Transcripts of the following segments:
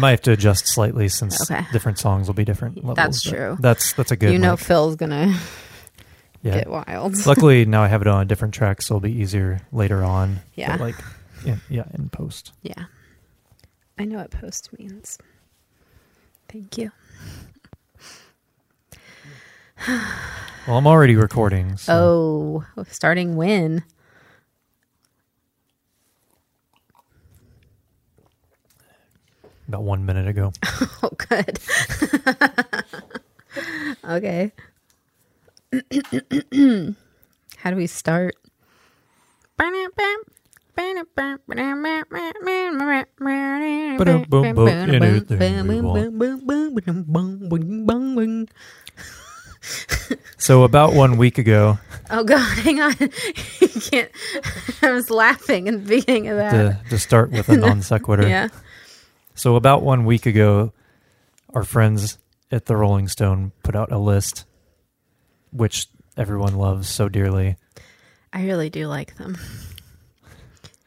might have to adjust slightly since Okay. different songs will be different levels. That's but true. That's that's a good. you know, like, Phil's gonna yeah. get wild. Luckily now I have it on a different track, so it'll be easier later on. Yeah. But like, in, yeah, in post. Yeah. I know what post means. Thank you. Well, I'm already recording. So Oh, starting when? About one minute ago. Oh, good. okay. How do we start? So about one week ago, Oh God, hang on. you can't. I was laughing in the beginning of that. to, to start with a non sequitur. yeah. So about one week ago, our friends at the Rolling Stone put out a list, which everyone loves so dearly. I really do like them.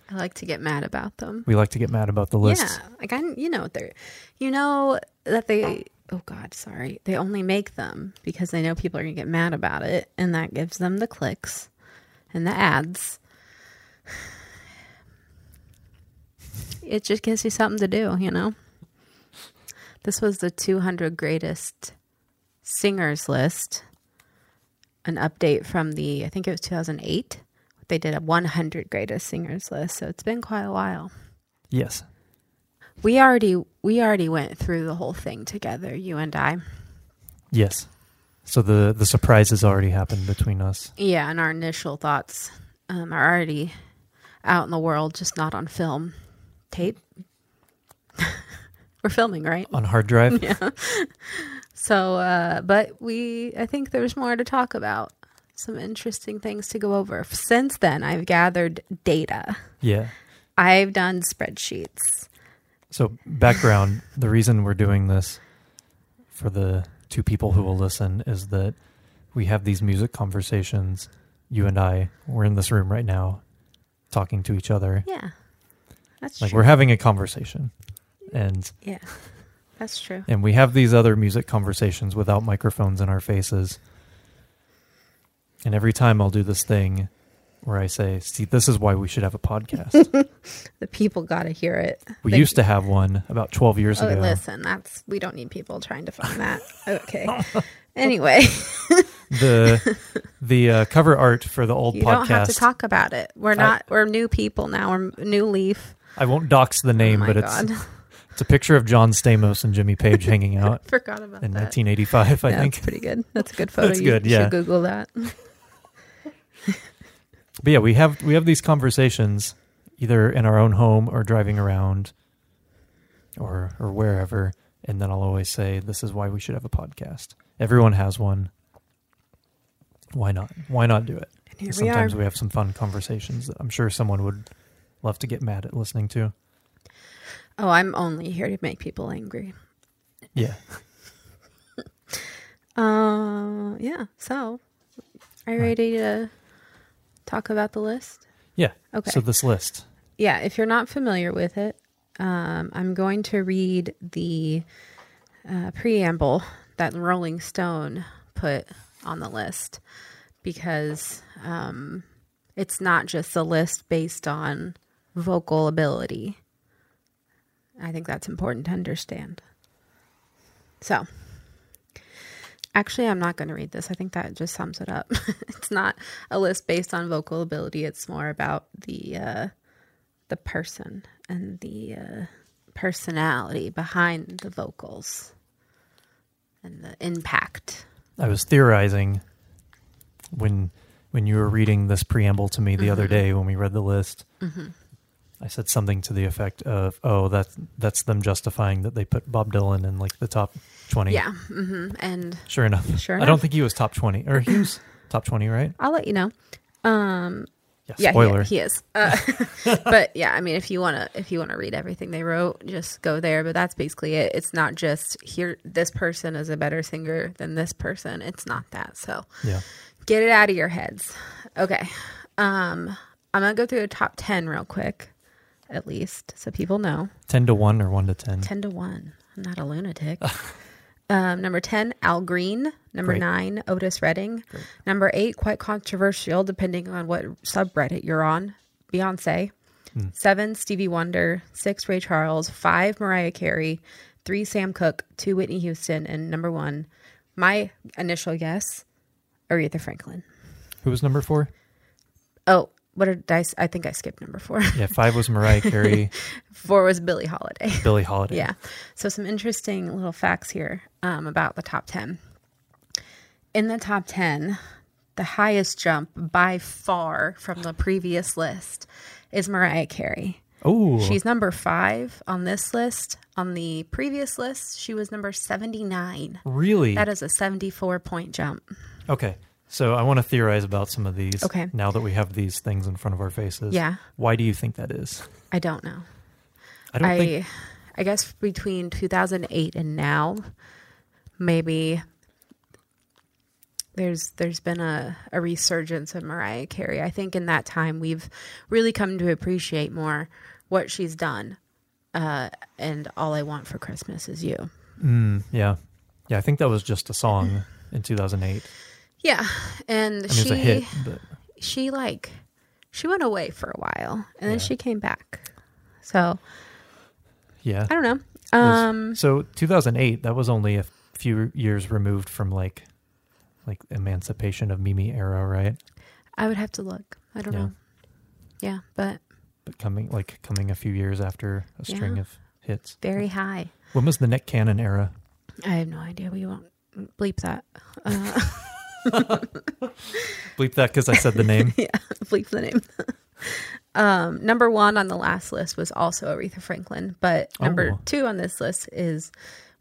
I like to get mad about them. We like to get mad about the list. Yeah, like I, you know, they're, you know that they. Oh God, sorry. They only make them because they know people are gonna get mad about it, and that gives them the clicks and the ads. It just gives you something to do, you know. This was the 200 greatest singers list. An update from the, I think it was 2008. They did a 100 greatest singers list, so it's been quite a while. Yes. We already we already went through the whole thing together, you and I. Yes. So the the surprise has already happened between us. Yeah, and our initial thoughts um, are already out in the world, just not on film tape. We're filming, right? On hard drive, Yeah. So, uh, but we, I think there's more to talk about. Some interesting things to go over. Since then, I've gathered data. yeah. I've done spreadsheets. So background, the reason we're doing this for the two people who will listen is that we have these music conversations. You and I, we're in this room right now talking to each other. Yeah, that's Like true. we're having a conversation. And yeah, that's true. and we have these other music conversations without microphones in our faces. And every time I'll do this thing where I say, "See, this is why we should have a podcast." The people got to hear it. we They- used to have one about 12 years Oh, ago. listen, that's we don't need people trying to find that. Okay. anyway, the the uh, cover art for the old podcast. you don't have to talk about it. We're not. we're new people now. We're new leaf. I won't dox the name, oh but it's God. it's a picture of John Stamos and Jimmy Page hanging out Forgot about in that. 1985. I Yeah, think. That's pretty good. That's a good photo. That's You good, should yeah. Google that. But yeah, we have we have these conversations either in our own home or driving around, or or wherever, and then I'll always say, "This is why we should have a podcast." Everyone has one. Why not? Why not do it? And here we Sometimes are. we have some fun conversations that I'm sure someone would love to get mad at listening to. Oh, I'm only here to make people angry. Yeah. Uh, yeah. So, are you ready to talk about the list? Yeah. Okay. So this list. yeah, if you're not familiar with it, um, I'm going to read the uh, preamble that Rolling Stone put on the list because um, it's not just a list based on vocal ability. I think that's important to understand. So, actually, I'm not going to read this. I think that just sums it up. it's not a list based on vocal ability. It's more about the uh, the person and the uh, personality behind the vocals and the impact. I was theorizing when when you were reading this preamble to me the other Mm-hmm. day when we read the list. I said something to the effect of, "Oh, that's that's them justifying that they put Bob Dylan in like the top 20." Yeah, hmm and Sure enough. Sure Enough. I don't think he was top 20 or he was top 20, right? I'll let you know. Um, Yeah, yeah, spoiler. he, he is. Uh, but yeah, I mean, if you want to, if you want to read everything they wrote, just go there. But that's basically it. It's not just here. This person is a better singer than this person. It's not that. So yeah. get it out of your heads. Okay. Um, I'm gonna go through the top ten real quick, at least, so people know. 10 to 1 or 1 to 10? Ten to one. I'm not a lunatic. um, number ten, Al Green. Number Great. nine, Otis Redding. Great. Number eight, quite controversial depending on what subreddit you're on. Beyonce. Hmm. Seven, Stevie Wonder. Six, Ray Charles. Five, Mariah Carey. Three, Sam Cooke. Two, Whitney Houston. And number one, my initial guess, Aretha Franklin. Who was number 4? Oh, what did I think I skipped number four. Yeah, 5 was Mariah Carey, Four was Billie Holiday. Billie Holiday. Yeah. So some interesting little facts here um, about the top 10. In the top 10, the highest jump by far from the previous list is Mariah Carey. Oh, She's number five on this list. On the previous list, she was number 79. really? That is a 74 point jump. Okay. So I want to theorize about some of these. Okay. Now that we have these things in front of our faces. Yeah. Why do you think that is? I don't know. I don't I, think. I guess between 2008 and now, maybe there's there's been a, a resurgence of Mariah Carey. I think in that time we've really come to appreciate more what she's done. Uh, and all I want for Christmas is you. Mm, yeah. Yeah. I think that was just a song in 2008. Yeah, and I mean, she a hit, but she like she went away for a while and then she came back. So yeah. I don't know. Was- Um, so 2008, that was only a few years removed from like, like emancipation of Mimi era, right? I would have to look. I don't Yeah. know. Yeah, but But coming like coming a few years after a string Yeah. of hits. very high. When was the Nick Cannon era? I have no idea. We won't bleep that. Uh, Bleep that because I said the name. yeah, bleep the name. um, number one on the last list was also Aretha Franklin, but number Oh. two on this list is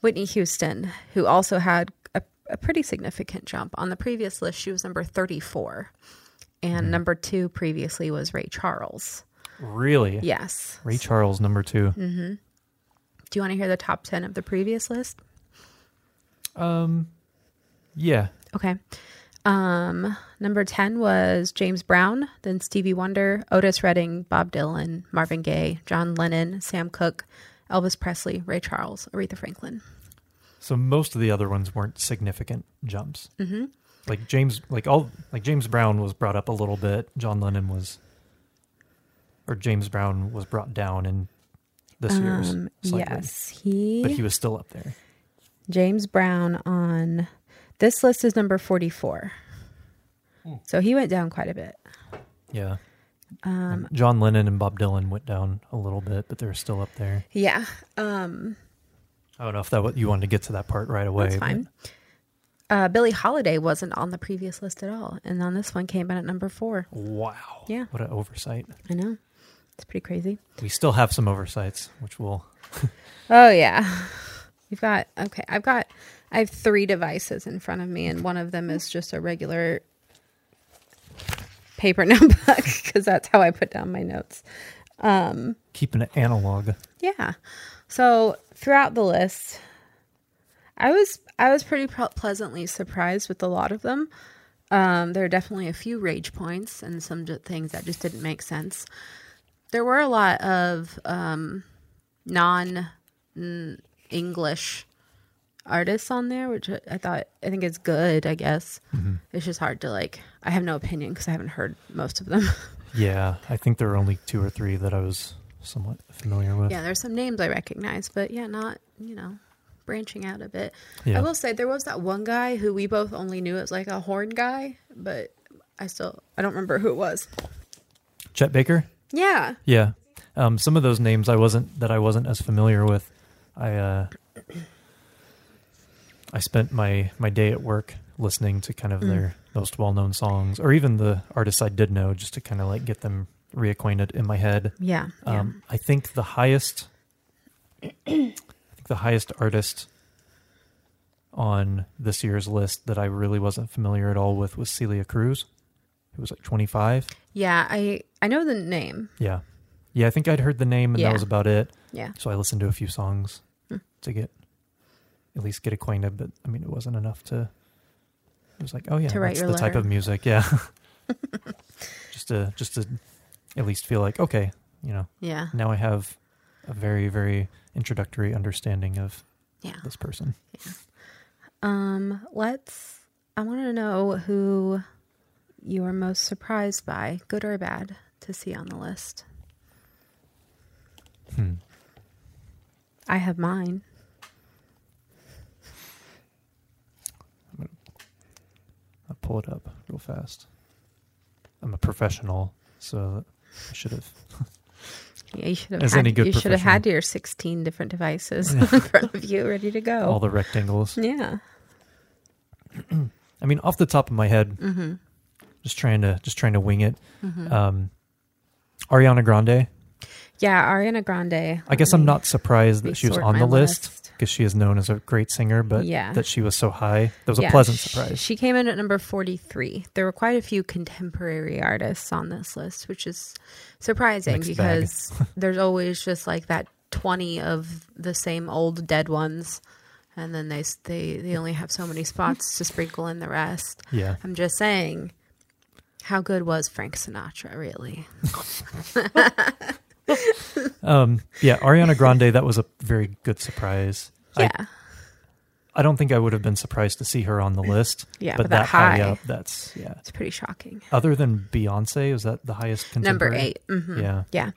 Whitney Houston, who also had a, a pretty significant jump. On the previous list, she was number 34. And Mm-hmm. number two previously was Ray Charles. really? Yes. Ray Charles, number two. Mm-hmm. Do you want to hear the top 10 of the previous list? Um, yeah. Okay. Um, number 10 was James Brown, then Stevie Wonder, Otis Redding, Bob Dylan, Marvin Gaye, John Lennon, Sam Cooke, Elvis Presley, Ray Charles, Aretha Franklin. So most of the other ones weren't significant jumps. Mm-hmm. Like James, like all, like James Brown was brought up a little bit. John Lennon was, or James Brown was brought down in this year's. Um, slightly. yes, he, but he was still up there. James Brown on this list is number 44. Hmm. So he went down quite a bit. Yeah. Um, John Lennon and Bob Dylan went down a little bit, but they're still up there. yeah. Um, I don't know if that what you wanted to get to that part right away. That's but- fine. Uh, Billie Holiday wasn't on the previous list at all, and on this one came in at number four. Wow. Yeah. What an oversight. I know, it's pretty crazy. We still have some oversights, which will. Oh yeah, we've got okay. I've got I have three devices in front of me, and one of them is just a regular paper notebook because that's how I put down my notes. Um, Keeping it analog. Yeah. So throughout the list, I was I was pretty ple- pleasantly surprised with a lot of them. Um, there are definitely a few rage points and some things that just didn't make sense. There were a lot of um, non English artists on there, which I- thought I think is good. I guess it's just hard to like. I have no opinion because I haven't heard most of them. Yeah. I think there are only two or three that I was somewhat familiar with. Yeah, there's some names I recognize, but yeah, not, you know, branching out a bit. Yeah. I will say there was that one guy who we both only knew as like a horn guy, but I still I don't remember who it was. Chet Baker? Yeah. Yeah. Um, some of those names I wasn't that I wasn't as familiar with. I uh, I spent my my day at work listening to kind of Mm. their most well known songs, or even the artists I did know, just to kind of like get them reacquainted in my head. Yeah. yeah. Um, I think the highest, I think the highest artist on this year's list that I really wasn't familiar at all with was Celia Cruz, who was like 25. yeah, I I know the name. Yeah. Yeah, I think I'd heard the name and Yeah. that was about it. Yeah. So I listened to a few songs Hmm. to get at least get acquainted, but I mean it wasn't enough to it was like, oh yeah, To that's the type of music, yeah. just to just to at least feel like okay, you know, Yeah. now I have a very very introductory understanding of Yeah. this person. Um, let's I want to know who you are most surprised by, good or bad, to see on the list. Hmm. I have mine. I'll pull it up real fast. I'm a professional, so I should have. Yeah, you should have As had, any good you should have had your 16 different devices in front of you ready to go. all the rectangles. yeah. I mean, off the top of my head, Mm-hmm. just trying to just trying to wing it. Mm-hmm. Um, Ariana Grande. Yeah, Ariana Grande. I guess I'm not surprised that she was on the list because she is known as a great singer, but Yeah. that she was so high, that was Yeah, a pleasant sh- surprise. She came in at number 43. There were quite a few contemporary artists on this list, which is surprising Mixed bag. because there's always just like that 20 of the same old dead ones. And then they, s- they, they only have so many spots to sprinkle in the rest. yeah, I'm just saying, how good was Frank Sinatra, really? um, yeah. Ariana Grande, that was a very good surprise. Yeah. I don't think I would have been surprised to see her on the list, yeah, but but, that that high, up, that's yeah. it's pretty shocking. Other than Beyonce, is that the highest? Number contemporary? eight. hmm Yeah, Yeah.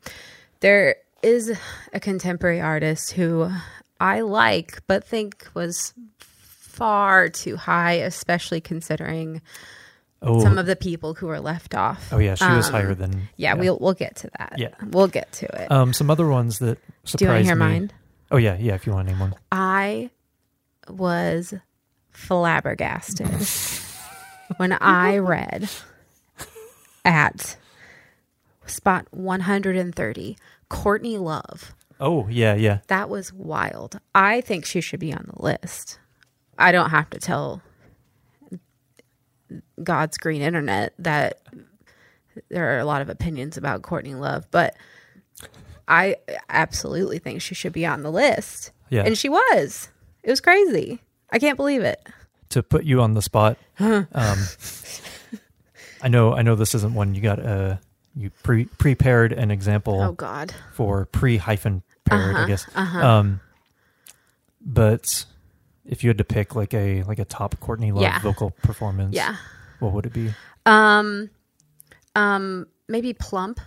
There is a contemporary artist who I like, but think was far too high, especially considering Oh, some of the people who were left off. oh yeah, she was um, higher than. Yeah, we'll we'll get to that. Yeah. We'll get to it. Um, some other ones that surprised Do you want to hear me. mine? Oh yeah, yeah. If you want to name one. I was flabbergasted when I read at spot 130 Courtney Love. Oh yeah, yeah. That was wild. I think she should be on the list. I don't have to tell God's green internet that there are a lot of opinions about Courtney Love, but I absolutely think she should be on the list. Yeah. And she was. It was crazy. I can't believe it. to put you on the spot. um, I know, I know this isn't one you got. Uh, you pre prepared an example Oh God. for pre hyphen paired, I Uh-huh, guess. uh-huh. Um, but if you had to pick like a like a top Courtney Love Yeah. vocal performance, Yeah. what would it be? Um um maybe Plump.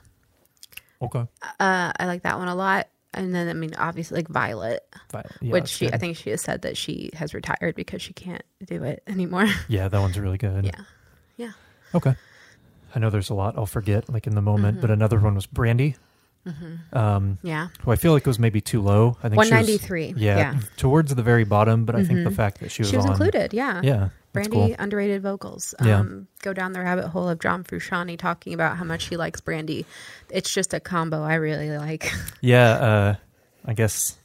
Okay, Uh I like that one a lot. And then I mean obviously like Violet. Fi- yeah, which she good. I think she has said that she has retired because she can't do it anymore. yeah, that one's really good. Yeah, yeah. Okay. I know there's a lot I'll forget like in the moment, Mm-hmm. but another one was Brandy, um, Yeah. who I feel like it was maybe too low. I think she was- 193. Yeah, Yeah. towards the very bottom, but I think the Mhm. fact that she was, She was on, included, yeah. Yeah, Brandy cool. underrated vocals. Yeah. Um, go down the rabbit hole of John Frusciante talking about how much he likes Brandy. It's just a combo I really like. Yeah, uh, I guess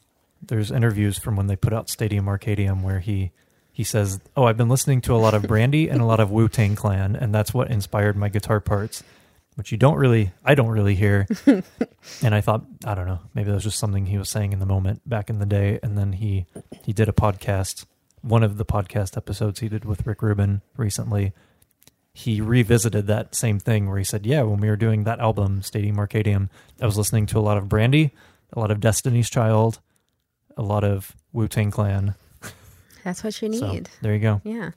there's interviews from when they put out Stadium Arcadium where he he says, "Oh, I've been listening to a lot of Brandy and a lot of Wu Tang Clan, and that's what inspired my guitar parts." Which you don't really, I don't really hear. and I thought, I don't know, maybe that was just something he was saying in the moment back in the day. And then he he did a podcast, one of the podcast episodes he did with Rick Rubin recently. He revisited that same thing where he said, "Yeah, when we were doing that album, Stadium Arcadium, I was listening to a lot of Brandy, a lot of Destiny's Child, a lot of Wu Tang Clan. That's what you So need. there you go. Yeah.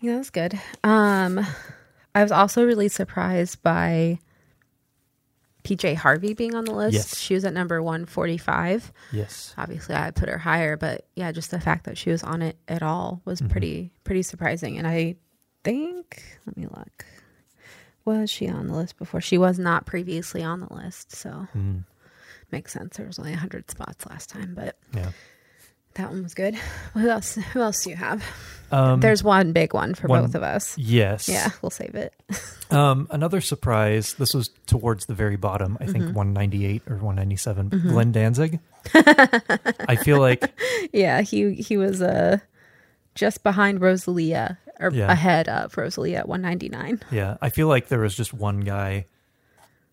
Yeah, that's good. Um, I was also really surprised by PJ Harvey being on the list. Yes. She was at number 145. Yes. Obviously, I put her higher, but yeah, just the fact that she was on it at all was Mhm. pretty pretty surprising. And I think, let me look. Was she on the list before? She was not previously on the list, so Mm, makes sense. There was only 100 spots last time, but yeah. That one was good. Who else? Who else do you have? Um, There's one big one for one- both of us. yes. Yeah, we'll save it. Um, another surprise. This was towards the very bottom. I think Mhm. 198 or 197. Mhm. Glenn Danzig. I feel like yeah, he he was uh just behind Rosalia or Yeah. ahead of Rosalia at 199. Yeah, I feel like there was just one guy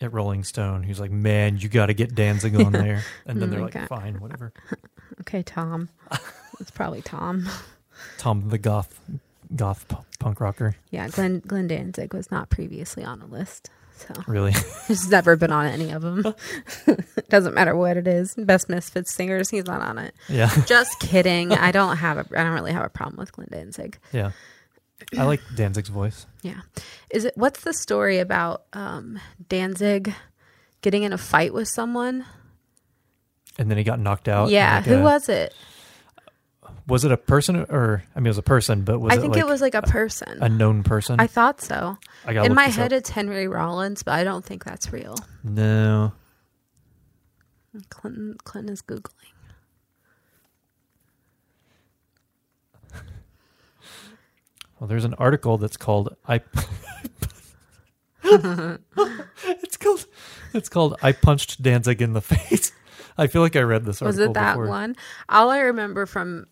at Rolling Stone who's like, "Man, you got to get Danzig on there," and then Oh they're like, God. "Fine, whatever." Okay, Tom. it's probably Tom. Tom the goth, goth pu- punk rocker. Yeah, Glenn Glenn Danzig was not previously on the list. So Really? he's never been on any of them. Doesn't matter what it is. Best Misfits singers, he's not on it. yeah. Just kidding. I don't have a. I don't really have a problem with Glenn Danzig. Yeah. I like Danzig's voice. Yeah. Is it? What's the story about um, Danzig getting in a fight with someone? And then he got knocked out. yeah. Like Who a- was it? Was it a person or I mean it was a person, but was I it think like it was like a person. a known person? I thought so. I In my head, up. it's Henry Rollins, but I don't think that's real. No. Clinton, Clinton is googling. Well, there's an article that's called I. it's called. It's called I punched Danzig in the face. I feel like I read this article. Was it that before. one? All I remember from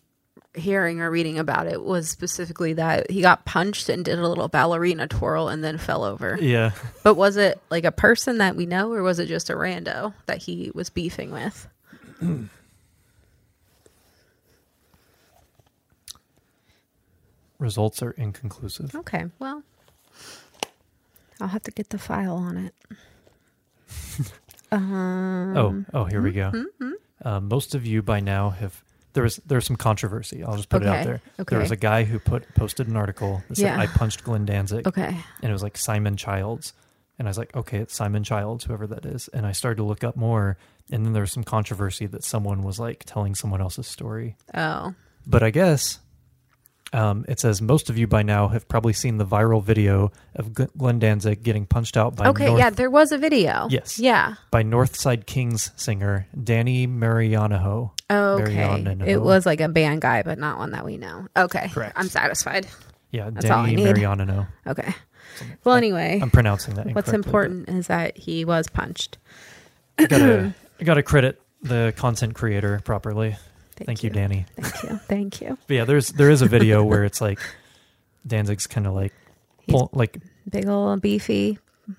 hearing or reading about it was specifically that he got punched and did a little ballerina twirl and then fell over. Yeah. But was it like a person that we know, or was it just a rando that he was beefing with? Results are inconclusive. Okay, well, I'll have to get the file on it. um, oh, oh, here we go. mm-hmm. Uh, most of you by now have. There was there's some controversy. I'll just put it out there. okay. There was a guy who put posted an article that said Yeah. I punched Glenn Danzig, okay, and it was like Simon Childs, and I was like, okay, it's Simon Childs, whoever that is. And I started to look up more, and then there was some controversy that someone was like telling someone else's story. oh, But I guess um, it says most of you by now have probably seen the viral video of Gl- Glenn Danzig getting punched out by okay, North, yeah, there was a video. Yes. yeah. by Northside Kings singer Danny Marianino. Okay, Mariano. it was like a band guy, but not one that we know. Okay, Correct. I'm satisfied. Yeah, That's Danny need. Mariano. Okay. Well, anyway, I'm pronouncing that. what's important is that he was punched. I gotta, I gotta credit the content creator properly. Thank, Thank, you. Danny. Thank you. Thank you. But yeah, there's there is a video where it's like Danzig's kind of like pull, like big old beefy,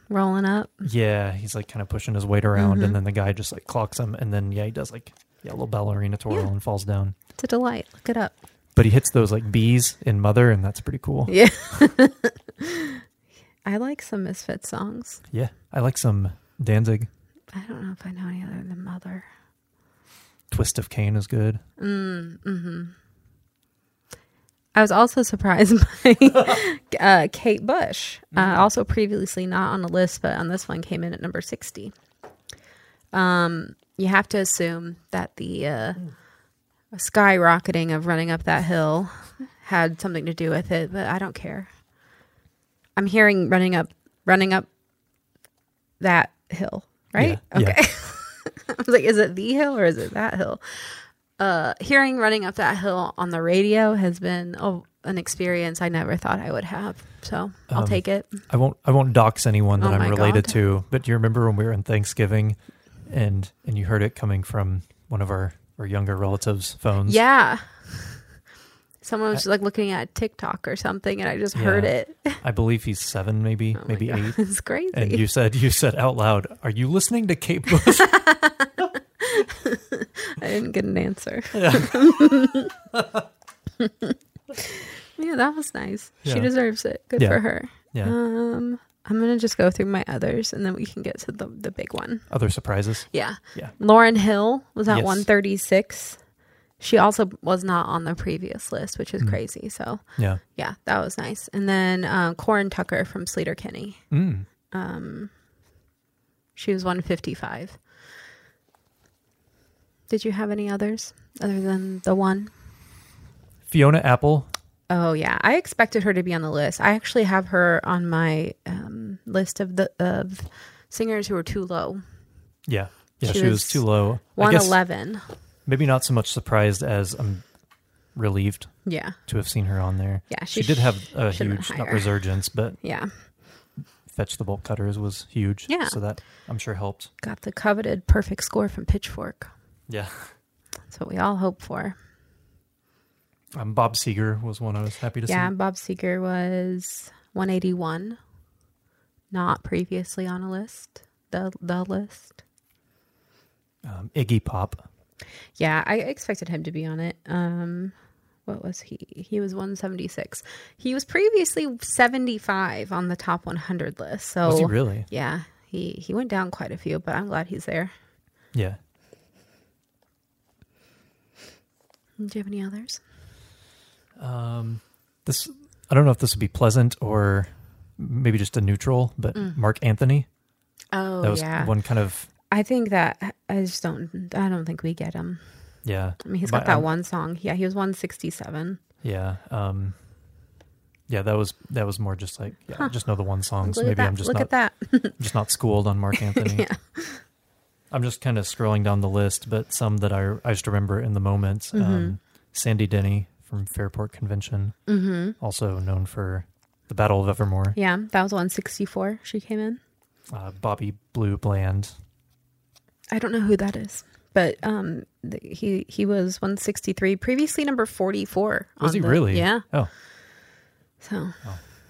rolling up. yeah, he's like kind of pushing his weight around, Mhm. and then the guy just like clocks him, and then yeah, he does like yeah, a little ballerina twirl Yeah. and falls down. It's a delight. Look it up. But he hits those like bees in Mother, and that's pretty cool. Yeah. I like some Misfit songs. Yeah, I like some Danzig. I don't know if I know any other than Mother. Twist of Cain is good. Mm, hmm I was also surprised by uh, Kate Bush, uh, also previously not on the list, but on this one came in at number 60. Um, you have to assume that the uh, skyrocketing of running up that hill had something to do with it, but I don't care. I'm hearing running up, running up that hill, right? Yeah, yeah. I was like, is it the hill or is it that hill? Uh, hearing running up that hill on the radio has been oh, an experience I never thought I would have. So I'll Um, take it. I won't I won't dox anyone that Oh I'm related God. to, but do you remember when we were in Thanksgiving and and you heard it coming from one of our, our younger relatives' phones? Yeah. Someone was like looking at TikTok or something, and I just heard it. I believe he's seven, maybe, Oh maybe eight. It's crazy. And you said you said out loud, "Are you listening to Kate Bush?" I didn't get an answer. Yeah. Yeah, that was nice. She deserves it. Good Yeah. for her. yeah. Um, I'm gonna just go through my others, and then we can get to the the big one. Other surprises. Yeah. Yeah. Lauryn Hill was at Yes. 136. She also was not on the previous list, which is Mm. crazy. So Yeah. yeah, that was nice. And then um, Corin Tucker from Sleater Kinney. Mm. Um, she was 155. Did you have any others other than the one? Fiona Apple. Oh yeah, I expected her to be on the list. I actually have her on my um, list of the of singers who are too low. Yeah. Yeah, She she, was, was too low. One eleven. Maybe not so much surprised as I'm relieved Yeah, to have seen her on there. yeah. She, did have a huge not resurgence, but Yeah, Fetch the Bolt Cutters was huge. Yeah. So that I'm sure helped. got the coveted perfect score from Pitchfork. Yeah. That's what we all hope for. Um, Bob Seger was one I was happy to Yeah, see. Yeah, Bob Seger was 181, not previously on a list. The the list. Um, Iggy Pop. Yeah, I expected him to be on it. Um, what was he? He was 176. He was previously 75 on the top 100 list. So Was he really? yeah, he he went down quite a few, but I'm glad he's there. Yeah. Do you have any others? Um, this I don't know if this would be pleasant or maybe just a neutral, but Marc Anthony. Oh That was yeah, one kind of I think that I just don't. I don't think we get him. yeah. I mean, he's But got that I'm- one song. Yeah, he was 167. Yeah. Um, yeah, that was that was more just like yeah, I Huh. just know the one song, so maybe. I'm just Look not at that. just not schooled on Marc Anthony. yeah. I'm just kind of scrolling down the list, but some that I I just remember in the moment. Mm-hmm. Um, Sandy Denny from Fairport Convention, hmm also known for the Battle of Evermore. Yeah, that was 164. She came in. Uh, Bobby Blue Bland. I don't know who that is, but um, th- he he was 163. Previously number 44. Was he the- really? Yeah. Oh, So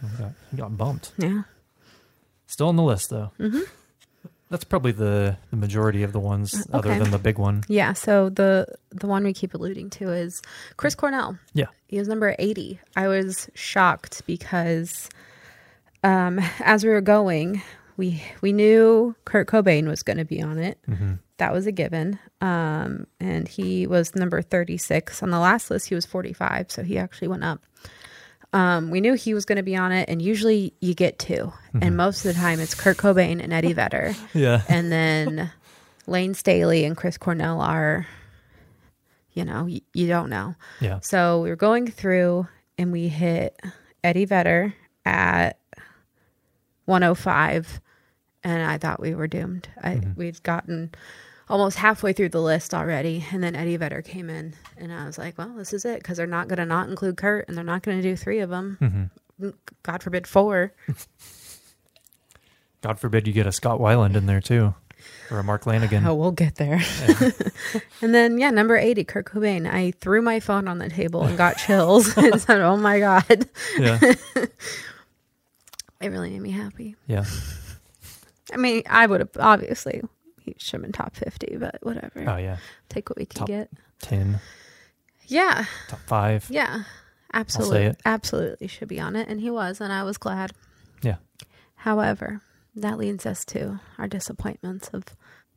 he got, he got bumped. yeah. Still on the list though. hmm That's probably the the majority of the ones, Uh, other than the big one. Yeah. So the the one we keep alluding to is Chris Cornell. Yeah. He was number 80. I was shocked because um, as we were going, we we knew Kurt Cobain was going to be on it. hmm That was a given. Um, and he was number 36. On the last list, he was 45. So he actually went up. Um, we knew he was going to be on it. And usually you get 2 Mm-hmm. And most of the time it's Kurt Cobain and Eddie Vedder. Yeah. and then Layne Staley and Chris Cornell are, you know, you, you don't know. Yeah. So we were going through and we hit Eddie Vedder at 105 and I thought we were doomed. I we'd gotten almost halfway through the list already and then Eddie Vedder came in and I was like, well, this is it cuz they're not going to not include Kurt and they're not going to do 3 of them. hmm God forbid 4. God forbid you get a Scott Weiland in there too, or a Mark Lanegan. Oh, we'll get there. Yeah. And then, yeah, number 80, Kurt Cobain. I threw my phone on the table and got chills and said, oh my God. yeah. It really made me happy. Yeah. I mean, I would have, obviously, he should have been top 50, but whatever. Oh yeah. Take what we can Top- get. Ten. Yeah. Top five. Yeah. Absolutely. Absolutely should be on it. And he was, and I was glad. Yeah. However, that leads us to our disappointments of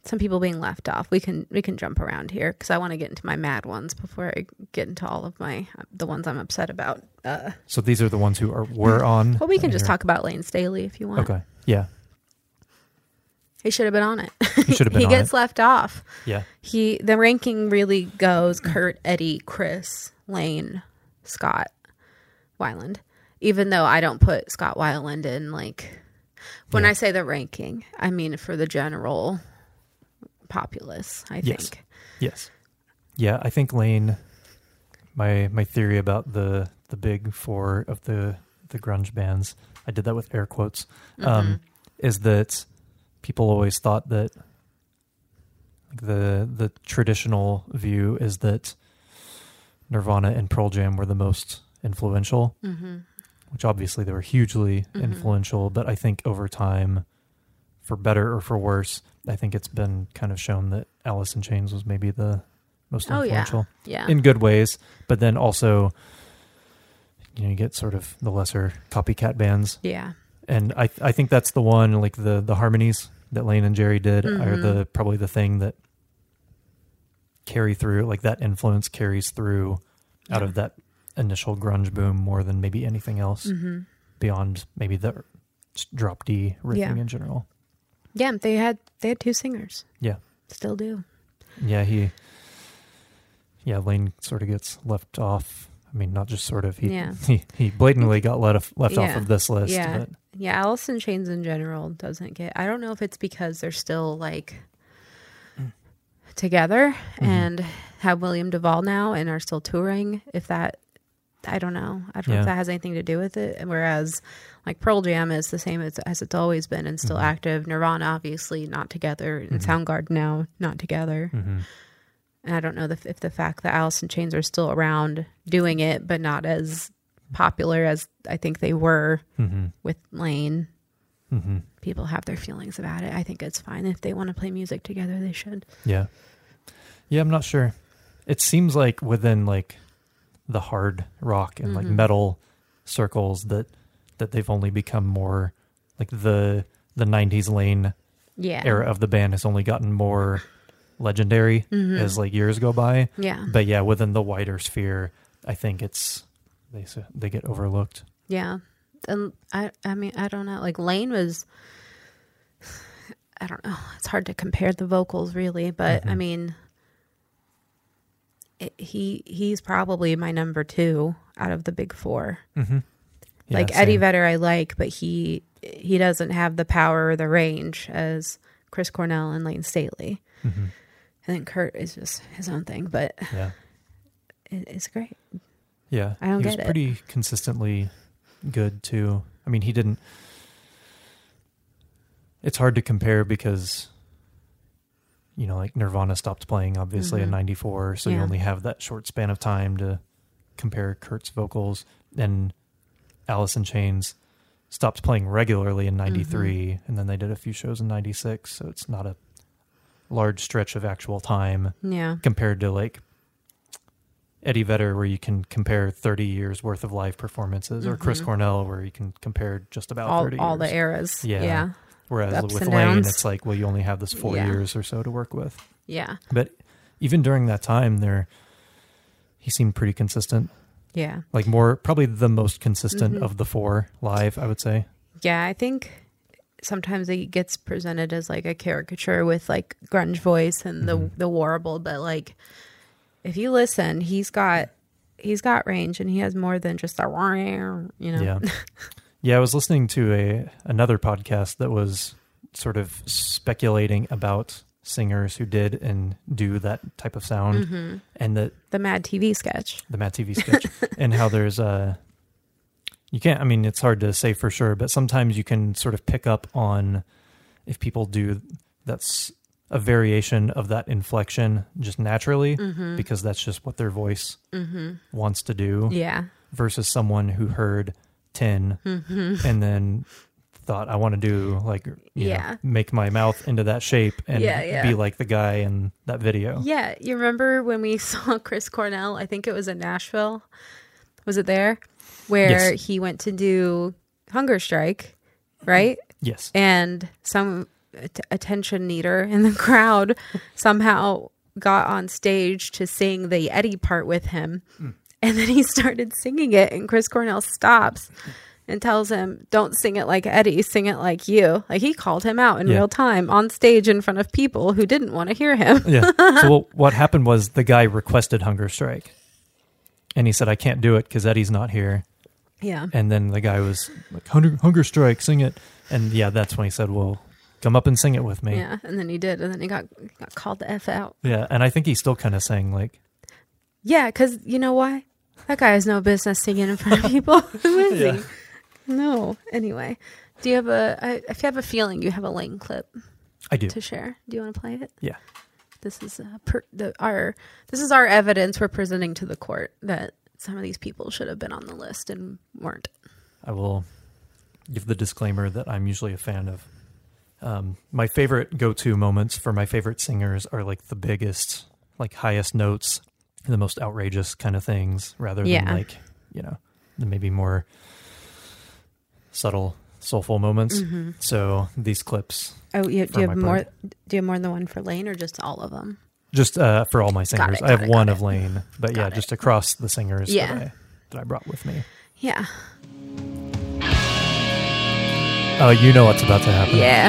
some people being left off. We can we can jump around here because I want to get into my mad ones before I get into all of my the ones I'm upset about. Uh, So these are the ones who are were on. well, we can just you're- talk about Layne Staley if you want. Okay. Yeah. He should have been on it. He should have been he gets it. left off. Yeah. He the ranking really goes Kurt, Eddie, Chris, Layne, Scott, Weiland. Even though I don't put Scott Weiland in like when Yeah. I say the ranking, I mean for the general populace, I Yes. think. Yes. Yeah. I think Layne. My my theory about the the big four of the the grunge bands. I did that with air quotes. Mm-hmm. Um, is that people always thought that like the the traditional view is that Nirvana and Pearl Jam were the most influential, Mm-hmm. which obviously they were hugely Mhm. influential. But I think over time, for better or for worse, I think it's been kind of shown that Alice in Chains was maybe the most Oh, yeah. influential Yeah. in good ways, but then also. You know, you get sort of the lesser copycat bands yeah. And I I think that's the one like the the harmonies that Layne and Jerry did are Mhm. the probably the thing that carry through like that influence carries through out Yeah. of that initial grunge boom more than maybe anything else Mm-hmm. beyond maybe the drop D riffing Yeah. in general. Yeah, they had they had two singers. Yeah. Still do. Yeah, he yeah Layne sort of gets left off. I mean, not just sort of he Yeah. he, he blatantly got let off, left off of this list. Yeah. But Yeah, Alice in Chains in general doesn't get. I don't know if it's because they're still like together Mm-hmm. and have William Duvall now and are still touring. If that, I don't know. I don't know if that has anything to do with it. Whereas, like Pearl Jam is the same as, as it's always been and still Mhm. active. Nirvana obviously not together, and Mhm. Soundgarden now not together. And I don't know the, if the fact that Alice in Chains are still around doing it, but not as popular as I think they were Mhm. with Layne Mhm. people have their feelings about it. I think it's fine if they want to play music together, they should. Yeah. Yeah, I'm not sure. It seems like within like the hard rock and like Mhm. metal circles that that they've only become more like the the 90s layne Yeah. era of the band has only gotten more legendary Mhm. as like years go by yeah. but yeah within the wider sphere i think it's they they get overlooked Yeah. And I I mean, I don't know. Like Layne was I don't know. It's hard to compare the vocals really, but I Mhm. mean it, he he's probably my number 2 out of the big 4. mm-hmm. like Eddie Vedder I like, but he he doesn't have the power or the range as Chris Cornell and Layne Staley. hmm And then Kurt is just his own thing, but yeah it, it's great. yeah I don't he was it. pretty consistently good too i mean he didn't it's hard to compare because you know like nirvana stopped playing obviously in Mhm. 94 so you only have that short span of time to compare kurt's vocals and alice in chains stopped playing regularly in 93 Mm-hmm. and then they did a few shows in 96 so it's not a large stretch of actual time Yeah. compared to like Eddie Vedder, where you can compare 30 years worth of live performances, or Chris Mhm. Cornell, where you can compare just about All 30 all years. the eras. Yeah. Yeah. Whereas ups with Layne, it's like, well, you only have this four Yeah. years or so to work with. Yeah. But even during that time, there, he seemed pretty consistent. Yeah. Like more, probably the most consistent Mhm. of the four live, I would say. Yeah, I think sometimes it gets presented as like a caricature with like grunge voice and the Mhm. the warble, but like if you listen, he's got he's got range and he has more than just a you know. Yeah. yeah, I was listening to a another podcast that was sort of speculating about singers who did and do that type of sound hmm and that The Mad TV sketch. the mad TV sketch and how there's a you can't I mean it's hard to say for sure but sometimes you can sort of pick up on if people do that's a variation of that inflection just naturally Mm-hmm. because that's just what their voice mm-hmm. wants to do Yeah. versus someone who heard 10 Mm-hmm. and then thought I want to do like you Yeah. know, make my mouth into that shape and Yeah, yeah. be like the guy in that video. Yeah, you remember when we saw Chris Cornell? I think it was in Nashville. Was it there where Yes. he went to do Hunger Strike, right? Yes. And some attention needer in the crowd somehow got on stage to sing the Eddie part with him. Mm. And then he started singing it, and Chris Cornell stops and tells him, Don't sing it like Eddie, sing it like you. Like he called him out in Yeah. real time on stage in front of people who didn't want to hear him. Yeah. So what happened was the guy requested hunger strike, and he said I can't do it because Eddie's not here. Yeah. And then the guy was like hunger, hunger strike, sing it. And yeah, that's when he said, "Well, come up and sing it with me." Yeah, and then he did, and then he got got called the f out. Yeah, and I think he's still kind of saying like, Yeah, because you know why? That guy has no business singing in front of people. Who is Yeah. he? No. Anyway, do you have a? I, if you have a feeling you have a Layne clip "I do." to share, do you want to play it? Yeah. This is uh, per, the our this is our evidence we're presenting to the court that some of these people should have been on the list and weren't. I will give the disclaimer that I'm usually a fan of. Um, my favorite go-to moments for my favorite singers are like the biggest, like highest notes, the most outrageous kind of things, rather than Yeah. like you know the maybe more subtle, soulful moments. Mm-hmm. So these clips, Oh, you, do you have more? Do you have more than one for Layne, or just all of them? Just uh, for all my singers, it, I have it, one of. Layne, but yeah, Got it. just across the singers Yeah. that I that I brought with me. Yeah. Oh, you know what's about to happen. Yeah.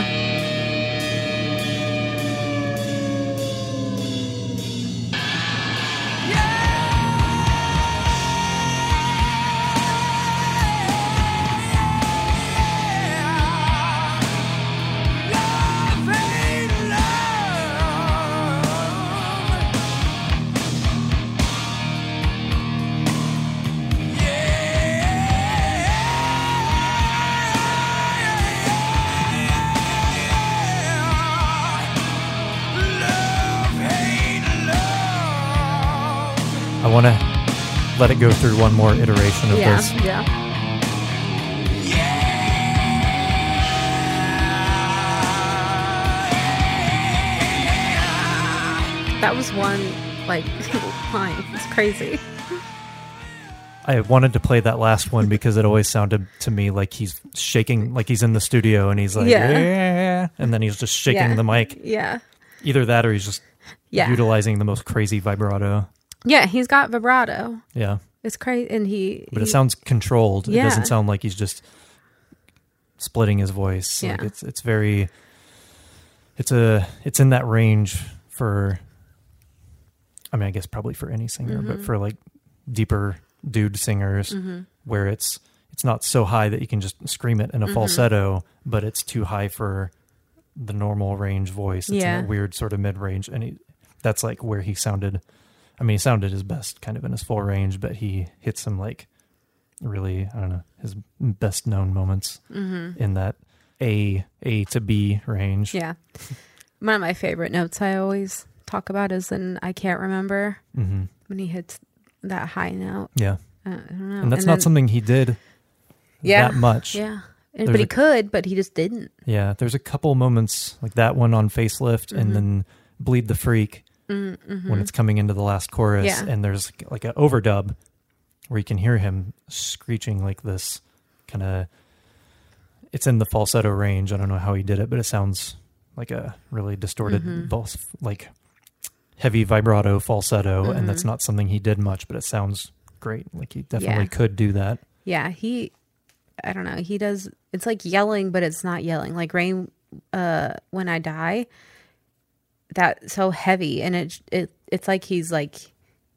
Let it go through one more iteration of Yeah. this. Yeah. That was one like line. It's crazy. I wanted to play that last one because it always sounded to me like he's shaking, like he's in the studio and he's like, Yeah. yeah, and then he's just shaking Yeah. the mic. Yeah. Either that or he's just Yeah. utilizing the most crazy vibrato. Yeah, he's got vibrato. Yeah, It's crazy and he but it sounds controlled. It Yeah. doesn't sound like he's just splitting his voice. Like Yeah. it's it's very it's a it's in that range for I mean I guess probably for any singer, but Mhm. for like deeper dude singers Mhm. where it's it's not so high that you can just scream it in a Mhm. falsetto, but it's too high for the normal range voice. It's Yeah. in a weird sort of mid range, and he, that's like where he sounded. I mean, he sounded his best, kind of in his full range, but he hit some like really, I don't know, his best known moments Mhm. in that A A to B range. Yeah. One of my favorite notes I always talk about is in I can't remember hmm when he hits that high note. yeah, Uh, I don't know. and that's not then- something he did Yeah. that much. Yeah. And, but he a- could, but he just didn't. Yeah, there's a couple moments like that one on Facelift, Mhm. and then Bleed the Freak Mm-hmm. when it's coming into the last chorus, Yeah. and there's like an overdub where you can hear him screeching like this kind of. It's in the falsetto range. I don't know how he did it, but it sounds like a really distorted, Mhm. vul- like heavy vibrato falsetto, and that's Mhm. not something he did much, but it sounds great. Like he definitely Yeah. could do that. Yeah, he I don't know, he does it's like yelling, but it's not yelling. Like rain uh when I die, that so heavy and it it it's like he's like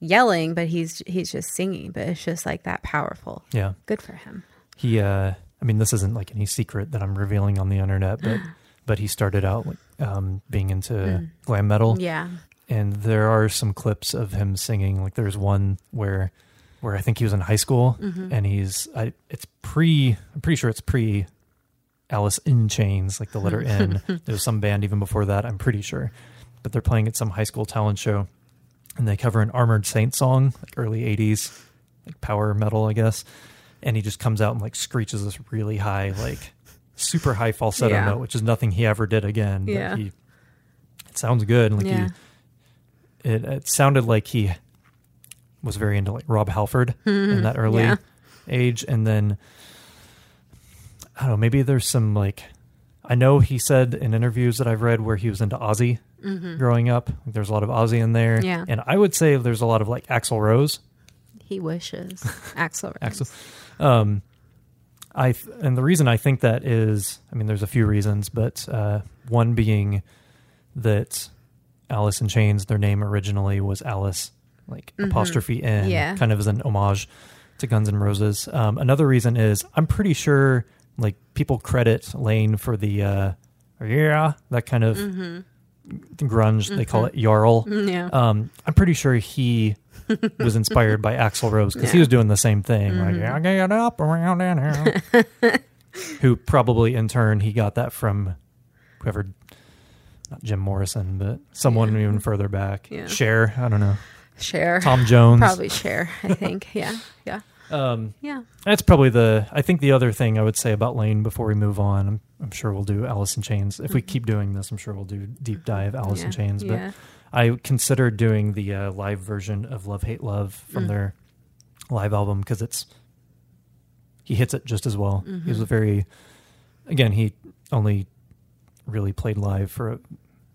yelling, but he's he's just singing, but it's just like that powerful. Yeah. Good for him. he uh i mean this isn't like any secret that i'm revealing on the internet but but he started out like um being into Mm. glam metal Yeah. and there are some clips of him singing like there's one where where i think he was in high school Mhm. and he's i it's pre i'm pretty sure it's pre alice in chains like the letter n there's some band even before that i'm pretty sure but they're playing at some high school talent show and they cover an armored saint song like early 80s like power metal i guess and he just comes out and like screeches this really high like super high falsetto Yeah. note which is nothing he ever did again but Yeah. he it sounds good like yeah. he it, it sounded like he was very into like rob halford in mm-hmm. that early Yeah. age and then i don't know maybe there's some like i know he said in interviews that i've read where he was into ozzy Mhm. growing up there's a lot of ozzy in there Yeah. and i would say there's a lot of like axl rose He wishes. Axel. Axl. Um, I th- and the reason I think that is, I mean, there's a few reasons, but uh, one being that Alice in Chains, their name originally was Alice, like Mhm. apostrophe N, Yeah. kind of as an homage to Guns N' Roses. Um, another reason is I'm pretty sure like people credit Layne for the uh, yeah that kind of Mm-hmm. Grunge. They call it Jarl. Yeah. Um, I'm pretty sure he was inspired by Axl Rose because he was doing the same thing, like Mhm. "I get up around in here." Who probably in turn he got that from whoever, not Jim Morrison, but someone Yeah. even further back. Yeah. Cher, I don't know, Cher. Tom Jones. Probably Cher, I think. Yeah. Yeah. Um, Yeah. that's probably the. I think the other thing I would say about Layne before we move on. I'm, I'm sure we'll do Alice in Chains if we Mhm. keep doing this. I'm sure we'll do deep dive Alice yeah. in Chains, but. yeah. I considered doing the uh, live version of Love Hate Love from Mm. their live album because it's he hits it just as well. He was a very again he only really played live for a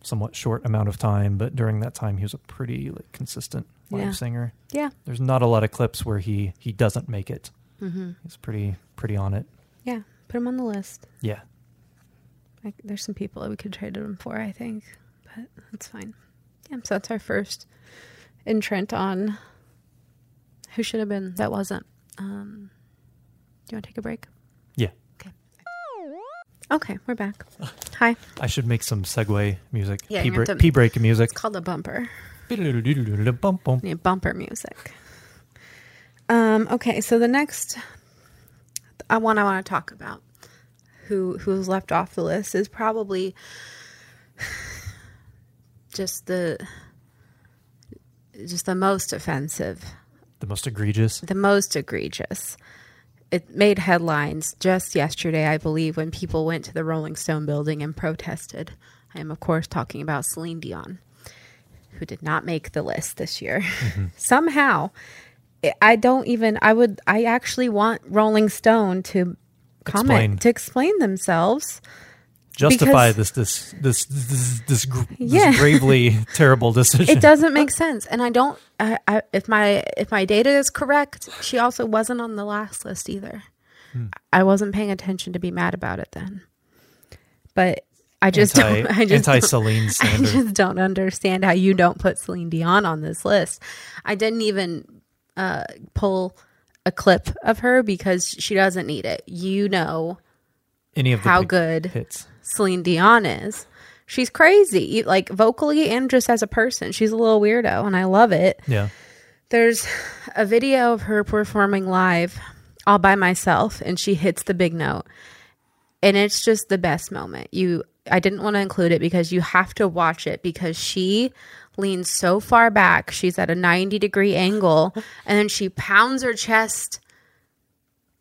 somewhat short amount of time, but during that time he was a pretty like consistent live Yeah. singer. Yeah. There's not a lot of clips where he he doesn't make it. Mm-hmm. He's pretty pretty on it. Yeah. Put him on the list. Yeah. Like, there's some people that we could trade him for, I think, but that's fine. Yeah, so that's our first entrant on who should have been that wasn't. Um, do you want to take a break? Yeah. Okay. Okay, we're back. Hi. I should make some segue music. Yeah, pee, you break, to- pee break music. It's called a bumper. Need bumper music. Um, okay, so the next uh, one I want to talk about, who who's left off the list, is probably just the just the most offensive, The most egregious. the most egregious. It made headlines just yesterday, I believe, when people went to the Rolling Stone building and protested. I am, of course, talking about Celine Dion, who did not make the list this year. Somehow, I don't even. I would. I actually want Rolling Stone to comment Explain. to explain themselves. Justify Because- this this this this this, Yeah. this gravely terrible decision. It doesn't make sense, and I don't. I, I, if my if my data is correct, she also wasn't on the last list either. Hmm. I wasn't paying attention to be mad about it then, but I just anti don't. I just anti don't- Celine I just don't understand how you don't put Celine Dion on this list. I didn't even uh, pull a clip of her because she doesn't need it. You know Any of the how good hits. Celine Dion is. She's crazy, like vocally and just as a person. She's a little weirdo, and I love it. Yeah. There's a video of her performing live all by myself, and she hits the big note, and it's just the best moment. You, I didn't want to include it because you have to watch it because she leans so far back. She's at a 90 degree angle, and then she pounds her chest.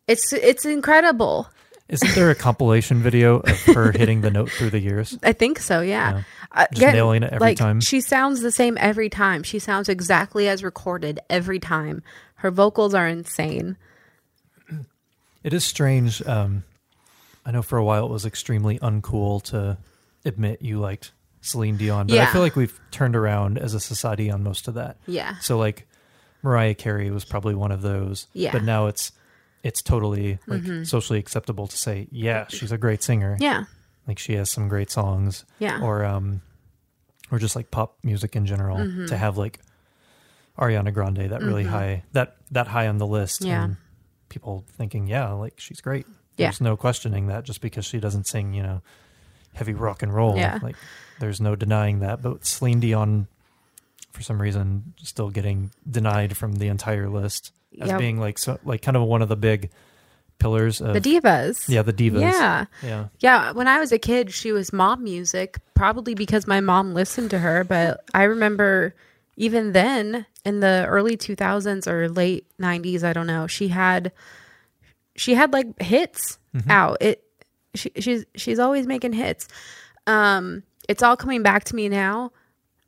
It's it's incredible. Isn't there a compilation video of her hitting the note through the years? I think so. Yeah, Yeah. Uh, Just again, nailing it every like, time. She sounds the same every time. She sounds exactly as recorded every time. Her vocals are insane. It is strange. Um, I know for a while it was extremely uncool to admit you liked Celine Dion, but I feel like we've turned around as a society on most of that. Yeah, So like Mariah Carey was probably one of those. Yeah. But now it's it's totally like socially acceptable to say, yeah, she's a great singer. yeah, Like she has some great songs. Yeah. Or um or just like pop music in general Mm-hmm. to have like Ariana Grande that really high that that high on the list Yeah. and people thinking, yeah, like she's great. Yeah. There's no questioning that just because she doesn't sing, you know, heavy rock and roll. Yeah. Like there's no denying that. But Celine Dion for some reason still getting denied from the entire list as Yeah. being like so like kind of one of the big pillars of the divas. yeah the divas Yeah. yeah Yeah, when I was a kid, she was mom music, probably because my mom listened to her. But I remember even then, in the early 2000s or late 90s, I don't know, she had she had like hits out. It she, she's she's always making hits. Um, it's all coming back to me now.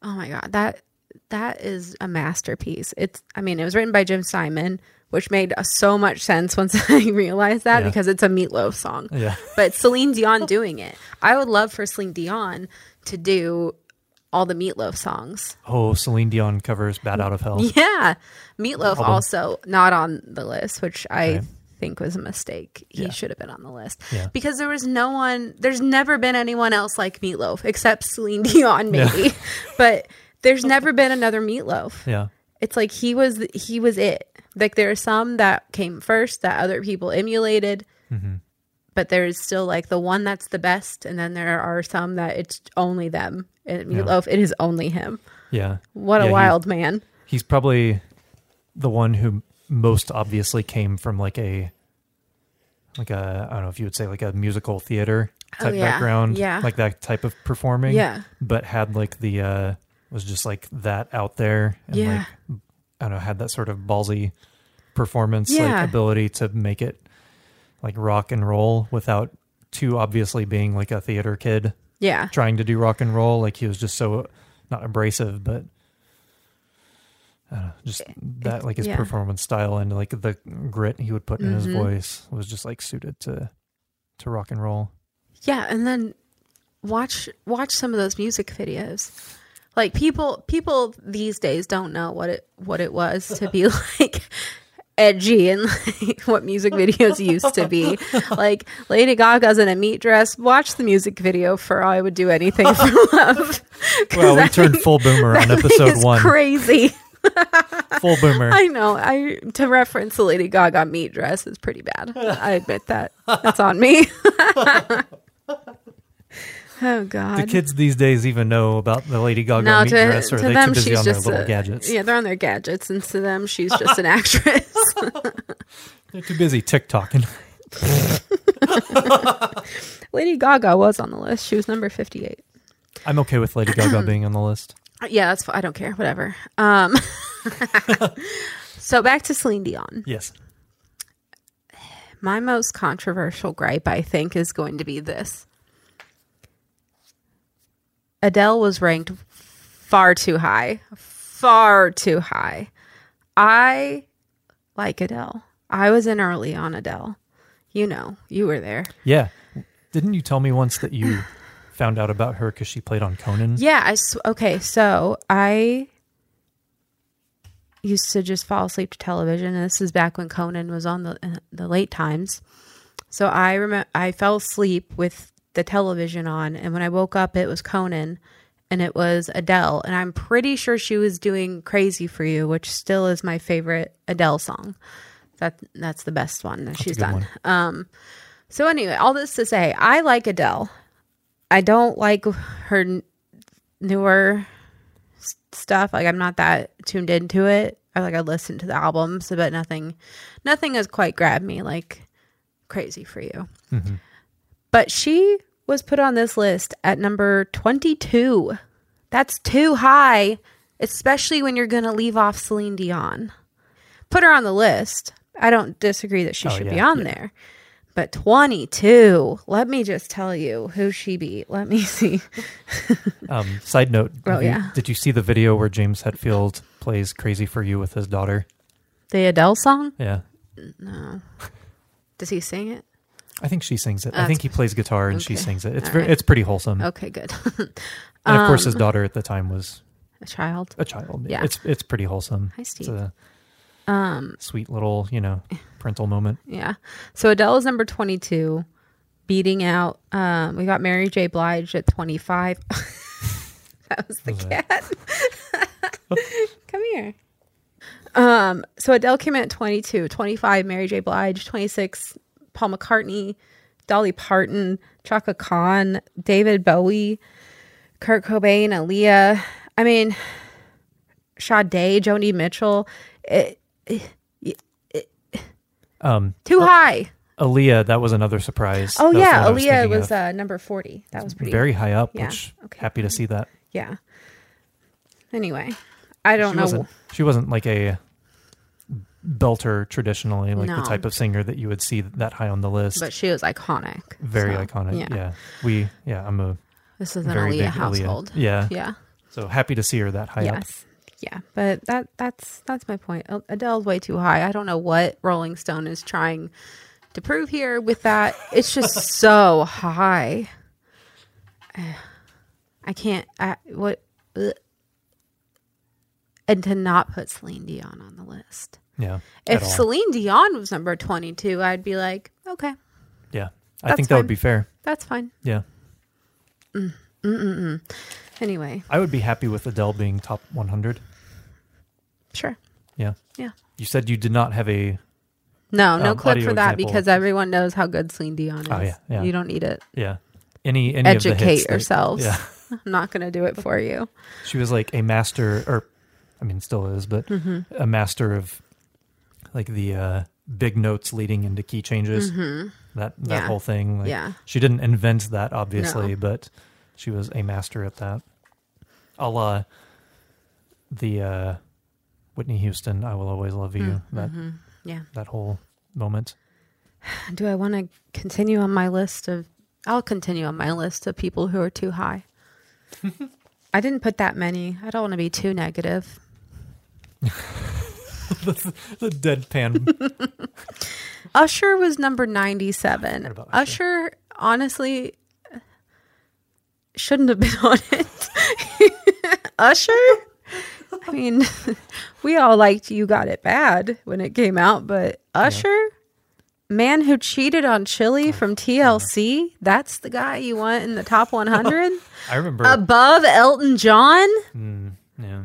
Oh my god, that that is a masterpiece. It's I mean, it was written by Jim Steinman, which made uh, so much sense once I realized that Yeah. because it's a Meatloaf song yeah but Celine Dion doing it. I would love for Celine Dion to do all the Meatloaf songs. oh celine dion covers bat out of hell Yeah. Meatloaf Album. also not on the list, which I Okay. Think was a mistake. He Yeah. should have been on the list. Yeah. Because there was no one there's never been anyone else like Meatloaf except Celine Dion maybe. but there's never been another Meatloaf. yeah It's like he was he was it. Like there are some that came first that other people emulated, Mm-hmm. but there's still like the one that's the best, and then there are some that it's only them. And Meatloaf, it is only him. yeah What Yeah, a wild man! he's probably the one who most obviously came from like a like a I don't know if you would say like a musical theater Oh, type yeah. background, Yeah. like that type of performing, Yeah. but had like the uh was just like that out there and Yeah. like I don't know had that sort of ballsy performance Yeah. like ability to make it like rock and roll without too obviously being like a theater kid Yeah, trying to do rock and roll. Like he was just so not abrasive, but uh, just that like his yeah. performance style and like the grit he would put in his Mhm. voice was just like suited to to rock and roll. yeah. And then watch watch some of those music videos. Like people people these days don't know what it what it was to be like edgy and like what music videos used to be. Like Lady Gaga's in a meat dress. Watch the music video for I would do anything for Love." Well, we turned full boomer on episode is one. Crazy. Full boomer. I know. I to reference the Lady Gaga meat dress is pretty bad. I admit that. That's on me. oh God. The kids these days even know about the Lady Gaga no, meat to, dress, or to are they them too busy on their little a, gadgets? Yeah, they're on their gadgets, and to them she's just an actress. They're too busy TikToking. Lady Gaga was on the list. She was number fifty-eight. I'm okay with Lady Gaga being on the list. Yeah, that's. I don't care. Whatever. Um. so back to Celine Dion. Yes. My most controversial gripe, I think, is going to be this. Adele was ranked far too high. Far too high. I like Adele. I was in early on Adele. You know, you were there. Yeah. Didn't you tell me once that you found out about her because she played on Conan? Yeah, I s- okay. So I used to just fall asleep to television, and this is back when Conan was on the uh, the late times. So I remember I fell asleep with the television on, and when I woke up, it was Conan, and it was Adele, and I'm pretty sure she was doing "Crazy for You," which still is my favorite Adele song. That that's the best one that she's done. one. Um, so anyway, all this to say, I like Adele. I don't like her n- newer s- stuff. Like I'm not that tuned into it. I like I listen to the albums, but nothing, nothing has quite grabbed me like "Crazy for You." Mm-hmm. But she was put on this list at number 22. That's too high, especially when you're going to leave off Celine Dion. Put her on the list. I don't disagree that she Oh, should be yeah, on there. But 22, let me just tell you who she beat. Let me see. Um, side note. Oh, you- yeah. Did you see the video where James Hetfield plays Crazy for You with his daughter? The Adele song? Yeah. No. Does he sing it? I think she sings it. I think he plays guitar and she sings it. It's All very, right. it's pretty wholesome. Okay, good. And of course, his Um, daughter at the time was A child. a child. Yeah. It's it's pretty wholesome. Hi, It's Steve. a Um, sweet little, you know, parental moment. Yeah. So Adele is number 22, beating out, um, we got Mary J. Blige at 25. that was the Was cat. Come here. Um, so Adele came in at 22, 25, Mary J. Blige, 26, Paul McCartney, Dolly Parton, Chaka Khan, David Bowie, Kurt Cobain, Aaliyah. I mean, Sade, Joni Mitchell. It, Um, too high. Aaliyah, that was another surprise. Oh That yeah, was Aaliyah thinking was uh, number forty. That was pretty. very high up, Yeah, which okay. happy to see that. yeah. Anyway, I don't she know. wasn't she wasn't like a belter traditionally, like the type of singer that you would see that high on the list. but she was iconic. very so, iconic. Yeah. Yeah. We yeah, I'm a This is an Aaliyah household. Aaliyah. Yeah. Yeah. So happy to see her that high up. Yes. Yeah, but that that's that's my point. Adele's way too high. I don't know what Rolling Stone is trying to prove here with that. It's just so high. I can't. I, what? ugh. And to not put Celine Dion on the list. Yeah. If. Celine Dion was number 22, I'd be like, okay, Yeah. I think that would be fair. that's fine. Yeah. Mm, mm, mm, anyway, I would be happy with Adele being top 100. Sure. Yeah. Yeah. You said you did not have a No, no Um, clip for that example. because everyone knows how good Celine Dion is. Oh, yeah, yeah. You don't need it. yeah. Any any of the hits Educate that- yourselves. Yeah. I'm not going to do it for you. She was like a master or I mean still is, but Mm-hmm. a master of like the uh big notes leading into key changes. That that Mm-hmm. Yeah. whole thing. Like, Yeah. She didn't invent that obviously, No. but she was a master at that. I'll uh the uh Whitney Houston, I will always love you. That Mm-hmm. Yeah. that whole moment. Do I want to continue on my list of? I'll continue on my list of people who are too high. I didn't put that many. I don't want to be too negative. The deadpan Usher was number 97. Usher? Usher, honestly, shouldn't have been on it. Usher? I mean, we all liked You Got It Bad when it came out, but Usher, man who cheated on Chili from TLC, that's the guy you want in the top 100? I remember Above Elton John? Mm, yeah.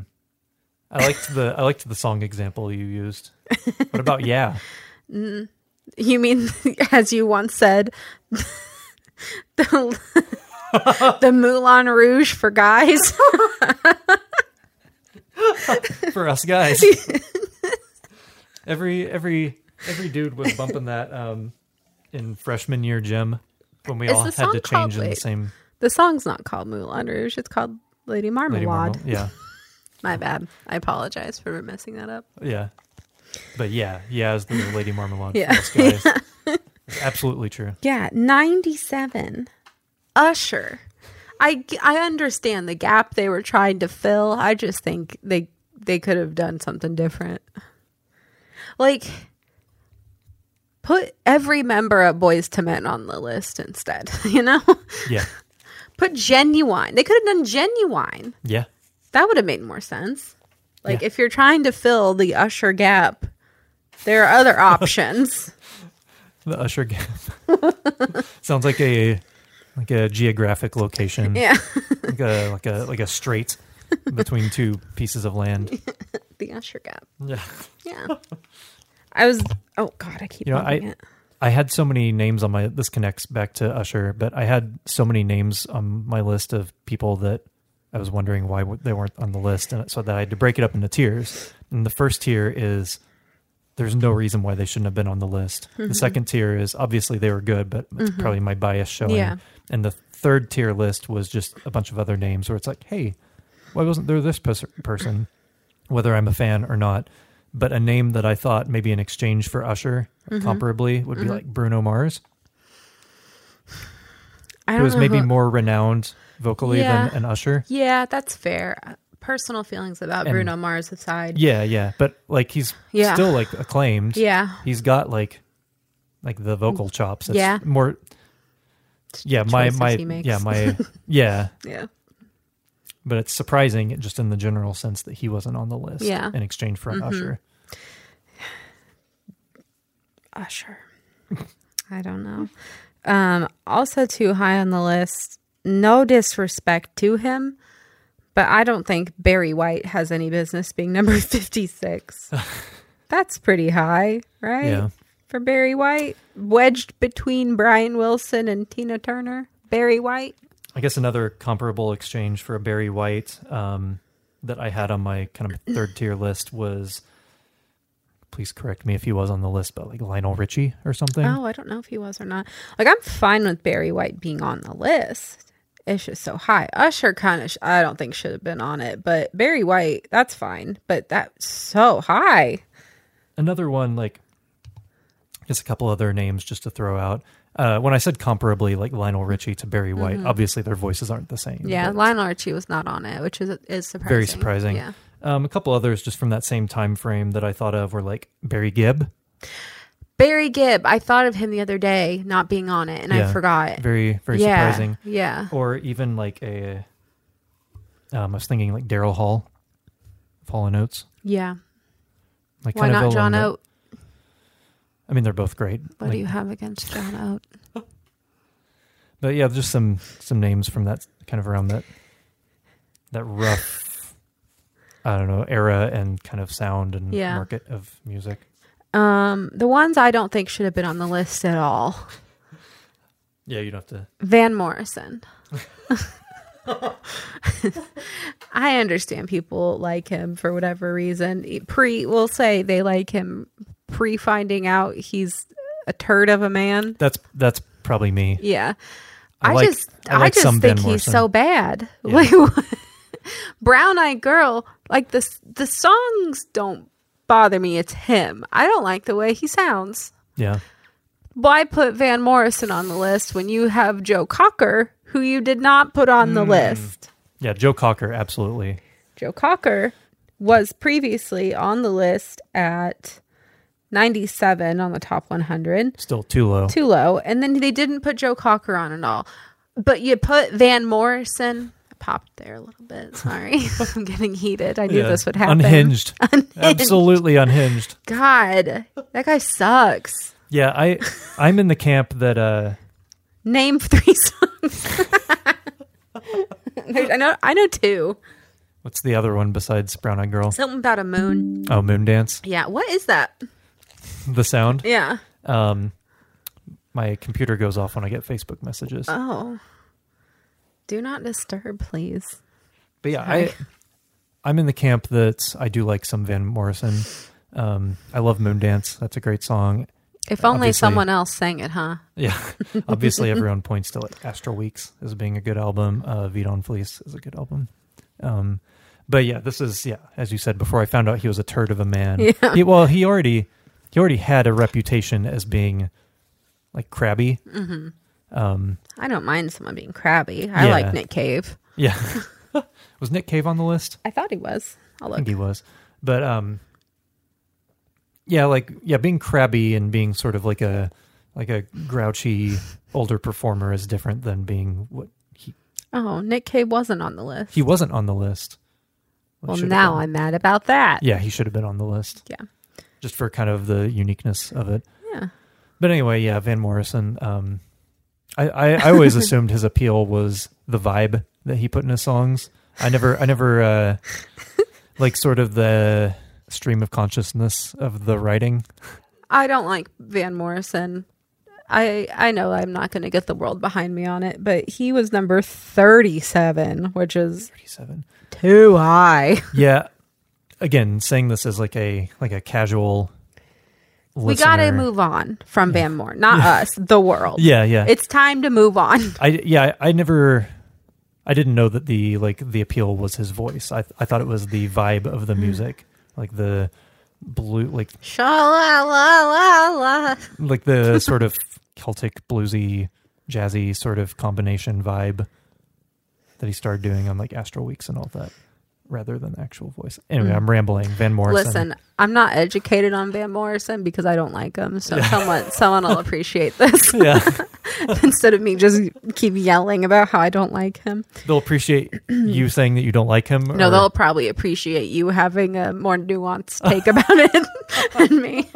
I liked the I liked the song example you used. What about yeah? You mean, as you once said, the, the Moulin Rouge for guys? For us guys. every every every dude was bumping that um in freshman year gym when we Is all had to change in the wait. same The song's not called Moulin Rouge. It's called Lady Marmalade. Lady Marmal. Yeah. My bad. I apologize for messing that up. Yeah. But yeah, yeah, is the Lady Marmalade Yeah. for us guys. It's absolutely true. Yeah, 97. Usher. I, I understand the gap they were trying to fill. I just think they they could have done something different. Like, put every member of Boyz II Men on the list instead. You know, Yeah. put Ginuwine. They could have done Ginuwine. Yeah. That would have made more sense. Like, Yeah. if you're trying to fill the Usher gap, there are other options. The Usher Gap. Sounds like a like a geographic location. yeah, Like a like a like a strait between two pieces of land. the Usher gap. Yeah. Yeah. I was. Oh God, I keep You know, I- it. I had so many names on my this connects back to Usher, but I had so many names on my list of people that I was wondering why they weren't on the list, and so that I had to break it up into tiers. And the first tier is there's no reason why they shouldn't have been on the list. Mm-hmm. The second tier is obviously they were good, but it's probably my bias showing. Yeah. And the third tier list was just a bunch of other names where it's like, hey, why wasn't there this pers- person? Whether I'm a fan or not, but a name that I thought maybe in exchange for Usher, Mm-hmm. comparably, would be like Bruno Mars, I who was maybe who- more renowned vocally Yeah. than an Usher. Yeah, that's fair. Personal feelings about And- Bruno Mars aside. Yeah, yeah, but like he's Yeah. still like acclaimed. Yeah. he's got like like the vocal chops. Yeah. more. Yeah, my my yeah my yeah, Yeah. but it's surprising just in the general sense that he wasn't on the list. Yeah. in exchange for an Mhm. Usher. Usher. I don't know. Um, also too high on the list. No disrespect to him, but I don't think Barry White has any business being number fifty six. That's pretty high, right? Yeah. For Barry White, wedged between Brian Wilson and Tina Turner. Barry White. I guess another comparable exchange for a Barry White um, that I had on my kind of third tier list was. Please correct me if he was on the list, but like Lionel Richie or something. Oh, I don't know if he was or not. Like, I'm fine with Barry White being on the list. It's just so high. Usher kind of, sh- I don't think should have been on it, but Barry White, that's fine. But that's so high. Another one, like just a couple other names just to throw out. Uh, when I said comparably, like Lionel Richie to Barry White, obviously their voices aren't the same. Mm-hmm. Yeah, Lionel Richie was not on it, which is is surprising. Very surprising. Yeah, um, a couple others just from that same time frame that I thought of were like Barry Gibb, Barry Gibb. I thought of him the other day not being on it, and I forgot. very very yeah, surprising. Yeah, Or even like a, um, I was thinking like Daryl Hall, Fallen Oats. yeah. Like Why kind not John that- Oat? I mean, they're both great. What Like, do you have against John Oates? But yeah, just some some names from that kind of around that that rough, I don't know, era and kind of sound and Yeah. market of music. Um, the ones I don't think should have been on the list at all. Yeah, you don't have to. Van Morrison. I understand people like him for whatever reason. Pre, we'll say they like him pre finding out he's a turd of a man. That's that's probably me. Yeah. I I, like- just, I I, just think he's so bad. Yeah. Like, Brown Eyed Girl, like the the songs don't bother me. It's him. I don't like the way he sounds. Yeah, Why put Van Morrison on the list when you have Joe Cocker, who you did not put on Hmm. the list? yeah. Joe Cocker, absolutely. Joe Cocker was previously on the list at 97 on the top 100, Still too low. too low. And then they didn't put Joe Cocker on at all. But you put Van Morrison. Popped there a little bit. Sorry. I'm getting heated. I knew Yeah. this would happen. Unhinged. Absolutely unhinged. God, that guy sucks. Yeah, I I'm in the camp that uh Name three songs. I know. I know two. what's the other one besides Brown Eyed Girl? Something about a moon. Oh, Moondance. Yeah. What is that? The sound. Yeah. Um my computer goes off when I get Facebook messages. Oh. Do not disturb, please. But yeah, I I'm in the camp that I do like some Van Morrison. Um, I love Moondance. That's a great song. If only Obviously- someone else sang it, huh? Yeah, obviously everyone points to like Astral Weeks as being a good album. Uh, Veedon Fleece is a good album. Um, but yeah, this is yeah, as you said before. I found out he was a turd of a man. Yeah. He- well, he already he already had a reputation as being like crabby. Mm-hmm. Um, I don't mind someone being crabby. I Yeah. like Nick Cave. yeah, was Nick Cave on the list? I thought he was. I'll I look. think he was. But um yeah, like yeah, being crabby and being sort of like a like a grouchy older performer is different than being what he Oh, Nick Cave wasn't on the list. he wasn't on the list. Well, now been. I'm mad about that. yeah, he should have been on the list. Yeah. just for kind of the uniqueness of it. Yeah. But anyway, yeah, Van Morrison. Um, I, I, I always assumed his appeal was the vibe that he put in his songs. I never, I never, uh, like sort of the stream of consciousness of the writing. I don't like Van Morrison. I I know I'm not going to get the world behind me on it, but he was number 37, which is Thirty-seven. too high. Yeah. Again, saying this as like a like a casual. We got to move on from Van Moore, not us, the world. Yeah, yeah. It's time to move on. I yeah, I never I didn't know that the like the appeal was his voice. I I thought it was the vibe of the hmm. music, like the blue like Sha la la la la. like the sort of Celtic bluesy jazzy sort of combination vibe that he started doing on like Astral Weeks and all that rather than the actual voice. Anyway, I'm rambling. Van Morrison. Listen, I'm not educated on Van Morrison because I don't like him. So someone someone will appreciate this Yeah. instead of me just keep yelling about how I don't like him. They'll appreciate you saying that you don't like him. No, or- they'll probably appreciate you having a more nuanced take about it than me.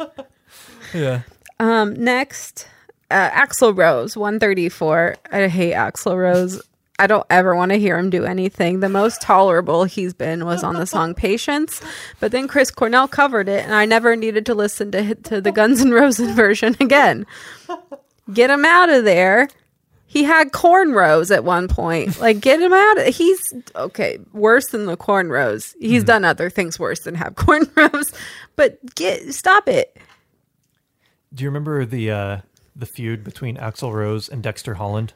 Yeah. Um, next, uh, Axl Rose, 134. I hate Axl Rose. I don't ever want to hear him do anything. The most tolerable he's been was on the song Patience, but then Chris Cornell covered it, and I never needed to listen to to the Guns N' Roses version again. Get him out of there. He had cornrows at one point. Like, get him out. Of, he's okay. Worse than the cornrows. He's done other things worse than have cornrows. But get stop it. Do you remember the uh the feud between Axl Rose and Dexter Holland?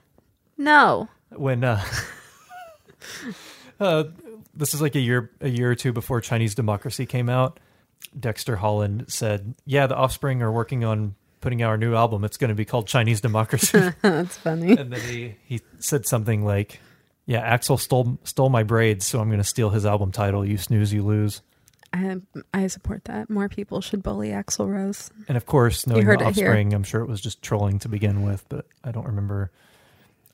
No. When uh, uh this is like a year a year or two before Chinese Democracy came out. Dexter Holland said, "Yeah, the Offspring are working on putting out our new album. It's going to be called Chinese Democracy." That's funny. and then he he said something like, "Yeah, Axel stole stole my braids, so I'm going to steal his album title. You snooze, you lose." I, I support that. More people should bully Axl Rose. And of course, knowing the. Offspring, I'm sure it was just trolling to begin with, but I don't remember.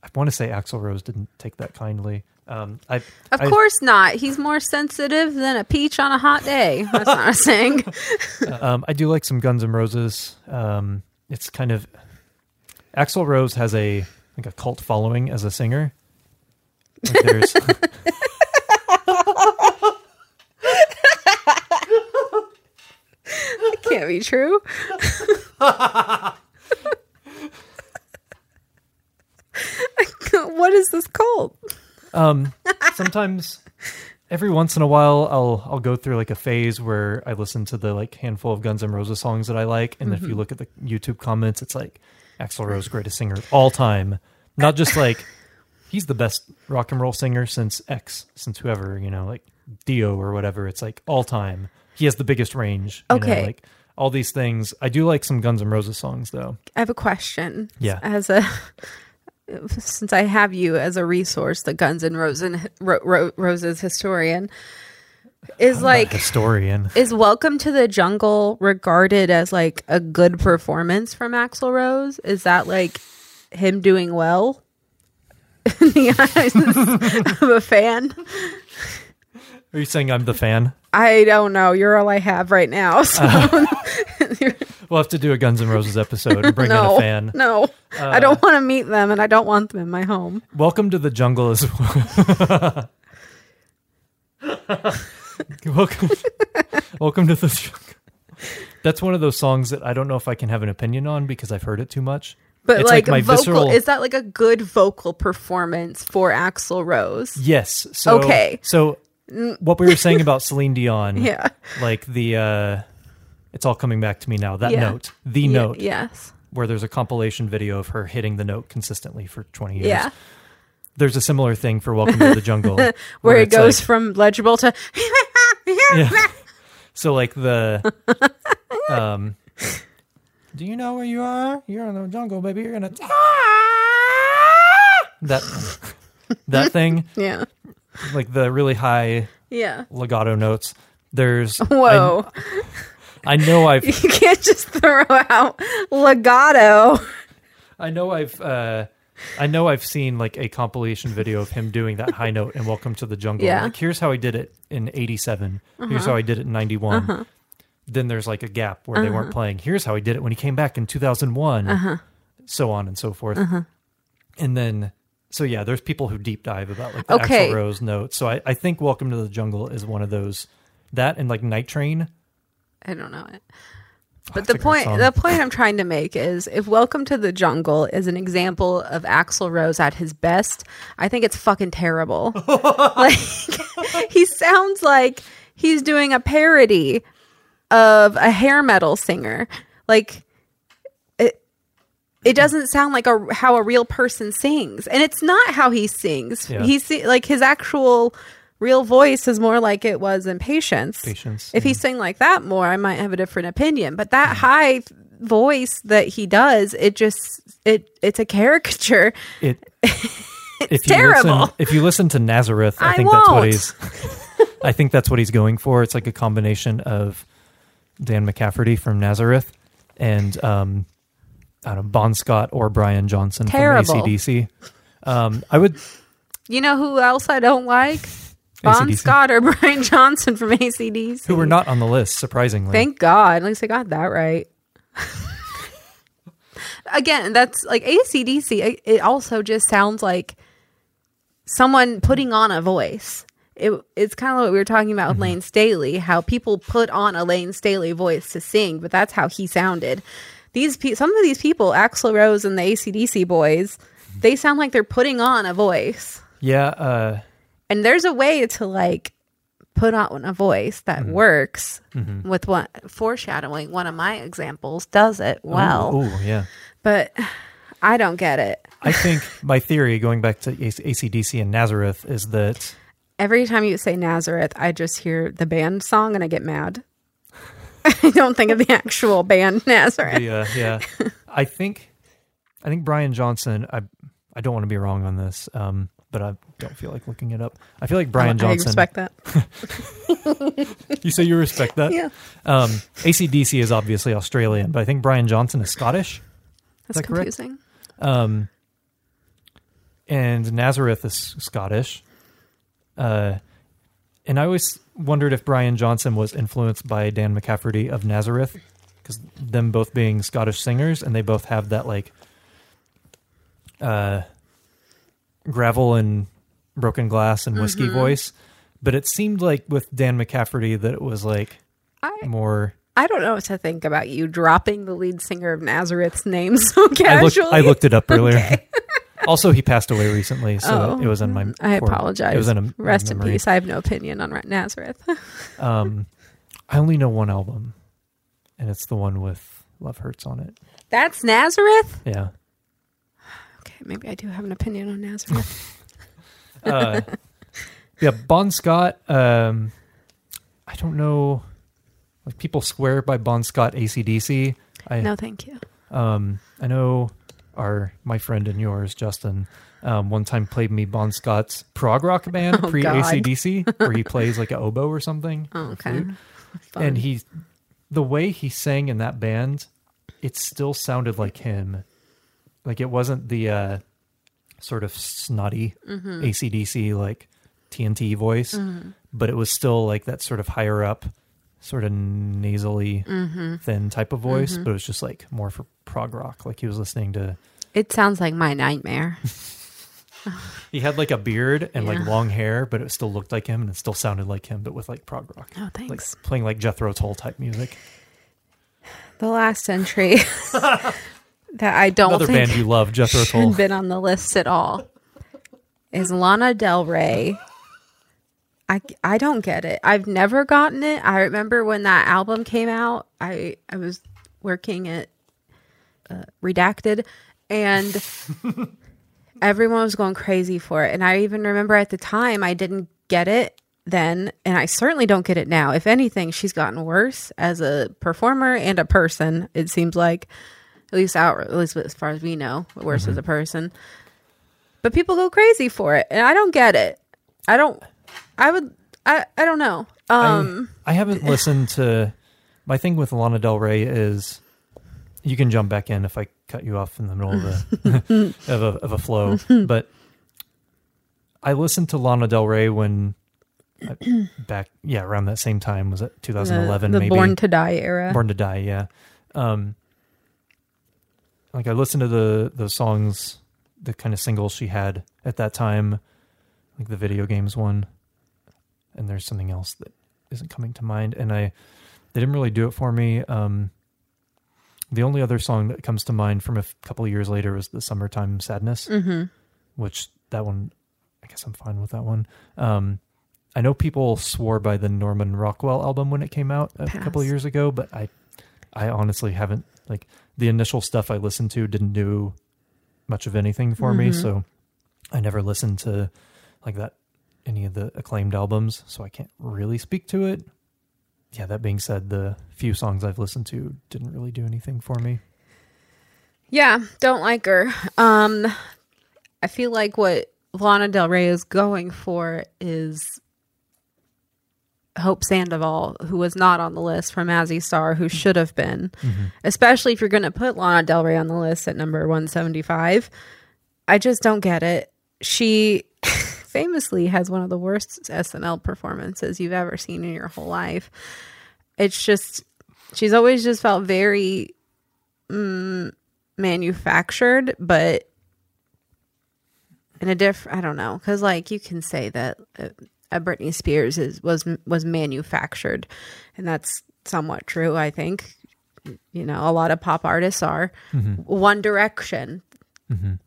I want to say Axl Rose didn't take that kindly. Um, I Of I- course not. He's more sensitive than a peach on a hot day. That's not a saying. um, I do like some Guns N' Roses. Um, it's kind of Axl Rose has a like a cult following as a singer. Like there's It can't be true. What is this called? um, sometimes every once in a while I'll I'll go through like a phase where I listen to the like handful of Guns N' Roses songs that I like, and if you look at the YouTube comments, it's like Axl Rose greatest singer of all time, not just like he's the best rock and roll singer since X, since whoever you know, like Dio or whatever. It's like all time. He has the biggest range. you know, Okay. like all these things. I do like some Guns N' Roses songs though. I have a question. Yeah. As a since I have you as a resource, the Guns and Roses, Ro- Ro- Roses historian, is like historian. is Welcome to the Jungle regarded as like a good performance from Axl Rose? Is that like him doing well in the eyes of a fan? Are you saying I'm the fan? I don't know. You're all I have right now. So We'll have to do a Guns N' Roses episode and bring no, in a fan. no, I don't want to meet them, and I don't want them in my home. Welcome to the jungle as well. welcome, welcome to the jungle. That's one of those songs that I don't know if I can have an opinion on because I've heard it too much. But It's like, like my vocal, visceral- is that like a good vocal performance for Axl Rose? Yes. So Okay. So what we were saying about Celine Dion, Yeah. like the uh it's all coming back to me now. That Yeah. note, the Ye- note, Yes. where there's a compilation video of her hitting the note consistently for 20 years. Yeah. There's a similar thing for Welcome to the Jungle, Where, it it's goes like- from legible to yeah. So like the um Do you know where you are? You're in the jungle, baby. You're gonna that that thing, yeah. like the really high Yeah. legato notes. There's Whoa. I know I've You can't just throw out legato. I know I've uh I know I've seen like a compilation video of him doing that high note in Welcome to the Jungle. Yeah. Like here's how I did it in 87. Here's uh-huh. how I did it in 91. Uh-huh. Then there's like a gap where they weren't uh-huh. playing. Here's how he did it when he came back in 2001. So on and so forth. And then so yeah, there's people who deep dive about like the Okay. Axl Rose notes. So I, I think Welcome to the Jungle is one of those that and like Night Train. I don't know it. Oh, But a the point the point I'm trying to make is if Welcome to the Jungle is an example of Axl Rose at his best, I think it's fucking terrible. like he sounds like he's doing a parody of a hair metal singer. Like it it doesn't sound like a how a real person sings. And it's not how he sings. Yeah. He's like his actual real voice is more like it was in Patience. Patience. If he sang like that more, I might have a different opinion. But that high voice that he does, it just it it's a caricature. it if you terrible. listen if you listen to Nazareth, I, I think that's what he's I think that's what he's going for. It's like a combination of Dan McCafferty from Nazareth and um I don't know, Bon Scott or Brian Johnson Terrible. from ACDC. Um I would You know who else I don't like? Bon AC/DC. Scott or Brian Johnson from ACDC. who were not on the list, surprisingly. Thank God. At least I got that right. Again, that's like ACDC. it- also just sounds like someone putting on a voice. It, it's kind of what we were talking about with Layne Staley, how people put on a Layne Staley voice to sing, but that's how he sounded. These pe- some of these people, Axl Rose and the ACDC boys, they sound like they're putting on a voice. yeah, uh And there's a way to like put on a voice that Mm-hmm. works with what foreshadowing. One of my examples does it well, oh yeah. but I don't get it. I think my theory, going back to AC- ACDC and Nazareth, is that Every time you say Nazareth, I just hear the band song and I get mad. I don't think of the actual band Nazareth. the, uh, yeah, I think, I think Brian Johnson. I I don't want to be wrong on this, um, but I don't feel like looking it up. I feel like Brian Johnson. I respect that. You say you respect that? Yeah, Um, ACDC is obviously Australian, but I think Brian Johnson is Scottish. that's that confusing. Um, and Nazareth is Scottish. Uh, and I always wondered if Brian Johnson was influenced by Dan McCafferty of Nazareth, because them both being Scottish singers, and they both have that like uh, gravel and broken glass and whiskey Mm-hmm. voice. But it seemed like with Dan McCafferty that it was like I more. I don't know what to think about you dropping the lead singer of Nazareth's name so I looked, casually. I looked it up earlier. also, he passed away recently, so Oh, it was in my. I apologize. It was in a Rest in peace. I have no opinion on Nazareth. Um, I only know one album, and it's the one with "Love Hurts" on it. That's Nazareth? Yeah. Maybe I do have an opinion on Nazareth. Uh, yeah, Bon Scott. Um, I don't know. Like people swear by Bon Scott ACDC. I no, thank you. um I know our my friend and yours Justin um, one time played me Bon Scott's prog rock band Oh, pre. ACDC where he plays like an oboe or something. Oh, okay. And he, the way he sang in that band, it still sounded like him. Like it wasn't the uh, sort of snotty Mm-hmm. ACDC like TNT voice, but it was still like that sort of higher up, sort of nasally, Mm-hmm. thin type of voice. But it was just like more for prog rock. Like he was listening to. It sounds like my nightmare. He had like a beard and Yeah. like long hair, but it still looked like him, and it still sounded like him, but with like prog rock, Oh, like thanks. playing like Jethro Tull type music. the last entry that I don't Another think band you love, Jethro Tull. been on the list at all is Lana Del Rey. I, I don't get it. I've never gotten it. I remember when that album came out, I I was working at uh, Redacted and everyone was going crazy for it. And I even remember at the time I didn't get it then and I certainly don't get it now. If anything, she's gotten worse as a performer and a person, it seems like at least out at least as far as we know, worse as a person. But people go crazy for it, and I don't get it. I don't. I would. I. I don't know. Um. I, I haven't listened to My thing with Lana Del Rey is you can jump back in if I cut you off in the middle of a of a of a flow, but I listened to Lana Del Rey when uh, back yeah around that same time was it 2011 the, the maybe Born to Die era. Born to Die, yeah. Um, like I listened to the the songs, the kind of singles she had at that time, like the video games one, and there's something else that isn't coming to mind, and I they didn't really do it for me. Um, the only other song that comes to mind from a f- couple of years later was the "Summertime Sadness," mm-hmm. which that one, I guess I'm fine with that one. Um, I know people swore by the Norman Rockwell album when it came out a Pass. couple of years ago, but I, I honestly haven't like the initial stuff I listened to didn't do much of anything for me, Mhm. so I never listened to like that any of the acclaimed albums, so I can't really speak to it. Yeah, that being said, the few songs I've listened to didn't really do anything for me. Yeah, don't like her. Um, I feel like what Lana Del Rey is going for is Hope Sandoval, who was not on the list from Mazzy Star, who should have been. Especially if you're going to put Lana Del Rey on the list at number 175. I just don't get it. She famously has one of the worst SNL performances you've ever seen in your whole life. It's just, she's always just felt very mm, manufactured, but in a different, I don't know, because like you can say that uh, uh, Britney Spears is was was manufactured, and that's somewhat true. I think, you know, a lot of pop artists are. One Direction,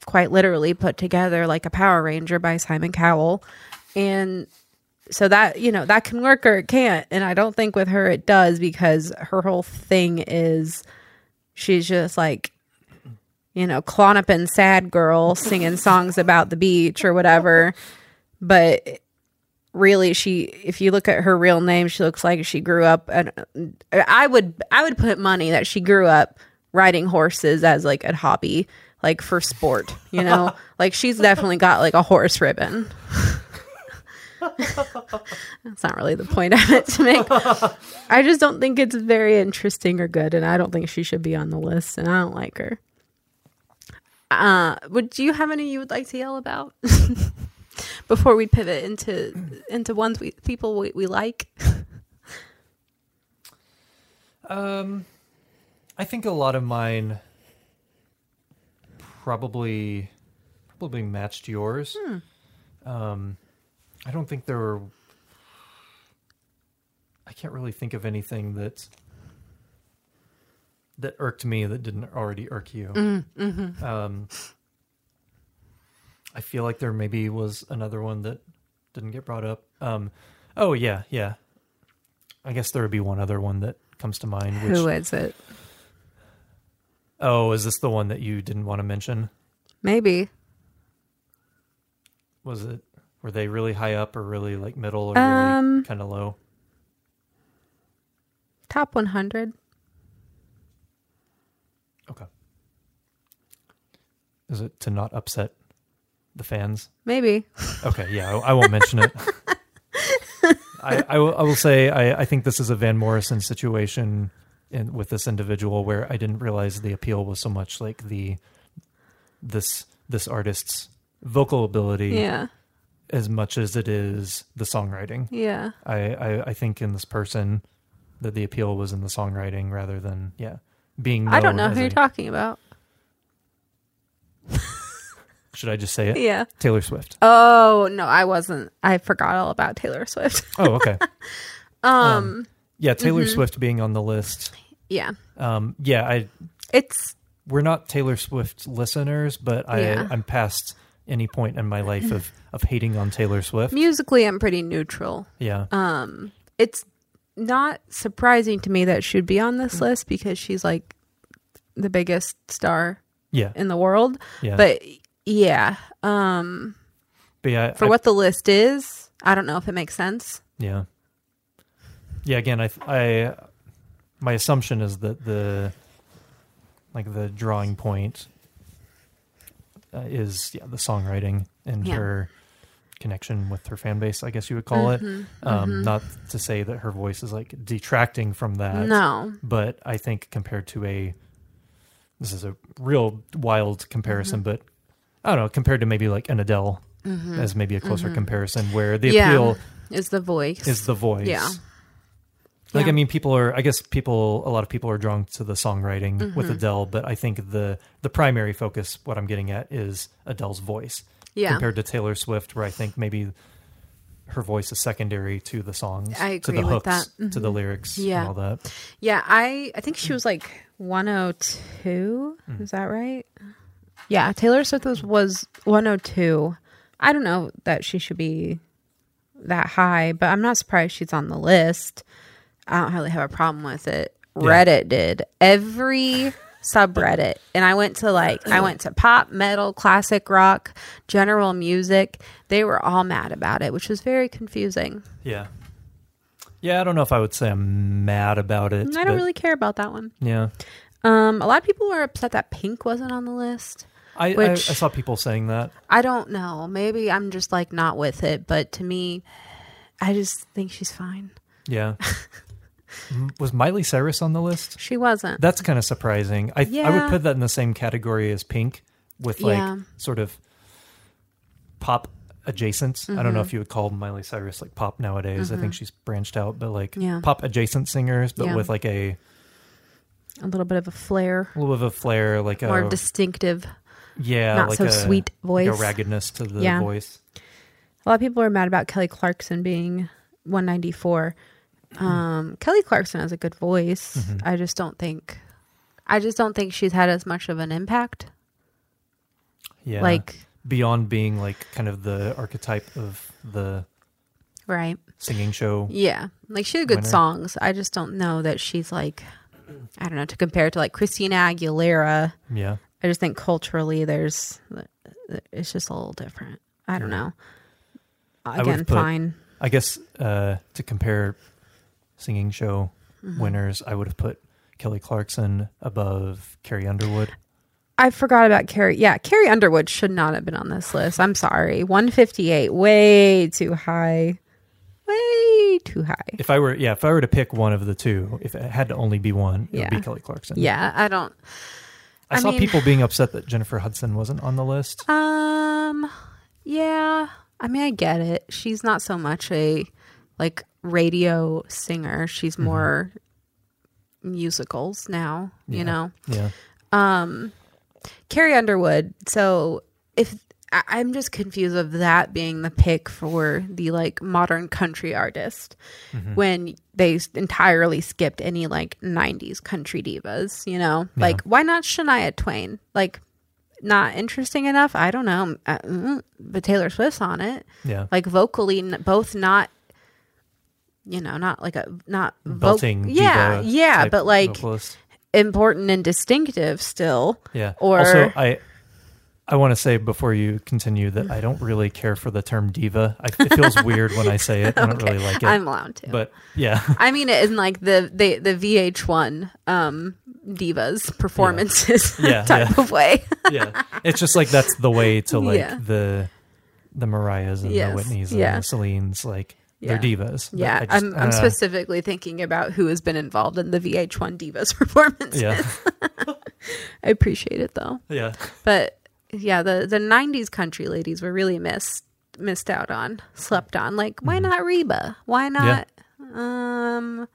quite literally put together like a Power Ranger by Simon Cowell, and so that you know that can work or it can't, and I don't think with her it does because her whole thing is she's just like you know, Klonopin sad girl singing songs about the beach or whatever. But really she if you look at her real name, she looks like she grew up and I would I would put money that she grew up riding horses as like a hobby, like for sport, you know? like she's definitely got like a horse ribbon. That's not really the point I meant to make. I just don't think it's very interesting or good, and I don't think she should be on the list, and I don't like her. Uh, would do you have any you would like to yell about before we pivot into into ones we people we, we like? Um, I think a lot of mine probably probably matched yours. Um, I don't think there were. I can't really think of anything that that irked me that didn't already irk you. Um, I feel like there maybe was another one that didn't get brought up. Um, oh yeah, yeah. I guess there would be one other one that comes to mind. Which, Who is it? Oh, is this the one that you didn't want to mention? Maybe. Was it? Were they really high up or really like middle or Um, really kind of low? Top 100. Okay. Is it to not upset the fans? Maybe. Okay, yeah, I, I won't mention it. I, I, will, I will say I, I think this is a Van Morrison situation in, with this individual where I didn't realize the appeal was so much like the this this artist's vocal ability Yeah. as much as it is the songwriting. Yeah. I, I, I think in this person that the appeal was in the songwriting rather than yeah being. I don't know who a- you're talking about. Should I just say it? Yeah. Taylor Swift. Oh, no, I wasn't. I forgot all about Taylor Swift. Oh, okay. um, Yeah, Taylor Mm-hmm. Swift being on the list. yeah. Um, yeah, I It's we're not Taylor Swift listeners, but I Yeah. I'm past any point in my life of of hating on Taylor Swift. musically I'm pretty neutral. Yeah, Um, it's not surprising to me that she'd be on this list because she's like the biggest star yeah, in the world. yeah. But yeah, um, But yeah, for I- what the list is, I don't know if it makes sense. Yeah. Yeah. Again, I, I, my assumption is that the, like the drawing point, uh, is yeah the songwriting and Yeah. her connection with her fan base, I guess you would call it. Mhm, Um, mhm. Not to say that her voice is like detracting from that, no. but I think compared to a, this is a real wild comparison, Mhm. but I don't know, compared to maybe like an Adele Mhm. as maybe a closer Mhm. comparison, where the Yeah. appeal Is the voice. is the voice. Yeah. Like Yeah. I mean, people are. I guess people. A lot of people are drawn to the songwriting with Mhm. Adele, but I think the the primary focus, what I'm getting at, is Adele's voice yeah. compared to Taylor Swift, where I think maybe her voice is secondary to the songs, I to the with hooks, that. to the Mhm. lyrics, Yeah. and all that. Yeah, I I think she was like 102. Mm. Is that right? Yeah, Taylor Swift was, was 102. I don't know that she should be that high, but I'm not surprised she's on the list. I don't really have a problem with it. Yeah. Reddit did every subreddit, and I went to like I went to pop, metal, classic rock, general music. They were all mad about it, which was very confusing. Yeah, yeah. I don't know if I would say I'm mad about it. I don't but really care about that one. Yeah, Um, a lot of people were upset that Pink wasn't on the list. I, I, I saw people saying that. I don't know. Maybe I'm just like not with it, but to me, I just think she's fine. Yeah. Was Miley Cyrus on the list? She wasn't. That's kind of surprising. I I would put that in the same category as Pink, with like Yeah. sort of pop adjacent. I don't know Mhm. if you would call Miley Cyrus like pop nowadays. I think Mhm. she's branched out, but like Yeah. pop adjacent singers, but Yeah. with like a, a little bit of a flair, a little bit of a flair, like more a distinctive, yeah, not like so a, sweet voice. like a raggedness to the Yeah. voice. A lot of people are mad about Kelly Clarkson being 194. Um, Kelly Clarkson has a good voice. Mhm. I just don't think, I just don't think she's had as much of an impact. Yeah, Like, beyond being like kind of the archetype of the right? singing show. Yeah, like she had good Winner. songs. I just don't know that she's like, I don't know, to compare to like Christina Aguilera. Yeah, I just think culturally, there's it's just a little different. I don't know. Again, put- fine. I guess uh, to compare singing show Mhm. winners, I would have put Kelly Clarkson above Carrie Underwood. I forgot about Carrie. Yeah, Carrie Underwood should not have been on this list. I'm sorry. 158, way too high. Way too high. If I were, yeah, if I were to pick one of the two, if it had to only be one, it would be Kelly Clarkson. Yeah, I don't. I, I saw mean- people being upset that Jennifer Hudson wasn't on the list. Um, yeah. I mean, I get it. She's not so much a like radio singer. She's Mhm. more musicals now. Yeah. You know. Yeah, Um, Carrie Underwood. So if I, I'm just confused of that being the pick for the like modern country artist Mhm. when they entirely skipped any like 90s country divas, you know? Yeah. Like why not Shania Twain? Like not interesting enough? I don't know. Uh, mm, but Taylor Swift's on it. yeah. Like vocally n- both not you know, not like a not voc- Belting, yeah, yeah, but like vocalist. important and distinctive still. Yeah. Or- also, I I want to say before you continue that I don't really care for the term diva. I, it feels weird when I say it. I don't Okay. really like it. I'm allowed to. but yeah, I mean it in like the the, the VH1 um divas performances Yeah, type yeah. of way. yeah. It's just like that's the way to like Yeah. the the Mariahs and Yes, the Whitneys and yeah. the Celines. Like Yeah. they're divas. Yeah, I just- I'm I'm specifically thinking about who has been involved in the VH1 divas performances. Yeah, I appreciate it though. yeah, But yeah, the the 90s country ladies were really missed missed out on, slept on. Like why Mhm. not Reba? Why not um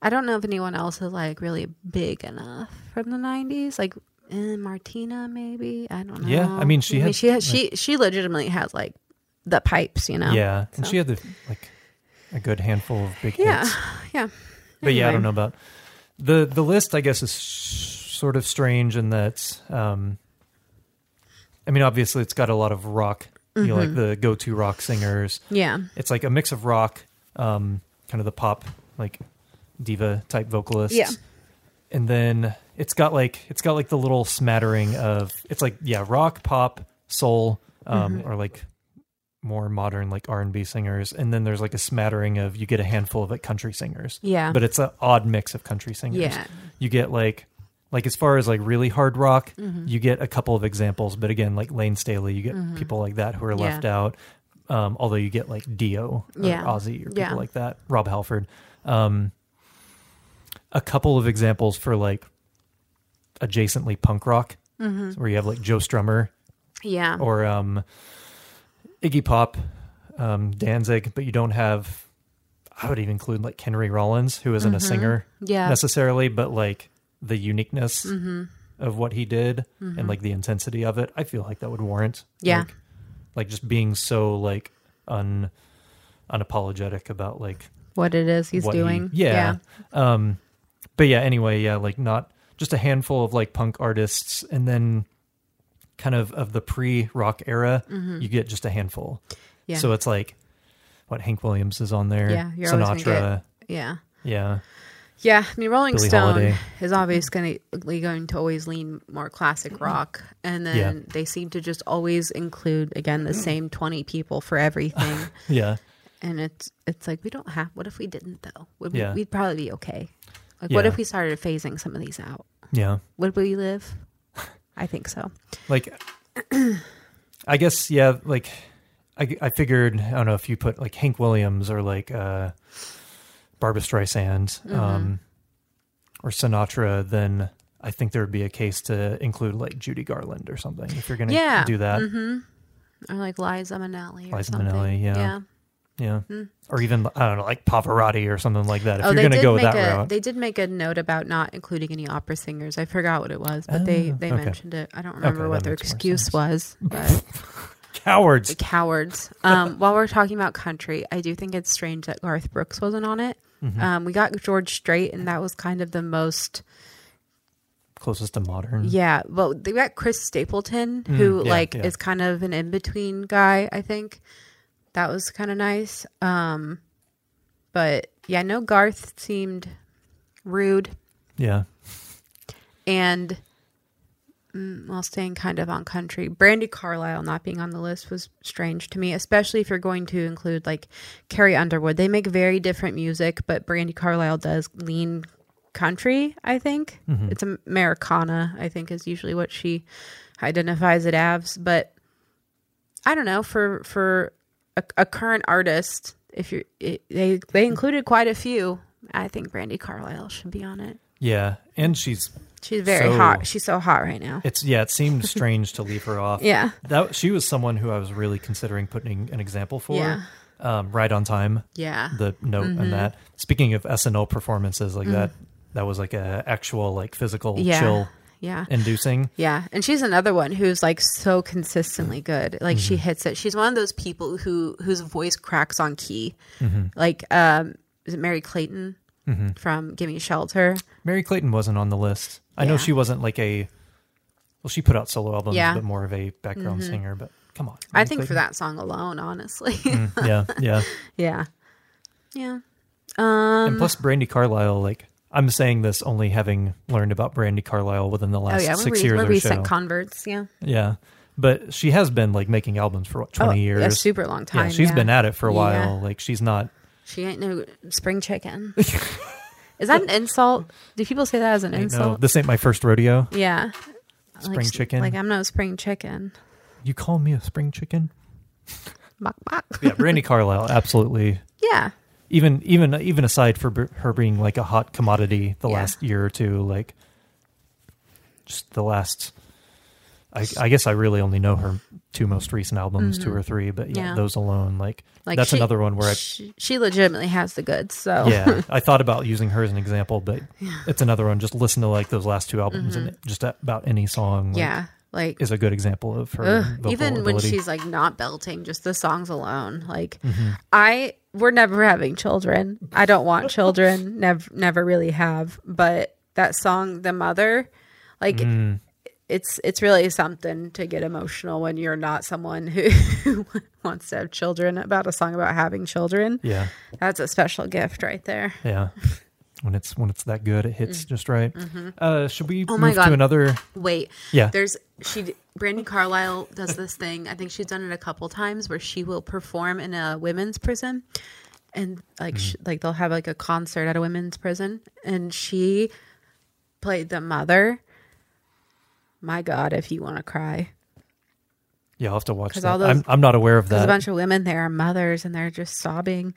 I don't know if anyone else is like really big enough from the 90s like eh, Martina maybe. I don't know. Yeah, I mean, she had, she has, she she legitimately has like the pipes, you know. yeah, and she had the like a good handful of big Yeah. hits. Yeah. But yeah, I don't know about the the list. I guess is sort of strange in that. Um, I mean, obviously, it's got a lot of rock. You know, like Mhm. the go-to rock singers. Yeah. It's like a mix of rock, um, kind of the pop, like diva type vocalists. Yeah. And then it's got like it's got like the little smattering of it's like yeah rock, pop, soul, um, Mhm. or like more modern like R and B singers. And then there's like a smattering of you get a handful of like country singers Yeah. but it's an odd mix of country singers. yeah. You get like like as far as like really hard rock, Mhm. you get a couple of examples, but again, like Layne Staley, you get Mhm. people like that who are Yeah. left out. Um, although you get like Dio or Yeah. Ozzy or people Yeah. like that, Rob Halford. Um, a couple of examples for like adjacently punk rock, Mm-hmm. where you have like Joe Strummer Yeah. or um, Iggy Pop, um, Danzig, but you don't have. I would even include like Henry Rollins, who isn't a singer Mm-hmm. yeah. necessarily, but like the uniqueness Mm-hmm. of what he did and like the intensity of it. I feel like that would warrant. Yeah. Like, like just being so like un unapologetic about like what it is he's what he- doing. yeah. Um, but yeah, anyway, yeah, like not just a handful of like punk artists, and then kind of of the pre rock era, you get just a handful. Mm-hmm. Yeah. So it's like what Hank Williams is on there, Yeah, you're Sinatra, gonna yeah. yeah, Yeah, I mean, Rolling Billie Stone Holiday. is obviously going, going to always lean more classic rock, and then Mm-hmm. Yeah. they seem to just always include again the same twenty people for everything, yeah, and it's it's like we don't have. What if we didn't though? Would we, Yeah. we'd probably be okay. Like, what if we started phasing some of these out? yeah. Would we live? I think so. like i guess yeah like I, I figured i don't know if you put like hank williams or like uh barbra streisand Mm-hmm. um or sinatra then i think there would be a case to include like judy garland or something if you're gonna Yeah. do that hmm Or like Liza Minnelli or Liza something. Minnelli, yeah. yeah. yeah Mm. or even i don't know like pavarotti or something like that if oh, you're gonna go make that a route they did make a note about not including any opera singers. I forgot what it was, but they Oh, they okay. mentioned it. I don't remember Okay, what their excuse was, but cowards cowards. Um, while we're talking about country, I do think it's strange that Garth Brooks wasn't on it. Mhm. Um, we got George Strait, and that was kind of the most. closest to modern Yeah, well, they got Chris Stapleton, Mm, who yeah, like yeah. is kind of an in between guy. I think that was kind of nice. Um, but yeah, no, Garth seemed rude yeah and mm, while staying kind of on country, Brandi Carlile not being on the list was strange to me, especially if you're going to include like Carrie Underwood. They make very different music, but Brandi Carlile does lean country. I think Mhm. it's Americana. I think is usually what she identifies it as, but I don't know for for a, a current artist. If you're, they they included quite a few. I think Brandi Carlile should be on it. yeah and she's She's very So- hot. She's so hot right now. it's yeah it seemed strange to leave her off Yeah. that she was someone who I was really considering putting an example for. Yeah. Um, right on time, Yeah. the note Mhm. and that. Speaking of SNL performances like that, that was like a actual like physical Mm. Yeah. chill Yeah. inducing. Yeah. And she's another one who's like so consistently good. Like she Mm-hmm. hits it. She's one of those people who whose voice cracks on key. hmm Like um is it Merry Clayton hmm from Gimme Shelter? Merry Clayton wasn't on the list. I know she wasn't like a. Well, she put out solo albums, Yeah. but more of a background Mhm. singer. But come on, I Merry think for that song alone, honestly. Mm, yeah, yeah. yeah. Yeah. Um and plus, Brandi Carlile, like I'm saying this only having learned about Brandi Carlile within the Oh last yeah, we're, six years we're recent so. converts, yeah. yeah, but she has been like making albums for what twenty oh, years. A super long time. yeah, she's yeah. been at it for a Yeah. while. Like she's not. She ain't no spring chicken. Is that an insult? Do people say that as an ain't insult? no, this ain't my first rodeo. Yeah. Spring like, chicken. Like I'm no spring chicken. You call me a spring chicken? Bok, bok. Yeah, Brandi Carlile, absolutely. Yeah. Even even even aside for b- her being like a hot commodity the Yeah. last year or two, like just the last. I, I guess I really only know her two most recent albums, two Mhm. or three, but yeah, Yeah. those alone, like, Like that's she, another one where I she, she legitimately has the goods. So yeah, I thought about using her as an example, but Yeah. it's another one. Just listen to like those last two albums, and just about any song, like, yeah, like is a good example of her. ugh, even when she's like not belting, just the songs alone. Like Mhm. I, we're never having children. I don't want children. Never, never really have. But that song, "The Mother," like Mm, it's it's really something to get emotional when you're not someone who wants to have children about a song about having children. yeah, That's a special gift right there. yeah. when it's when it's that good, it hits just right. Uh, should we Mm. Oh my move God. to another? Wait, Yeah, there's she Brandi Carlile does this thing. I think she's done it a couple times where she will perform in a women's prison, and like sh like they'll have like a concert at a women's prison, and she played the mother. My God, if you want to cry, Yeah, I'll have to watch that. all those- I'm I'm not aware of that. There's a bunch of women there are mothers and they're just sobbing.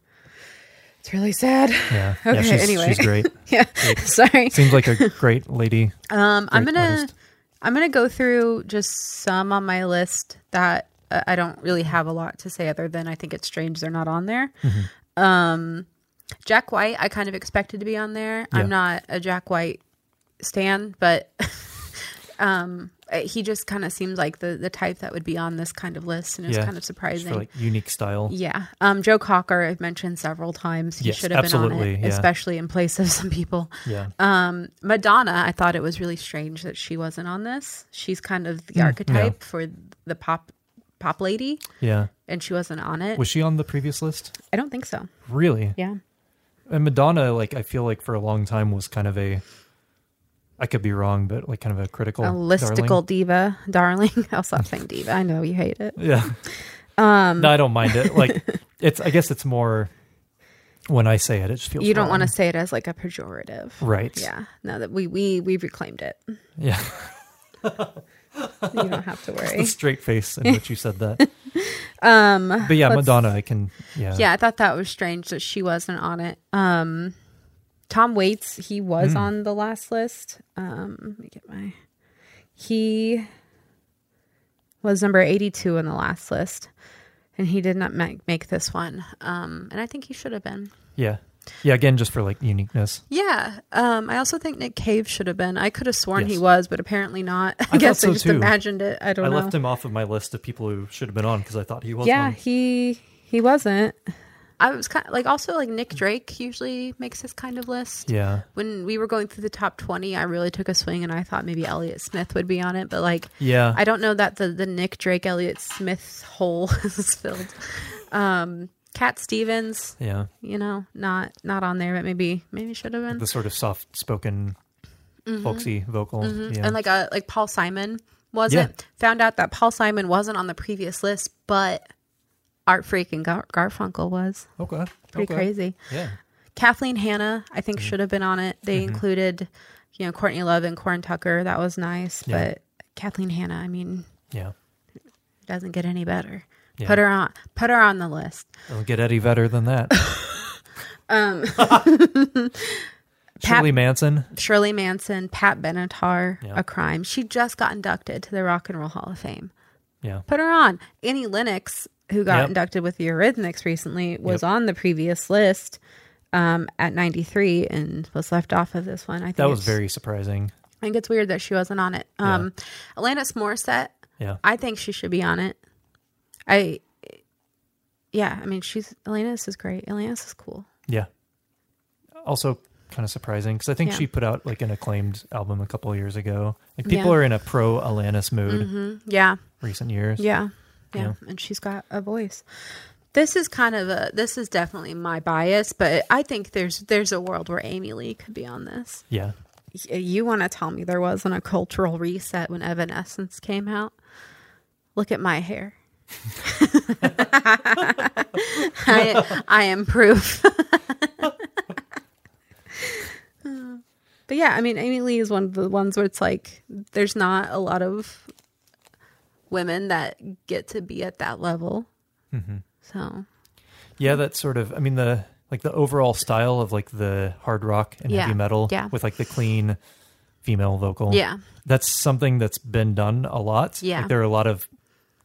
It's really sad. yeah. Okay, yeah, she's, anyway. she's great. yeah. Sorry. Seems like a great lady. Um, I'm gonna artist. I'm gonna go through just some on my list that uh, I don't really have a lot to say other than I think it's strange they're not on there. Mm-hmm. Um, Jack White, I kind of expected to be on there. Yeah. I'm not a Jack White stan, but um, he just kind of seems like the the type that would be on this kind of list, and it's Yeah. kind of surprising. for like unique style. Yeah. Um, Joe Cocker, I've mentioned several times. He Yes, should have been on absolutely, it, yeah. especially in place of some people. Yeah. Um, Madonna, I thought it was really strange that she wasn't on this. She's kind of the Mm, archetype for the pop pop lady, Yeah. and she wasn't on it. Was she on the previous list? I don't think so. Really? Yeah. And Madonna, like I feel like for a long time was kind of a I could be wrong, but like kind of a critical A listical darling. diva, darling. I'll stop saying diva. I know you hate it. Yeah. Um no, I don't mind it. Like it's I guess it's more when I say it, it just feels You don't want to say it as like a pejorative. Right. Yeah. No, that we we we reclaimed it. Yeah. You don't have to worry. straight face in which you said that. Um, But yeah, Madonna, I can yeah. Yeah, I thought that was strange that she wasn't on it. Um, Tom Waits, he was Mm. on the last list. Um, let me get my. He was number 82 on the last list, and he did not make, make this one. Um, and I think he should have been. Yeah. Yeah, again just for like uniqueness. Yeah. Um, I also think Nick Cave should have been. I could have sworn he was, but apparently not. I, thought guess I just too. imagined it. I don't know. I know. left him off of my list of people who should have been on because I thought he was yeah, one. he he wasn't. I was kind of like also like Nick Drake usually makes this kind of list. Yeah. when we were going through the top 20 i really took a swing and i thought maybe elliott smith would be on it but like Yeah. i don't know that the, the nick drake elliott smith hole is filled um cat stevens yeah. you know not not on there but maybe maybe should have been The sort of soft spoken folksy vocal. Mm-hmm. and like a like paul simon wasn't found out that paul simon wasn't on the previous list but art freak and Gar- garfunkel was okay. pretty okay. crazy Yeah. Kathleen Hanna, I think, Mm-hmm. should have been on it. They included, you know, Courtney Love and Corin Tucker. That was nice. Yeah. But Kathleen Hanna, I mean, Yeah. doesn't get any better. Yeah. Put her on. Put her on the list. It'll get any better than that. Um, Shirley Manson. Shirley Manson, Pat Benatar, Yeah. A Crime. She just got inducted to the Rock and Roll Hall of Fame. Yeah. Put her on. Annie Lennox, who got Yep. inducted with the Eurythmics recently, was Yep. on the previous list um, at 93 and was left off of this one. I think That was very surprising. I think it's weird that she wasn't on it. Um, Alanis Morissette, Yeah. I think she should be on it. I, yeah, I mean, she's Alanis is great. Alanis is cool. Yeah. Also kind of surprising because I think Yeah. she put out like an acclaimed album a couple of years ago. Like people Yeah. are in a pro Alanis mood hmm Yeah, recent years. yeah, yeah, Yeah. and she's got a voice. This is kind of a. This is definitely my bias, but I think there's there's a world where Amy Lee could be on this. Yeah. You want to tell me there wasn't a cultural reset when Evanescence came out? Look at my hair. I, I am proof. but yeah, I mean, Amy Lee is one of the ones where it's like there's not a lot of women that get to be at that level. hmm So Yeah, that sort of. I mean the like the overall style of like the hard rock and Yeah. heavy metal Yeah. with like the clean female vocal. yeah, That's something that's been done a lot. Yeah. Like, there are a lot of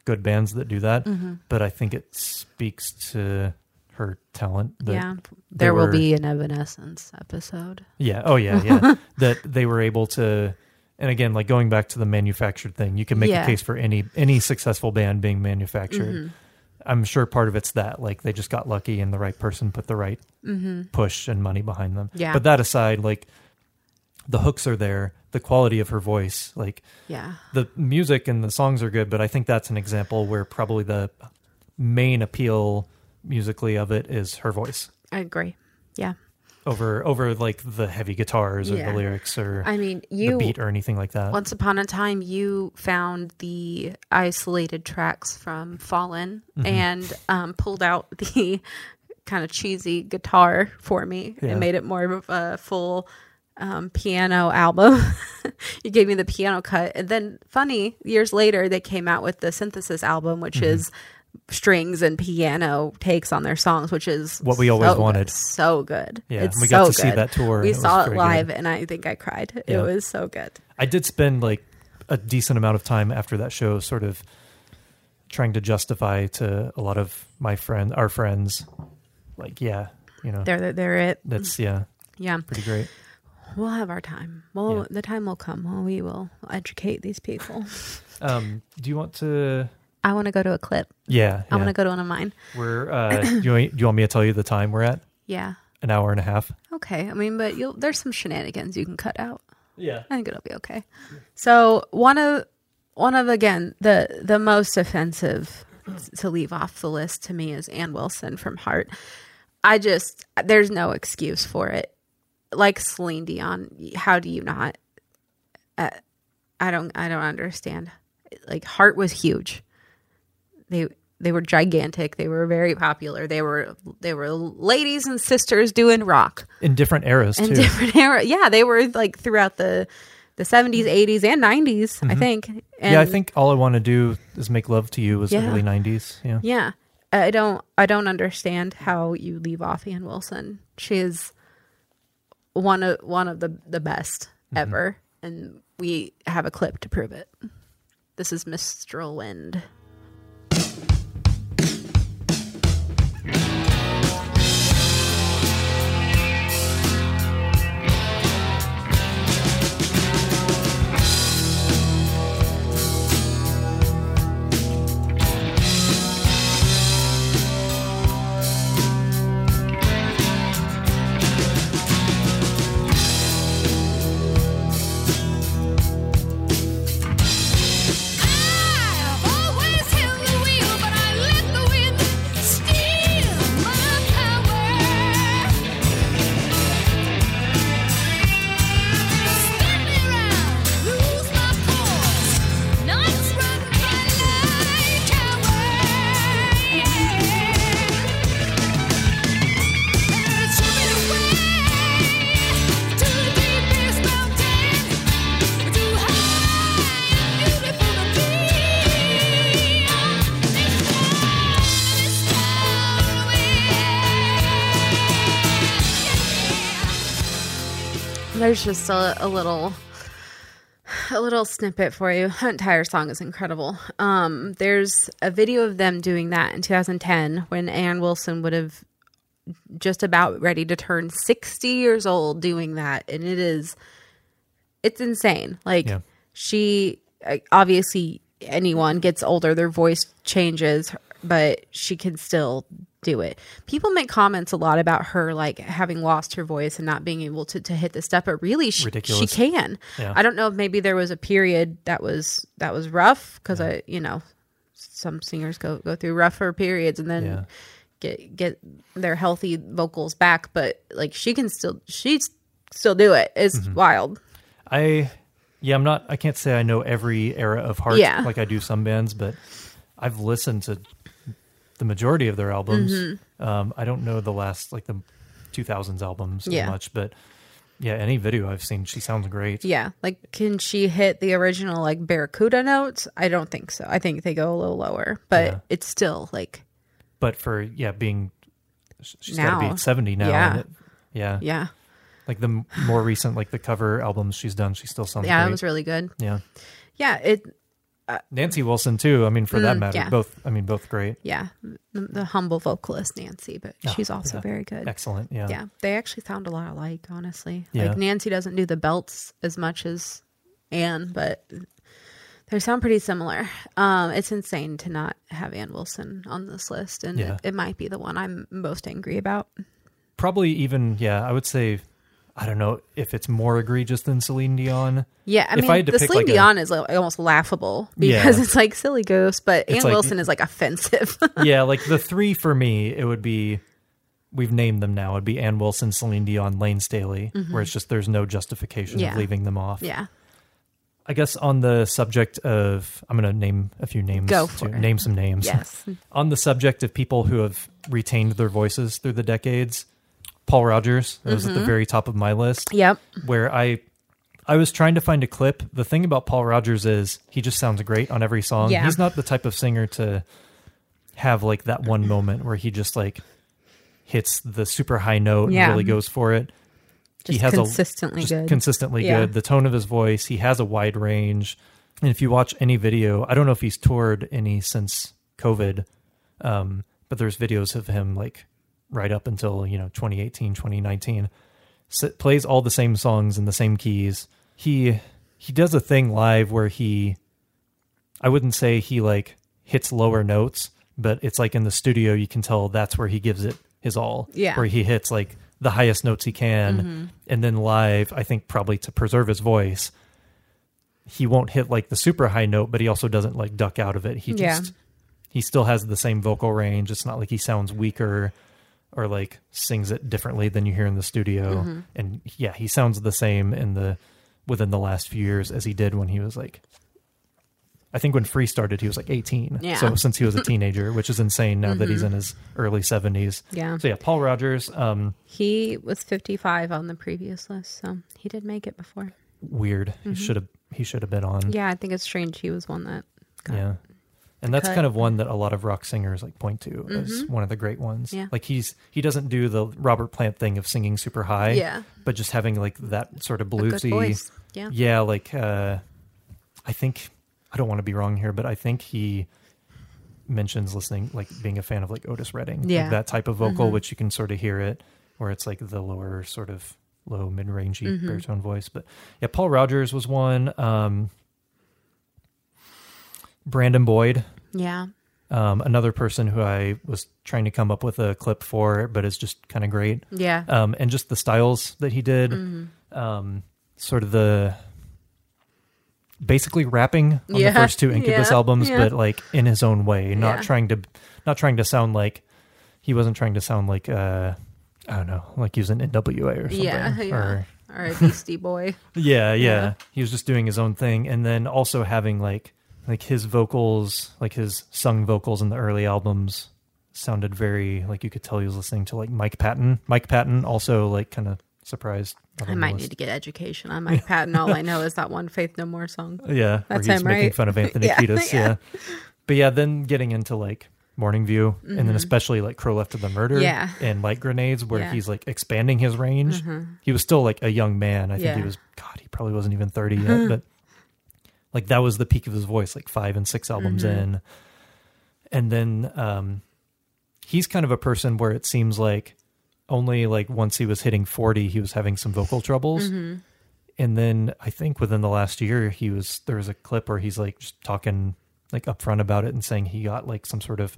good bands that do that, hmm but I think it speaks to her talent. yeah. There will be an Evanescence episode. Yeah. Oh, yeah. Yeah. that they were able to, and again, like going back to the manufactured thing, you can make Yeah. a case for any any successful band being manufactured. Mhm. I'm sure part of it's that, like they just got lucky and the right person put the right Mm-hmm. push and money behind them. Yeah. But that aside, like the hooks are there, the quality of her voice, like Yeah. the music and the songs are good, but I think that's an example where probably the main appeal musically of it is her voice I agree. Yeah. Over over like the heavy guitars or Yeah. the lyrics or I mean, the you beat or anything like that. once upon a time you found the isolated tracks from Fallen Mm-hmm. and um, pulled out the kind of cheesy guitar for me Yeah. and made it more of a full um, piano album. you gave me the piano cut, and then funny years later they came out with the synthesis album, which Mm-hmm. is strings and piano takes on their songs, which is What we always so good, wanted. so good. Yeah, it's we got so to see that tour, We it saw it live, good. and I think I cried. It was so good. I did spend like a decent amount of time after that show, sort of trying to justify to a lot of my friend, our friends, like, yeah, you know, They're they're, it. that's yeah, Yeah, pretty great. we'll have our time. Well, Yeah. the time will come when we will educate these people. Um, do you want to? I want to go to a clip. Yeah, I yeah. want to go to one of mine. We're. Uh, do, you want, do you want me to tell you the time we're at? Yeah. An hour and a half. Okay. I mean, but you'll there's some shenanigans you can cut out. Yeah. I think it'll be okay. So one of one of again the the most offensive to leave off the list to me is Ann Wilson from Heart. I just there's no excuse for it. Like Celine Dion, how do you not? Uh, I don't I don't understand. Like Heart was huge. They they were gigantic. They were very popular. They were they were ladies and sisters doing rock In different eras in too. different era. Yeah, they were like throughout the the seventies, eighties, and 90s I think. And Mm-hmm. yeah, I think all I want to do is make love to you was Yeah. early '90s. Yeah. Yeah, I don't. I don't understand how you leave off Ann Wilson. She is one of one of the the best Mm-hmm. ever, and we have a clip to prove it. This is Mistral Wind. There's just a, a little a little snippet for you. The entire song is incredible. Um, there's a video of them doing that in 2010 when Ann Wilson would have just about ready to turn 60 years old doing that, and it is it's insane. Like Yeah. she uh, obviously anyone gets older, their voice changes, but she can still do it. People make comments a lot about her like having lost her voice and not being able to, to hit the step, but really she, she can. Yeah. I don't know if maybe there was a period that was that was rough because I you know some singers go go through rougher periods and then Yeah. get get their healthy vocals back, but like she can still she still do it. It's Mm-hmm. wild. I yeah, I'm not I can't say I know every era of Heart Yeah. like I do some bands, but I've listened to the majority of their albums. Mm-hmm. Um, I don't know the last like the 2000s albums as Yeah. much, but yeah, any video I've seen, she sounds great. Yeah, like can she hit the original like Barracuda notes? I don't think so. I think they go a little lower, but Yeah. it's still like But for yeah, being she's got to be 70 now. Yeah. it- yeah. yeah, Like the more recent like the cover albums she's done, she still sounds yeah, great. it was really good. yeah. Yeah, it Nancy Wilson too. I mean for that Mm, matter, yeah. both I mean both great. yeah the, the humble vocalist Nancy, but Oh, she's also yeah. very good. Excellent. Yeah. Yeah, they actually sound a lot alike, honestly. Yeah. Like Nancy doesn't do the belts as much as Ann, but they sound pretty similar. Um, it's insane to not have Ann Wilson on this list, and Yeah. it, it might be the one I'm most angry about. Probably even yeah, I would say I don't know if it's more egregious than Celine Dion. Yeah, I If mean, I had to the pick, Celine like, a- Dion is like, almost laughable because Yeah. it's like silly ghost, but Ann like- Wilson is like offensive. yeah, like the three for me, it would be we've named them now. It'd be Ann Wilson, Celine Dion, Layne Staley, where it's just there's no justification Mm-hmm. Yeah. of leaving them off. yeah, I guess on the subject of I'm gonna name a few names. Go to- for it. Name some names. yes, on the subject of people who have retained their voices through the decades, Paul Rodgers that was at Mm-hmm. the very top of my list. yep, Where I I was trying to find a clip. The thing about Paul Rodgers is he just sounds great on every song. Yeah. He's not the type of singer to have like that one moment where he just like hits the super high note Yeah. and really goes for it. Just he has consistently a just good. consistently Yeah. good. The tone of his voice, he has a wide range. And if you watch any video, I don't know if he's toured any since COVID, um, but there's videos of him like right up until you know 2018, 2019. S- plays all the same songs in the same keys. He he does a thing live where he, I wouldn't say he like hits lower notes, but it's like in the studio you can tell that's where he gives it his all. Yeah. where he hits like the highest notes he can, mm-hmm. and then live, I think probably to preserve his voice, he won't hit like the super high note, but he also doesn't like duck out of it. He Yeah. just he still has the same vocal range. It's not like he sounds weaker or like sings it differently than you hear in the studio. Mm-hmm. And yeah, he sounds the same in the within the last few years as he did when he was like I think when Free started he was like 18. Yeah. So since he was a teenager, which is insane now that he's in his early 70s. yeah. So yeah, Paul Rodgers um He was 55 on the previous list, so he did make it before. weird. He should have he should have been on. Mm-hmm. Yeah, I think it's strange he was one that got Yeah. And that's cut. kind of one that a lot of rock singers like point to as one of the great ones. Yeah. Like he's he doesn't do the Robert Plant thing of singing super high. Yeah. But just having like that sort of bluesy. Yeah. Yeah, like uh I think I don't want to be wrong here, but I think he mentions listening like being a fan of like Otis Redding. Yeah. Mm-hmm. that type of vocal, which you can sort of hear it, where it's like the lower sort of low mid rangey Mm-hmm. baritone voice. But yeah, Paul Rodgers was one. Um Brandon Boyd, Yeah. um, another person who I was trying to come up with a clip for, but is just kind of great. Yeah. Um, and just the styles that he did, Mm-hmm. um, sort of the basically rapping on Yeah. the first two Incubus Yeah. albums, Yeah. but like in his own way, not trying to, not trying to sound like he wasn't trying to sound like, uh, I don't know, like he was an NWA or something. Yeah, yeah. Or, Or a Beastie Boy. yeah, Yeah. He was just doing his own thing, and then also having like like his vocals, like his sung vocals in the early albums, sounded very like you could tell he was listening to like Mike Patton. Mike Patton also like kind of surprised. I might need to get education on Mike Patton. All I know is that one Faith No More song. Yeah, That's where he's him, making right? fun of Anthony Yeah, Kiedis. Yeah. yeah. but yeah, then getting into like Morning View, and then especially like Crow Left of the Murder, Mm-hmm. Yeah. and Light Grenades, where Yeah. Mm-hmm. he's like expanding his range. He was still like a young man. I think he was. God, he probably wasn't even thirty yet, but like that was the peak of his voice, like five and six albums Mm-hmm. in, and then um, he's kind of a person where it seems like only like once he was hitting forty, he was having some vocal troubles. Mm-hmm. And then I think within the last year, he was there was a clip where he's like just talking like upfront about it and saying he got like some sort of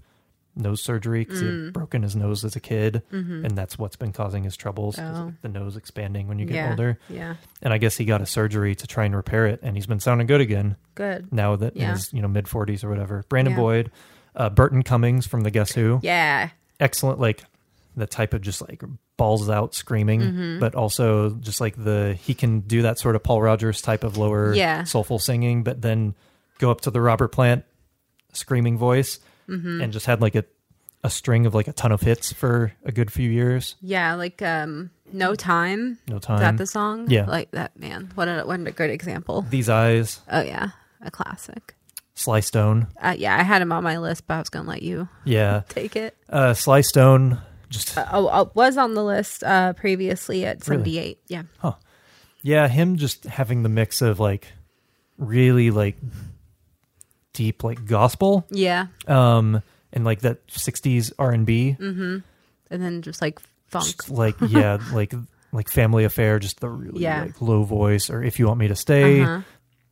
nose surgery because he Mm. had broken his nose as a kid, and that's what's been causing his troubles. Mm-hmm. Oh. the nose expanding when you get yeah. older, Yeah. and I guess he got a surgery to try and repair it, and he's been sounding good again Good. now that in Yeah. his you know mid forties or whatever. Brandon Yeah. Boyd, uh, Burton Cummings from the Guess Who, Yeah. excellent like the type of just like balls out screaming Mm-hmm. but also just like the he can do that sort of paul rodgers type of lower Yeah. soulful singing but then go up to the robert plant screaming voice Mm-hmm. and just had like a a string of like a ton of hits for a good few years Yeah. Like um, No Time. no Is time that the song? Yeah. Like that, man. What a, what a good example. these eyes Oh, yeah. A classic. sly stone Uh, yeah. I had him on my list, but I was going to let you yeah take it. uh sly stone just Uh, oh, oh, was on the list uh, previously at Really? 78. Yeah. Oh. Yeah, him just having the mix of like really like deep like gospel Yeah. um and like that 60s R&B And then just like funk. just like yeah like like family affair just the really Yeah. like low voice or if you want me to stay Uh-huh.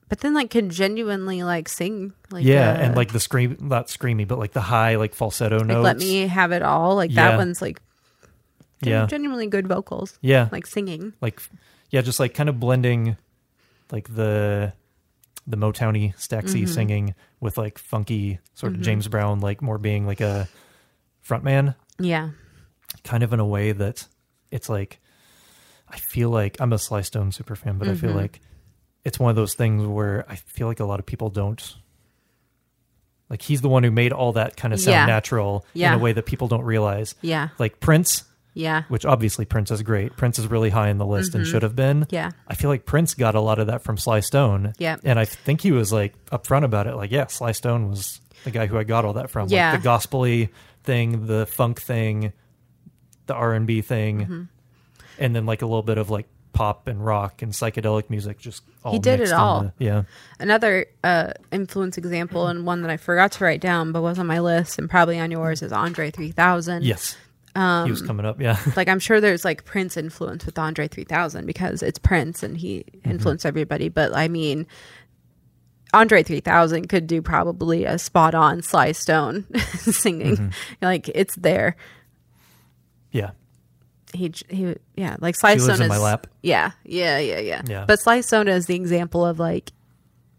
But then like can genuinely like sing. Like, yeah uh, and like the scream not screamy but like the high like falsetto like notes let me have it all. Like Yeah. that one's like yeah genuinely good vocals. yeah Like singing. like yeah just like kind of blending like the the Motowny Staxy Mm-hmm. singing with like funky sort of James Brown like more being like a frontman Yeah. kind of in a way that it's like I feel like I'm a Sly Stone super fan, but I feel Mm-hmm. like it's one of those things where I feel like a lot of people don't like he's the one who made all that kind of sound Yeah. natural Yeah. in a way that people don't realize. Yeah. Like Prince, Yeah. which obviously Prince is great. Prince is really high in the list and should have been. Mm-hmm. Yeah. I feel like Prince got a lot of that from Sly Stone. Yeah. And I think he was like upfront about it. Like, yeah, Sly Stone was the guy who I got all that from. Yeah. Like the gospely thing, the funk thing, the R and B thing, Mm-hmm. and then like a little bit of like pop and rock and psychedelic music. Just all He did it all. into- yeah. Another uh, influence example, and one that I forgot to write down, but was on my list and probably on yours, is Andre 3000. Yes. He Um, was coming up. Yeah. Like I'm sure there's like Prince influence with Andre 3000 because it's Prince and he Mm-hmm. influenced everybody. But I mean, Andre 3000 could do probably a spot on Sly Stone singing. Mm-hmm. Like it's there. yeah. He he yeah like Sly She Stone is my lap. yeah yeah yeah yeah Yeah. But Sly Stone is the example of like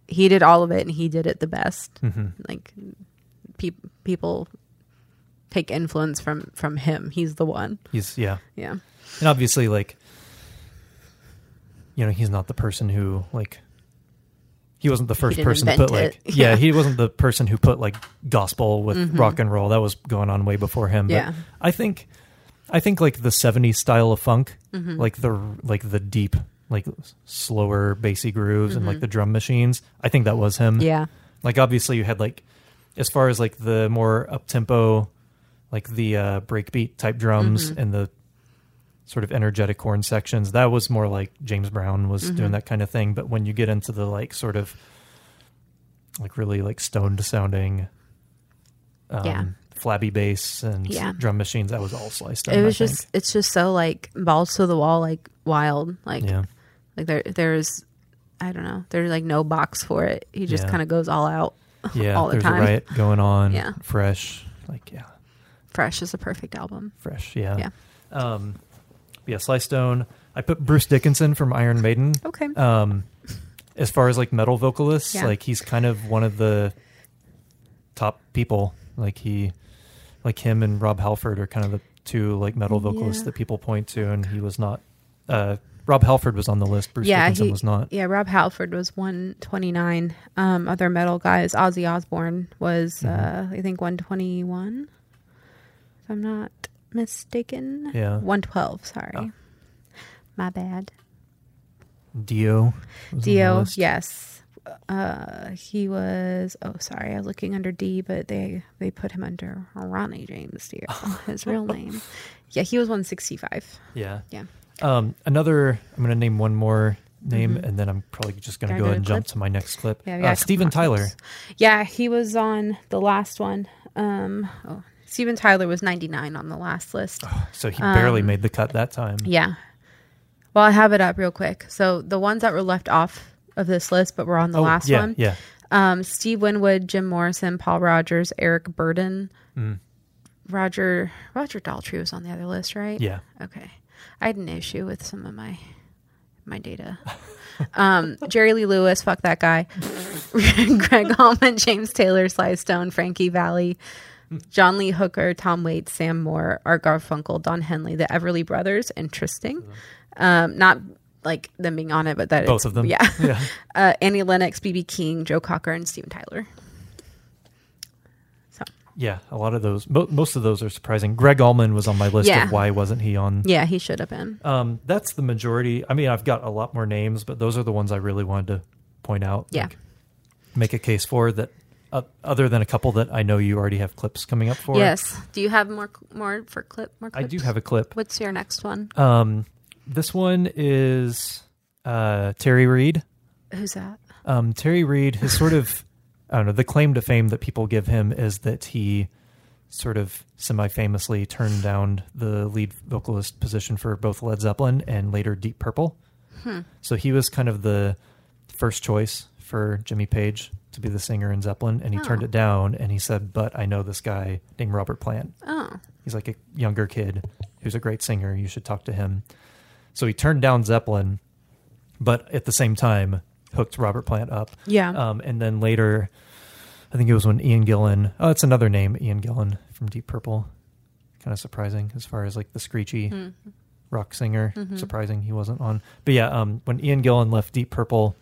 he did all of it and he did it the best. Mm-hmm. Like pe- people take influence from from him. He's the one. He's, yeah. Yeah. And obviously, like, you know, he's not the person who, like, he wasn't the first person to put, like, yeah. Yeah. he wasn't the person who put, like, gospel with rock and roll. That was going on way before him. But Yeah. I think, I think, like, the 70s style of funk, Mm-hmm. like, the, like, the deep, like, slower, bassy grooves and, like, the drum machines, I think that was him. Mm-hmm. Yeah. Like, obviously, you had, like, as far as, like, the more up tempo, like, the uh, breakbeat type drums Mm-hmm. and the, sort of energetic horn sections. That was more like James Brown was Mm-hmm. doing that kind of thing. But when you get into the like sort of like really like stoned sounding, um, Yeah. flabby bass and Yeah. drum machines, that was all sliced. Up, it was just it's just so like balls to the wall like wild like yeah, like there there's i don't know there's like no box for it he just Yeah. kind of goes all out yeah. all the there's time. a riot going on. Yeah. fresh, like yeah, fresh is a perfect album fresh. Yeah, Yeah. Um, yeah, Sly Stone. I put Bruce Dickinson from Iron Maiden. okay um as far as like metal vocalists Yeah. like he's kind of one of the top people like he like him and rob halford are kind of the two like metal vocalists Yeah. that people point to and he was not uh rob halford was on the list bruce yeah dickinson he was not yeah rob halford was 129 um other metal guys ozzy osbourne was Mm-hmm. uh i think 121 if i'm not mistaken Yeah. 112 sorry Oh. my bad dio was on the Dio, yes. Uh, he was. Oh, sorry, I was looking under D, but they they put him under Ronnie James Dio, his real name. Yeah, he was one sixty five. yeah Yeah, um another i'm gonna name one more name and then i'm probably just gonna go go ahead and to jump clip? to my next clip yeah. we uh, got a couple steven tyler. Yeah, he was on the last one. Um, oh, Steven Tyler was ninety nine on the last list. so he barely Um, made the cut that time Yeah. Well, I have it up real quick. So the ones that were left off of this list, but were on the oh last yeah one. yeah Um, Steve Winwood, Jim Morrison, Paul Rodgers, Eric Burdon, Mm. Roger Roger Daltrey was on the other list, right? yeah Okay. I had an issue with some of my my data. Um, Jerry Lee Lewis, fuck that guy. Gregg Allman, James Taylor, Sly Stone, Frankie Valli, John Lee Hooker, Tom Waits, Sam Moore, Art Garfunkel, Don Henley, the Everly Brothers. Interesting. Um, not like them being on it, but that both of them Yeah. yeah Uh, Annie Lennox, BB King, Joe Cocker, and Steven Tyler. So Yeah, a lot of those. Mo- most of those are surprising. Gregg Allman was on my list Yeah. of why wasn't he on. yeah, he should have been. Um, that's the majority. I mean, I've got a lot more names, but those are the ones I really wanted to point out. Yeah. like, make a case for that. Uh, other than a couple that I know you already have clips coming up for. Yes. Do you have more more for clip? More clips? I do have a clip. What's your next one? Um, this one is uh, Terry Reid. Who's that? Um, Terry Reid, his sort of, I don't know, the claim to fame that people give him is that he sort of semi famously turned down the lead vocalist position for both Led Zeppelin and later Deep Purple. So he was kind of the first choice for Jimmy Page to be the singer in Zeppelin, and he turned Oh. it down and he said, But I know this guy named Robert Plant. Oh, He's like a younger kid who's a great singer. You should talk to him. So he turned down Zeppelin, but at the same time hooked Robert Plant up. yeah. Um, and then later, I think it was when Ian Gillan. Oh, it's another name, Ian Gillan from Deep Purple. Kind of surprising as far as like the screechy Hmm. rock singer. Mm-hmm. Surprising he wasn't on. But yeah, um, when Ian Gillan left Deep Purple,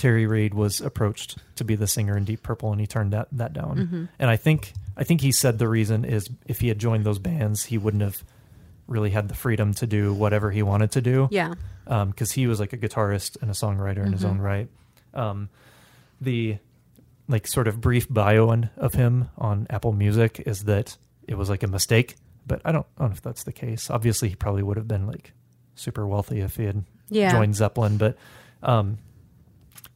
Terry Reid was approached to be the singer in Deep Purple, and he turned that that down. Mm-hmm. And I think I think he said the reason is if he had joined those bands, he wouldn't have really had the freedom to do whatever he wanted to do Yeah. because he was like a guitarist and a songwriter in his own right. Um, the like sort of brief bio on, of him on Apple Music is that it was like a mistake, but I don't, I don't know if that's the case. Obviously, he probably would have been like super wealthy if he had Yeah. joined Zeppelin, but um,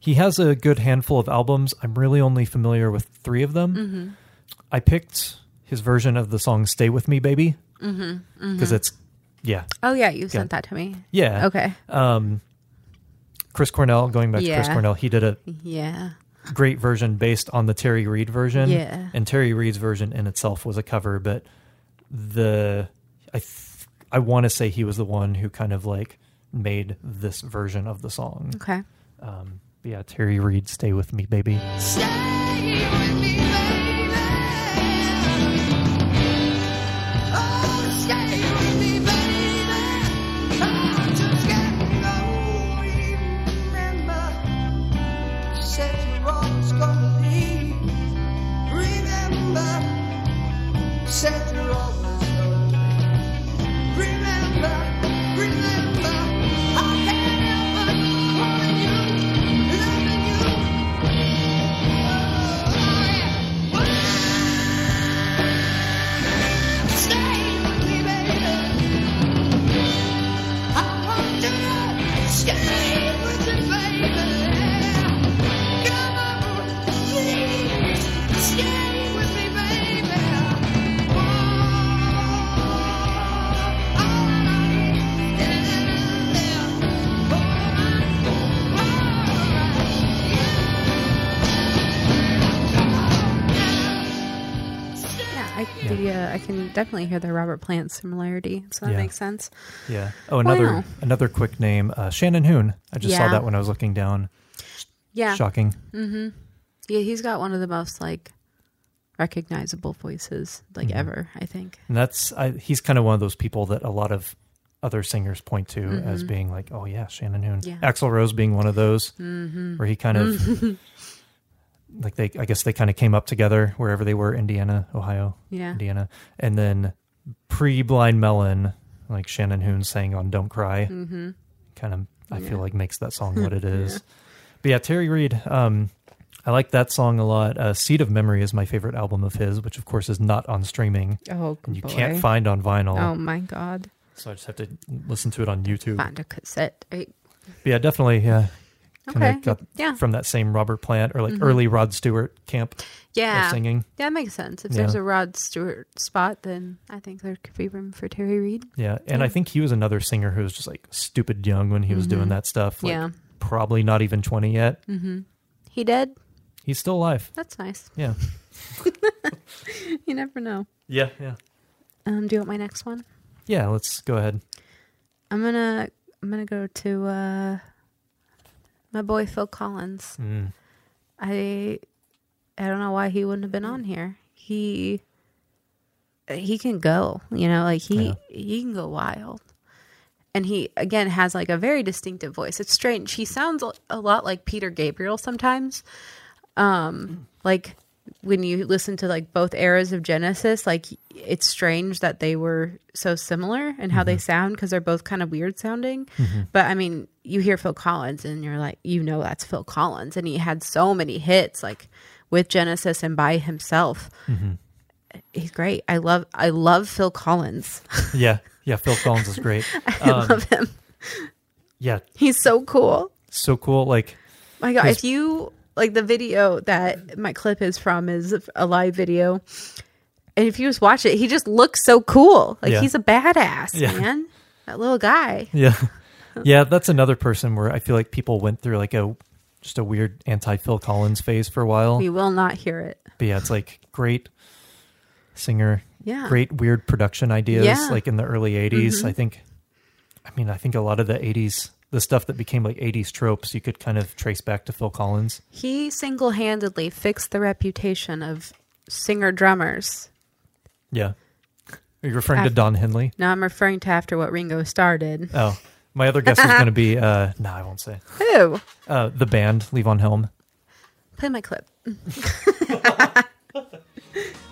he has a good handful of albums. I'm really only familiar with three of them. Mm-hmm. I picked his version of the song "Stay with Me, Baby" because Mm-hmm. it's yeah, Oh yeah, you sent that to me. yeah. Okay. Um, Chris Cornell, going back to Chris Cornell, he did a Yeah. great version based on the Terry Reid version. Yeah. And Terry Reid's version in itself was a cover, but the I th- I want to say he was the one who kind of like made this version of the song. Okay. Um, yeah, Terry Reid, "Stay with Me, Baby." Stay with me, Yeah, I uh, I can definitely hear the Robert Plant similarity, so that Yeah. makes sense. Yeah. Oh, another Wow. another quick name, uh, Shannon Hoon. I just saw that when I was looking down. Yeah, Shocking. Mm-hmm. yeah, he's got one of the most like recognizable voices like Mm-hmm. ever. I think. And that's I, he's kind of one of those people that a lot of other singers point to as being like, oh yeah, Shannon Hoon. Yeah. Axl Rose being one of those, where he kind of like they, I guess they kind of came up together wherever they were, Indiana, Ohio, Yeah. Indiana, and then pre Blind Melon, like Shannon Hoon sang on "Don't Cry," Mm-hmm. kind of I Yeah. feel like makes that song what it is. But yeah, Terry Reid. Um, I like that song a lot. Uh, "Seed of Memory" is my favorite album of his, which of course is not on streaming Oh, you boy. can't find on vinyl. Oh my god! So I just have to listen to it on YouTube. Find a cassette. But yeah, definitely. Yeah, Okay. got Yeah. from that same Robert Plant or like Mhm. early Rod Stewart camp of Yeah. singing. Yeah, that makes sense. If Yeah. there's a Rod Stewart spot, then I think there could be room for Terry Reid. Yeah, and I think he was another singer who was just like stupid young when he was doing Mhm. that stuff. Like, yeah. probably not even twenty yet. Mm-hmm. He dead? He's still alive. That's nice. Yeah, You never know. yeah, yeah, Um, do you want my next one? yeah. Let's go ahead. I'm gonna I'm gonna go to uh, my boy Phil Collins. Mm. I I don't know why he wouldn't have been on here. He he can go, you know, like he Yeah. he can go wild. And he again has like a very distinctive voice. It's strange. He sounds a- a lot like Peter Gabriel sometimes. Um like when you listen to like both eras of Genesis, like it's strange that they were so similar and how they mm-hmm. sound because they're both kind of weird sounding. Mm-hmm. But I mean, you hear Phil Collins and you're like, you know, that's Phil Collins, and he had so many hits like with Genesis and by himself. Mm-hmm. He's great. I love, I love Phil Collins. Yeah, yeah. Phil Collins is great. I Um, love him. Yeah, He's so cool. so cool. Like, My God, if you like the video that my clip is from is a live video, and if you just watch it, he just looks so cool. Like Yeah. he's a badass, Yeah. man. That little guy. yeah, yeah. That's another person where I feel like people went through like a just a weird anti Phil Collins phase for a while. We will not hear it. But yeah, it's like great singer, Yeah. great weird production ideas Yeah. like in the early 80s. Mhm. I think I mean, I think a lot of the 80s the stuff that became like 80s tropes you could kind of trace back to Phil Collins. He single handedly fixed the reputation of singer drummers. Yeah. Are you referring to Don Henley? No, I'm referring to after what Ringo started. Oh. My other guess was going to be uh no, I won't say. Who? Uh the band Levon Helm. Play my clip.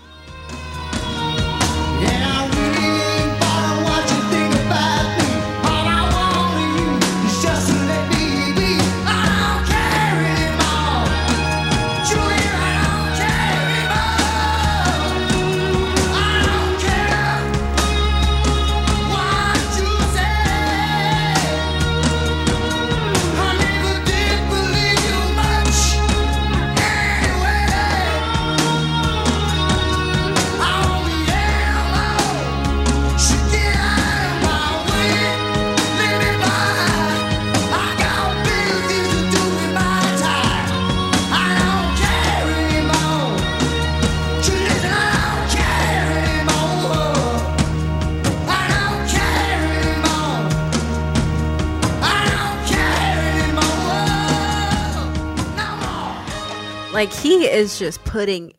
Like he is just putting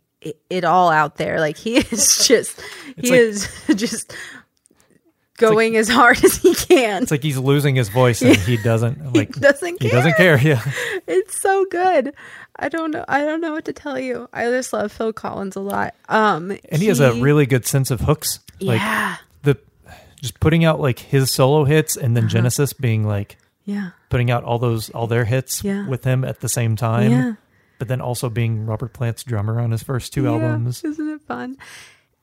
it, all out there. Like he is just he like- is just going as hard as he can. It's like he's losing his voice and he doesn't like he doesn't care. he doesn't care. Yeah. It's so good. I don't know. I don't know what to tell you. I just love Phil Collins a lot. Um, And he has a really good sense of hooks. Like yeah, the just putting out like his solo hits and Uh-huh. then Genesis being like yeah, putting out all those all their hits Yeah. with him at the same time. yeah. But then also being Robert Plant's drummer on his first two Yeah, albums. Isn't it fun?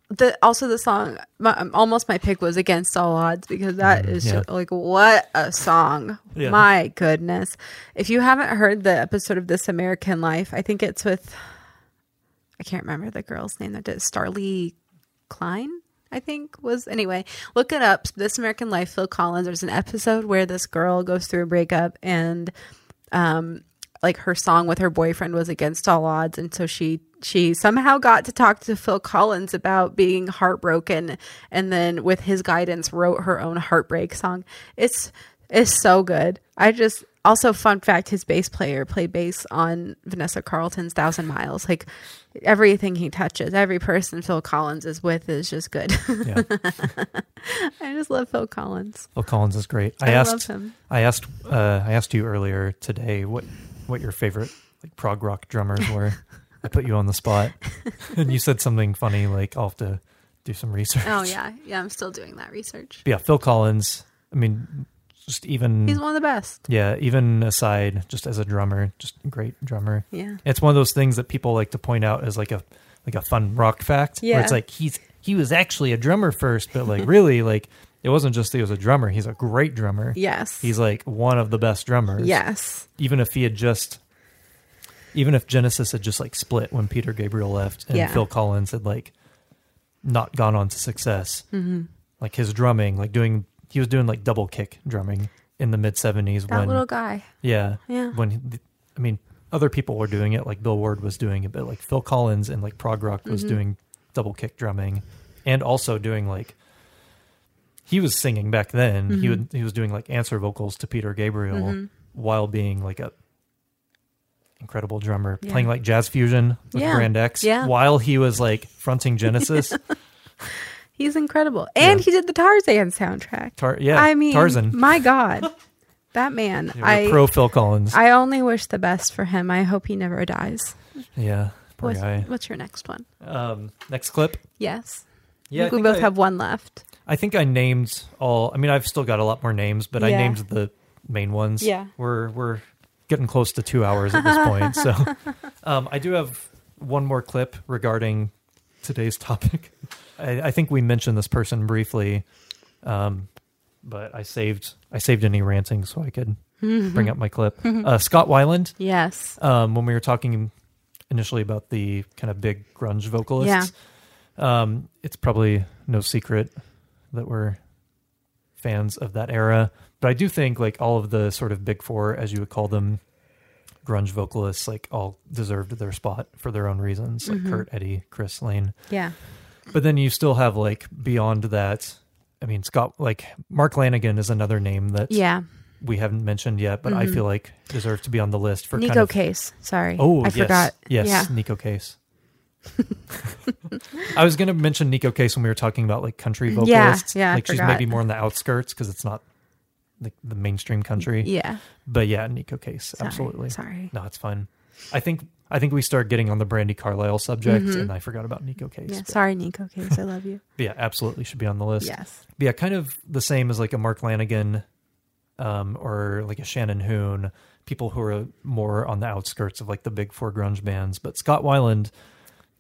The also the song my, um, almost my pick was against all odds because that is Mm, yeah. just, like what a song. Yeah. My goodness. If you haven't heard the episode of This American Life, I think it's with I can't remember the girl's name that did Starlee Kine. I think was anyway. Look it up. This American Life. Phil Collins. There's an episode where this girl goes through a breakup and um like her song with her boyfriend was against all odds and so she she somehow got to talk to Phil Collins about being heartbroken and then with his guidance wrote her own heartbreak song. It's it's so good. I just also fun fact his bass player played bass on Vanessa Carlton's Thousand Miles. Like everything he touches, every person Phil Collins is with is just good. Yeah. I just love Phil Collins. Phil Collins is great. I, I, asked love him. I asked uh, I asked you earlier today what what your favorite like prog rock drummers were. I put you on the spot, and you said something funny like I'll have to do some research. Oh yeah, yeah. I'm still doing that research. But yeah, Phil Collins. I mean, just even He's one of the best. yeah, even aside, just as a drummer, just great drummer. Yeah. It's one of those things that people like to point out as like a like a fun rock fact. Where Yeah. it's like he's he was actually a drummer first, but like really like it wasn't just that he was a drummer. He's a great drummer. Yes. He's like one of the best drummers. yes. Even if he had just even if Genesis had just like split when Peter Gabriel left and Yeah. Phil Collins had like not gone on to success, Mm-hmm. like his drumming, like doing he was doing like double kick drumming in the mid seventies That when little guy. yeah Yeah. when I mean other people were doing it like Bill Ward was doing it, but like Phil Collins and like prog rock Mm-hmm. was doing double kick drumming and also doing like he was singing back then. Mm-hmm. He would he was doing like answer vocals to Peter Gabriel while being like a incredible drummer, Yeah. playing like jazz fusion with Yeah. Brand X Yeah. while he was like fronting Genesis. He's incredible. And Yeah. he did the Tarzan soundtrack. Tar- yeah, I mean, Tarzan. my God. That man. I pro Phil Collins. I only wish the best for him. I hope he never dies. yeah, poor What's, guy. what's your next one? Um, next clip. Yes. Yeah, I I we both I- have one left. I think I named all. I mean, I've still got a lot more names, but I Yeah. named the main ones. Yeah. we're we're getting close to two hours at this point. So, um, I do have one more clip regarding today's topic. I, I think we mentioned this person briefly, um, but I saved I saved any ranting so I could bring up my clip. Uh, Scott Weiland. Yes. Um, when we were talking initially about the kind of big grunge vocalists, um, it's probably no secret that we're fans of that era. But I do think like all of the sort of big four, as you would call them, grunge vocalists, like all deserved their spot for their own reasons, like mm-hmm. Kurt, Eddie, Chris, Layne. Yeah. But then you still have like beyond that. I mean, Scott, like Mark Lanegan is another name that Yeah. we haven't mentioned yet, but I mm-hmm. feel like deserves to be on the list for Neko kind of Case. Sorry. Oh, I yes. forgot. Yes, Yeah. Neko Case. I was going to mention Neko Case when we were talking about like country vocalists. yeah, I like she's forgot. maybe more on the outskirts because it's not like the mainstream country. Yeah. But yeah, Neko Case, Sorry. absolutely. Sorry. No, it's fine. I think I think we start getting on the Brandi Carlile subject, and I forgot about Neko Case. Mm-hmm. Yeah. But- Sorry, Neko Case. I love you. yeah, absolutely should be on the list. yes. But yeah, kind of the same as like a Mark Lanegan um, or like a Shannon Hoon, people who are more on the outskirts of like the big four grunge bands. But Scott Weiland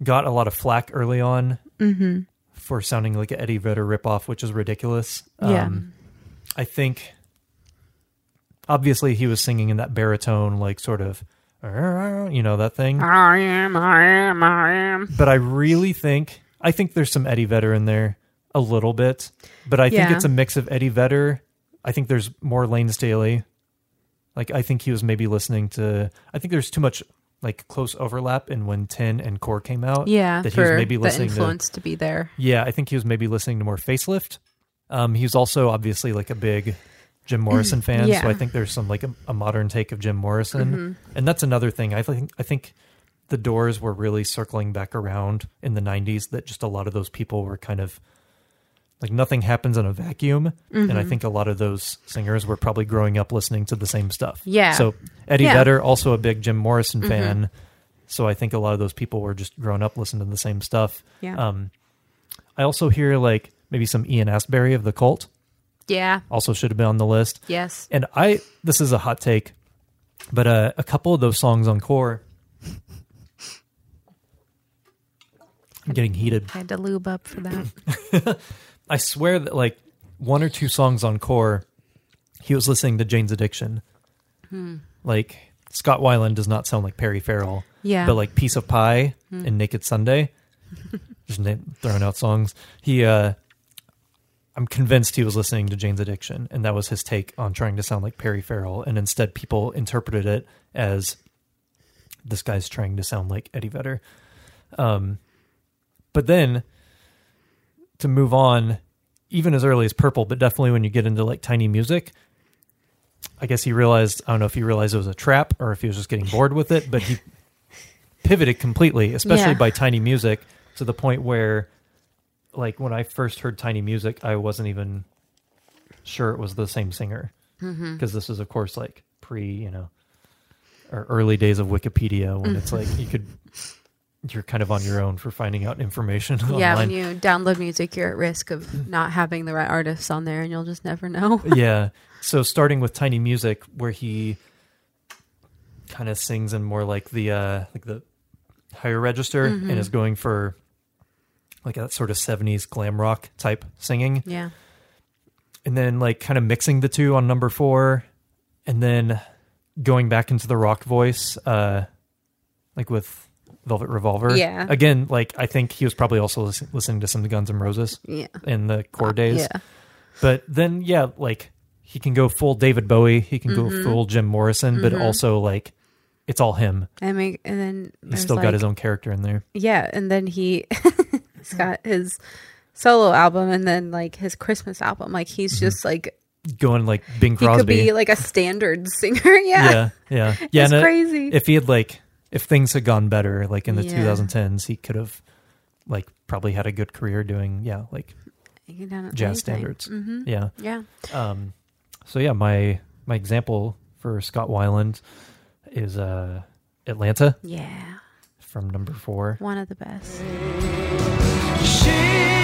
got a lot of flack early on Mm-hmm. for sounding like an Eddie Vedder ripoff, which is ridiculous. Yeah. Um, I think obviously he was singing in that baritone, like sort of, you know, that thing. I am, I am, I am. But I really think I think there's some Eddie Vedder in there a little bit, but I think it's a mix of Eddie Vedder. I think there's more Layne Staley. Like I think he was maybe listening to. I think there's too much like close overlap in when Ten and Core came out. Yeah. that he was maybe the listening to. influence to be there. Yeah, I think he was maybe listening to more Facelift. Um, he was also obviously like a big Jim Morrison fan, Yeah. so I think there's some like a, a modern take of Jim Morrison, Mm-hmm. and that's another thing. I think I think the doors were really circling back around in the 90s that just a lot of those people were kind of like nothing happens in a vacuum and Mm-hmm. i think a lot of those singers were probably growing up listening to the same stuff Yeah. so eddie Yeah. Mm-hmm. vedder also a big jim morrison fan so i think a lot of those people were just growing up listening to the same stuff Yeah. um i also hear like maybe some ian astbury of the cult yeah. also should have been on the list Yes. and I, this is a hot take, but uh, a couple of those songs on core, I'm getting heated. I had to lube up for that. I swear that like one or two songs on core, he was listening to Jane's Addiction. Like Scott Weiland does not sound like Perry Farrell, Yeah. but like Piece of Pie and Naked Sunday, just throwing out songs. He, uh, I'm convinced he was listening to Jane's Addiction, and that was his take on trying to sound like Perry Farrell. And instead, people interpreted it as this guy's trying to sound like Eddie Vedder. Um, but then to move on, even as early as Purple, but definitely when you get into like tiny music, I guess he realized, I don't know if he realized it was a trap or if he was just getting bored with it, but he pivoted completely, especially Yeah. by tiny music to the point where, like, when I first heard tiny music, I wasn't even sure it was the same singer. Mm-hmm. Because this is, of course, like pre, you know, or early days of Wikipedia when it's like you could, you're kind of on your own for finding out information yeah. online. When you download music, you're at risk of not having the right artists on there, and you'll just never know. yeah. So starting with Tiny Music, where he kind of sings in more like the uh like the higher register and is going for like that sort of 70s glam rock type singing Yeah. and then like kind of mixing the two on number 4 and then going back into the rock voice uh like with Velvet Revolver. Yeah. Again, like I think he was probably also listen- listening to some Guns N' Roses Yeah. in the core days. Yeah. But then, yeah, like he can go full David Bowie, he can Mm-hmm. go full Jim Morrison, but also like it's all him. I mean, and then He's there's still like, got his own character in there. Yeah, and then he he's got his solo album, and then like his Christmas album. Like he's Mm-hmm. just like Going like Bing he Crosby. could be like a standard singer. yeah, yeah, yeah, yeah. It's it- crazy. If he had like, if things had gone better, like in the Yeah. 2010s, he could have like probably had a good career doing yeah, like He can done jazz anything. standards. Mhm. Yeah. Yeah, Um, so yeah, my my example for Scott Weiland is uh Atlanta yeah, from number four. one of the best. She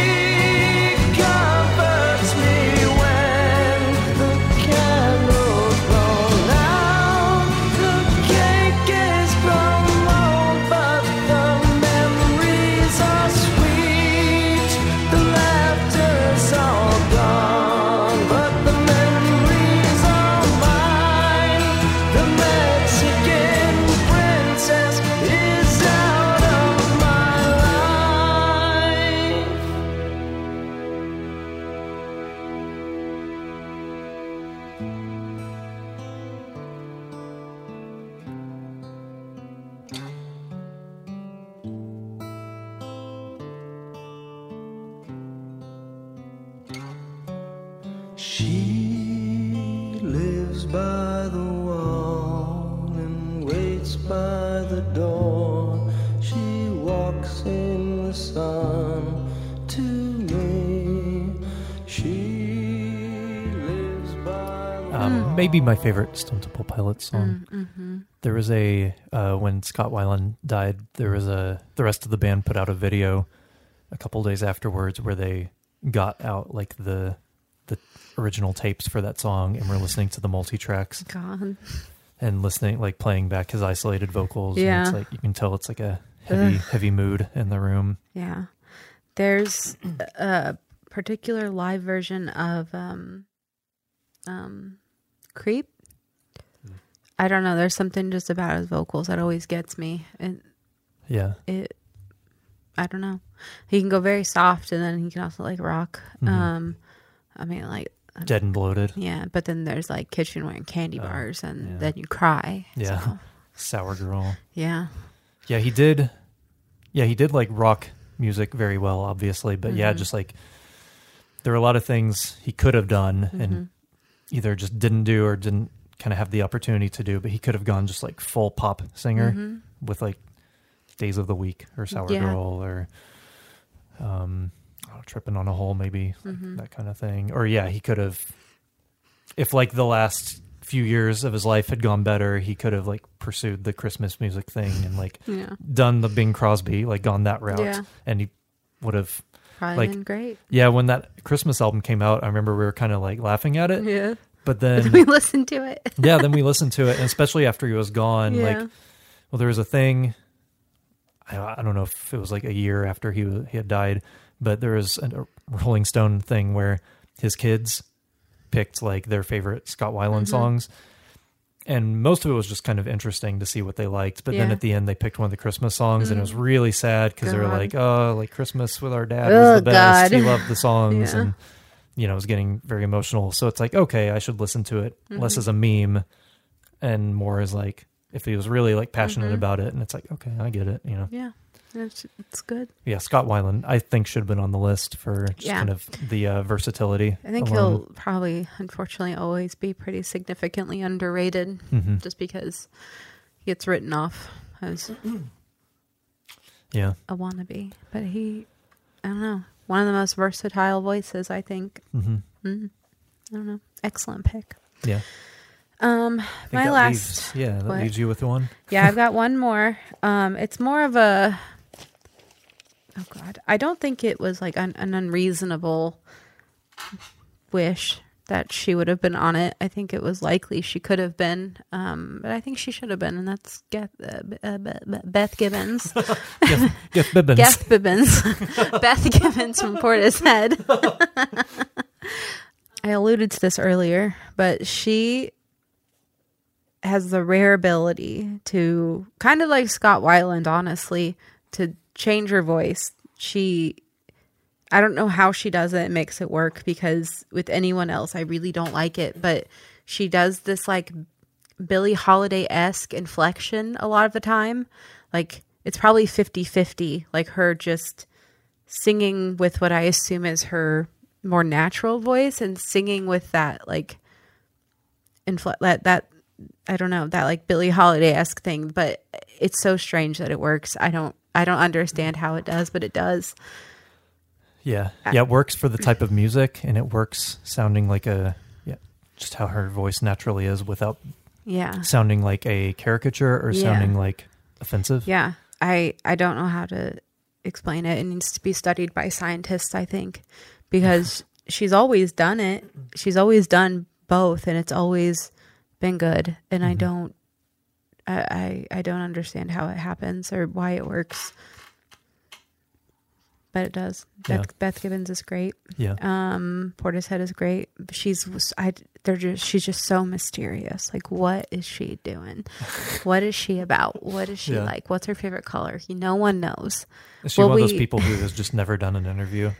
maybe my favorite Stone Temple Pilots song. Mm-hmm. There was a uh, when Scott Weiland died. There was a the rest of the band put out a video a couple days afterwards where they got out like the the original tapes for that song and were listening to the multi tracks God, and listening like playing back his isolated vocals. Yeah. and it's like you can tell it's like a heavy Ugh. heavy mood in the room. yeah. There's a particular live version of um, um, "Creep." I don't know. There's something just about his vocals that always gets me, and Yeah, it I don't know. He can go very soft and then he can also like rock. Mhm. Um I mean like dead and bloated. yeah, but then there's like kitchenware and candy bars and yeah. then you cry. Yeah. So, Sour girl. yeah. Yeah, he did. Yeah, he did like rock music very well, obviously. But yeah, Mm-hmm. just like there were a lot of things he could have done Mm-hmm. and either just didn't do or didn't kind of have the opportunity to do. But he could have gone just like full pop singer Mm-hmm. with like Days of the Week or Sour Yeah. Girl or um, oh, Tripping on a Hole, maybe Mm-hmm. that kind of thing. Or yeah, he could have, if like the last few years of his life had gone better, he could have like pursued the Christmas music thing and like Yeah. done the Bing Crosby, like gone that route, Yeah. and he would have. Like- great. Yeah, when that Christmas album came out, I remember we were kind of like laughing at it, Yeah. but then we listened to it. yeah, then we listened to it, and especially after he was gone, yeah. like well, there was a thing. I, I don't know if it was like a year after he he had died, but there was a Rolling Stone thing where his kids picked like their favorite Scott Weiland Mhm. songs, and most of it was just kind of interesting to see what they liked. But then at the end, they picked one of the Christmas songs, and it was Mm. really sad because they were like, "Oh, like Christmas with our dad Oh, was the best. God. He loved the songs," Yeah. and you know, it was getting very emotional. So it's like, okay, I should listen to it less Mhm. as a meme and more as like if he was really like passionate Mhm. about it. And it's like, okay, I get it. You know, yeah. It's, it's good. yeah. Scott Weiland, I think should have been on the list for just Yeah. kind of the uh, versatility. I think alone. he'll probably, unfortunately, always be pretty significantly underrated Mhm. just because he gets written off as Yeah. a wannabe. But he, I don't know, one of the most versatile voices, I think. hmm Mm, I don't know. Excellent pick. Yeah. Um, my last, leaves, yeah, that what? leaves you with one. yeah, I've got one more. Um, it's more of a, oh god, I don't think it was like an, an unreasonable wish that she would have been on it. I think it was likely she could have been, um, but I think she should have been, and that's Beth, uh, uh, Beth Gibbons. Yes, Bibbins. Beth Bibbins. Beth Gibbons from Portishead. I alluded to this earlier, but she has the rare ability to kind of like Scott Weiland, honestly, to change her voice. She I don't know how she does it makes it work because with anyone else I really don't like it, but she does this like Billie Holiday esque inflection a lot of the time. Like it's probably 50 50, like her just singing with what I assume is her more natural voice and singing with that like infl- that that I don't know that like Billie Holiday esque thing, but it's so strange that it works. I don't I don't understand how it does, but it does. Yeah. Yeah. It works for the type of music and it works sounding like a, yeah, just how her voice naturally is without Yeah, sounding like a caricature or Yeah. sounding like offensive. yeah. I I don't know how to explain it. It needs to be studied by scientists, I think, because she's always done it. She's always done both, and it's always been good. And I Mhm. don't, I, I I don't understand how it happens or why it works, but it does. Yeah. Beth, Beth Gibbons is great. Yeah. Um, Portishead is great. She's I they're just she's just so mysterious. Like, what is she doing? what is she about? What is she Yeah. like? What's her favorite color? No one knows. Is she Well, one of those people who has just never done an interview?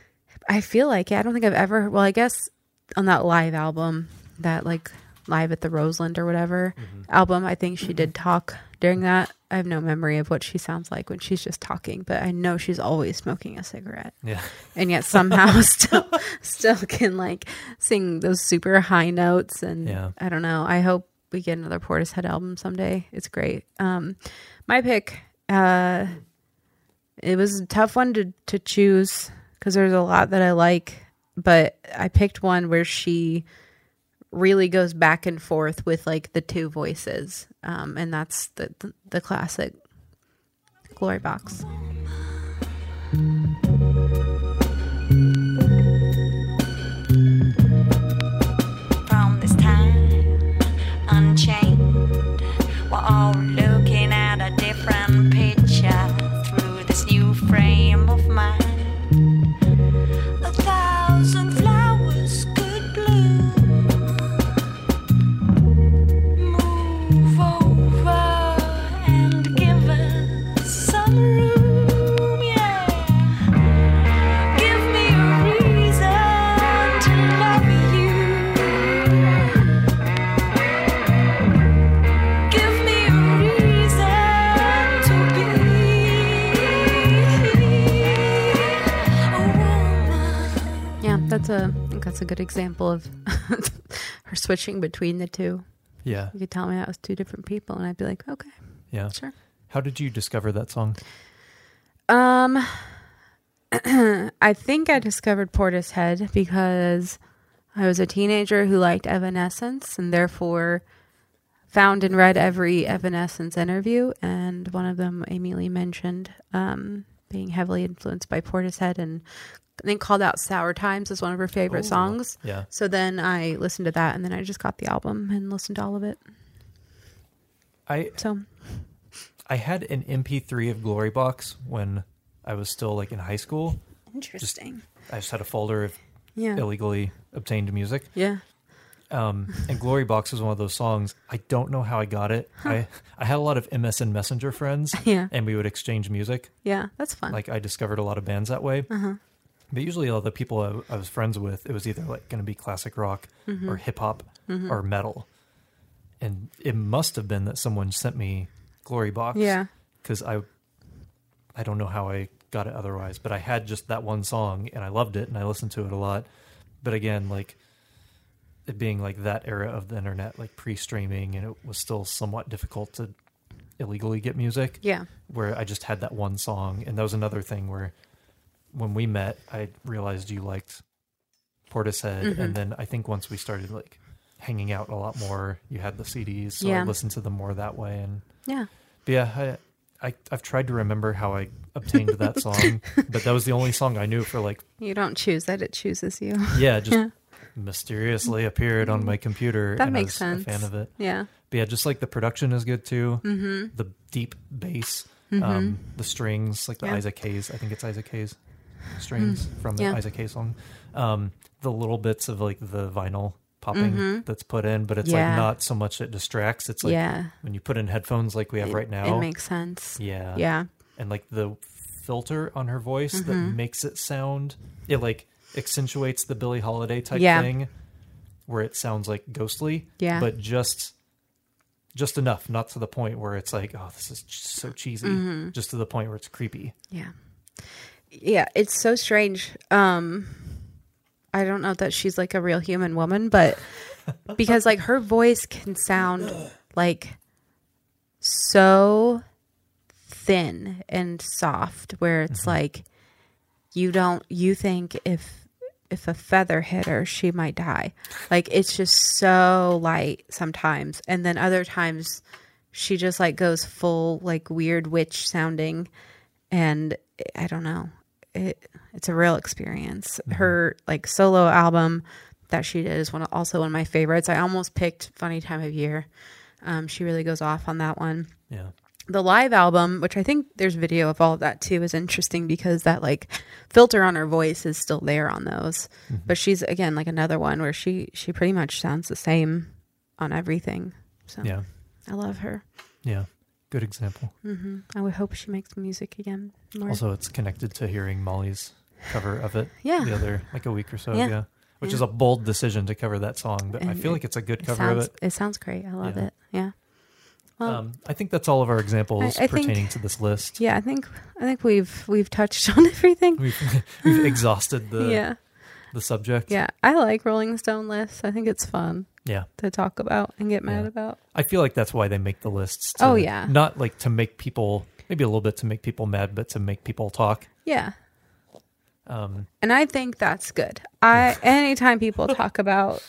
I feel like it. I don't think I've ever. Well, I guess on that live album, that like live at the Roseland or whatever album, I think she did talk during that. I have no memory of what she sounds like when she's just talking, but I know she's always smoking a cigarette, Yeah. and yet somehow still still can like sing those super high notes. And Yeah. I don't know. I hope we get another Portishead album someday. It's great. Um, my pick. Uh, it was a tough one to to choose because there's a lot that I like, but I picked one where she really goes back and forth with like the two voices, um, and that's the, the the classic Glory Box. from this time unchained. We're all looking at a different that's a good example of her switching between the two. Yeah. You could tell me that was two different people, and I'd be like, okay, Yeah. sure. How did you discover that song? Um, I think I discovered Portishead because I was a teenager who liked Evanescence and therefore found and read every Evanescence interview. And one of them, Amy Lee mentioned um, being heavily influenced by Portishead and then called out Sour Times as one of her favorite Ooh. songs. Yeah. So then I listened to that and then I just got the album and listened to all of it. I So I had an MP3 of Glory Box when I was still like in high school. interesting. I just had a folder of yeah. illegally obtained music. Yeah. Um, and Glory Box was one of those songs. I don't know how I got it. I I had a lot of MSN Messenger friends, Yeah. and we would exchange music. Yeah. That's fun. Like I discovered a lot of bands that way. uh-huh. But usually, all the people I, I was friends with, it was either like going to be classic rock Mm-hmm. or hip hop or metal. And it must have been that someone sent me Glory Box. Yeah. because I I don't know how I got it otherwise, but I had just that one song and I loved it and I listened to it a lot. But again, like it being like that era of the internet, like pre-streaming, and it was still somewhat difficult to illegally get music. Yeah. Where I just had that one song, and that was another thing where when we met, I realized you liked Portishead, Mm-hmm. and then I think once we started like hanging out a lot more, you had the CDs, so Yeah. I listened to them more that way, and Yeah. but yeah, I, I I've tried to remember how I obtained that song, but that was the only song I knew for like You don't choose that; it chooses you. yeah, just Yeah. mysteriously appeared on my computer. That and makes I was sense. A fan of it. Yeah. But yeah, just like the production is good too. Mm-hmm. The deep bass, um, the strings, like the Mm-hmm. Yeah. Isaac Hayes. I think it's Isaac Hayes strings from the Mm. Yeah. Isaac Hayes song. Um, the little bits of like the vinyl popping that's put in, but it's Mm-hmm. Yeah. like not so much it distracts. It's like yeah. when you put in headphones like we have It- right now. It makes sense. yeah, Yeah. and like the filter on her voice that Mm-hmm. makes it sound it like accentuates the Billie Holiday type Yeah. thing where it sounds like ghostly Yeah. but just just enough not to the point where it's like oh this is so cheesy Mm-hmm. just to the point where it's creepy Yeah. Yeah, it's so strange. Um I don't know that she's like a real human woman, but because like her voice can sound like so thin and soft where it's like you don't you think if if a feather hit her she might die. Like it's just so light sometimes. And then other times she just like goes full like weird witch sounding and i don't know. It it's a real experience. Her like solo album that she did is one of, also one of my favorites. I almost picked funny time of year. Um, she really goes off on that one. Yeah. The live album, which I think there's video of all of that too, is interesting because that like filter on her voice is still there on those. But she's again like another one where she she pretty much sounds the same on everything. So yeah. I love her. yeah good example hmm I would hope she makes music again. More. also it's connected to hearing Molly's cover of it Yeah. the other like a week or so Yeah. yeah, which Yeah. is a bold decision to cover that song but I feel it- like it's a good cover sounds of it it sounds great. I love Yeah. it. Yeah. Well, um, I think that's all of our examples I- I think- pertaining to this list. yeah, I think I think we've we've touched on everything. We've we've exhausted the yeah. the subject. Yeah. I like Rolling Stone lists. I think it's fun Yeah. to talk about and get mad Yeah. about. I feel like that's why they make the lists. To, Oh, yeah. Not like to make people maybe a little bit to make people mad, but to make people talk. Yeah. Um, And I think that's good. I anytime people talk about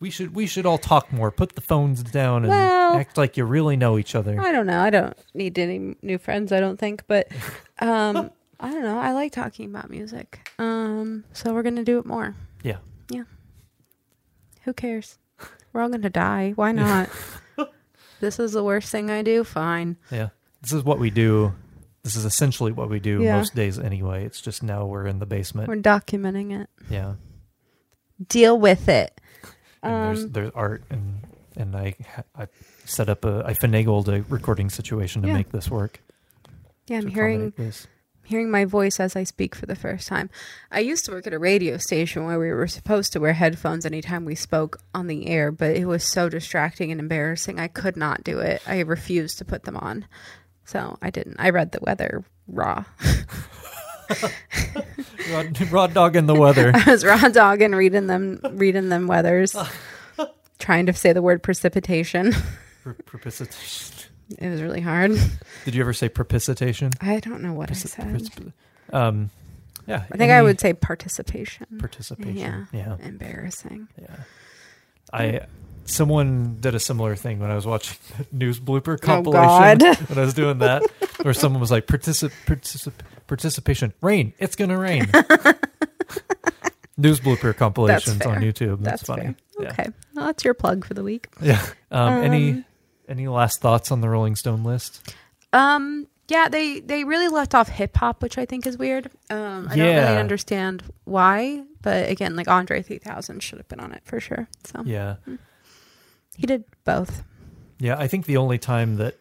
we should we should all talk more. Put the phones down and Well- act like you really know each other. I don't know, I don't need any new friends, I don't think, but um I don't know. I like talking about music. Um so we're going to do it more. Yeah. Yeah. Who cares? We're all going to die. Why not? this is the worst thing I do. Fine. Yeah. This is what we do. This is essentially what we do Yeah. most days anyway. It's just now we're in the basement. We're documenting it. yeah. Deal with it. And there's Um, there's art and and I ha- I set up a I finagled a recording situation to Yeah. make this work. Yeah, I'm to hearing accommodate this. Hearing my voice as I speak for the first time. I used to work at a radio station where we were supposed to wear headphones anytime we spoke on the air, but it was so distracting and embarrassing. I could not do it. I refused to put them on. So I didn't. I read the weather raw. Rod, Rod Dog in the weather. I was raw dogging reading them reading them weathers. trying to say the word precipitation. Pre- precipitation. It was really hard. Did you ever say precipitation? I don't know what I said. um, yeah. I think I would say participation. participation. Yeah. Yeah. Embarrassing. Yeah. I someone did a similar thing when I was watching the news blooper Oh, compilation God. when I was doing that, where someone was like particip, particip, participation rain. It's gonna rain. news blooper compilations on. YouTube. That's, That's funny. fair. Okay. Well, that's your plug for the week. Yeah. yeah. Um, any Um, any last thoughts on the Rolling Stone list? Um, yeah, they they really left off hip hop, which I think is weird. Um, I don't really understand why, but again, like Andre 3000 should have been on it for sure. So Yeah. he did both. Yeah, I think the only time that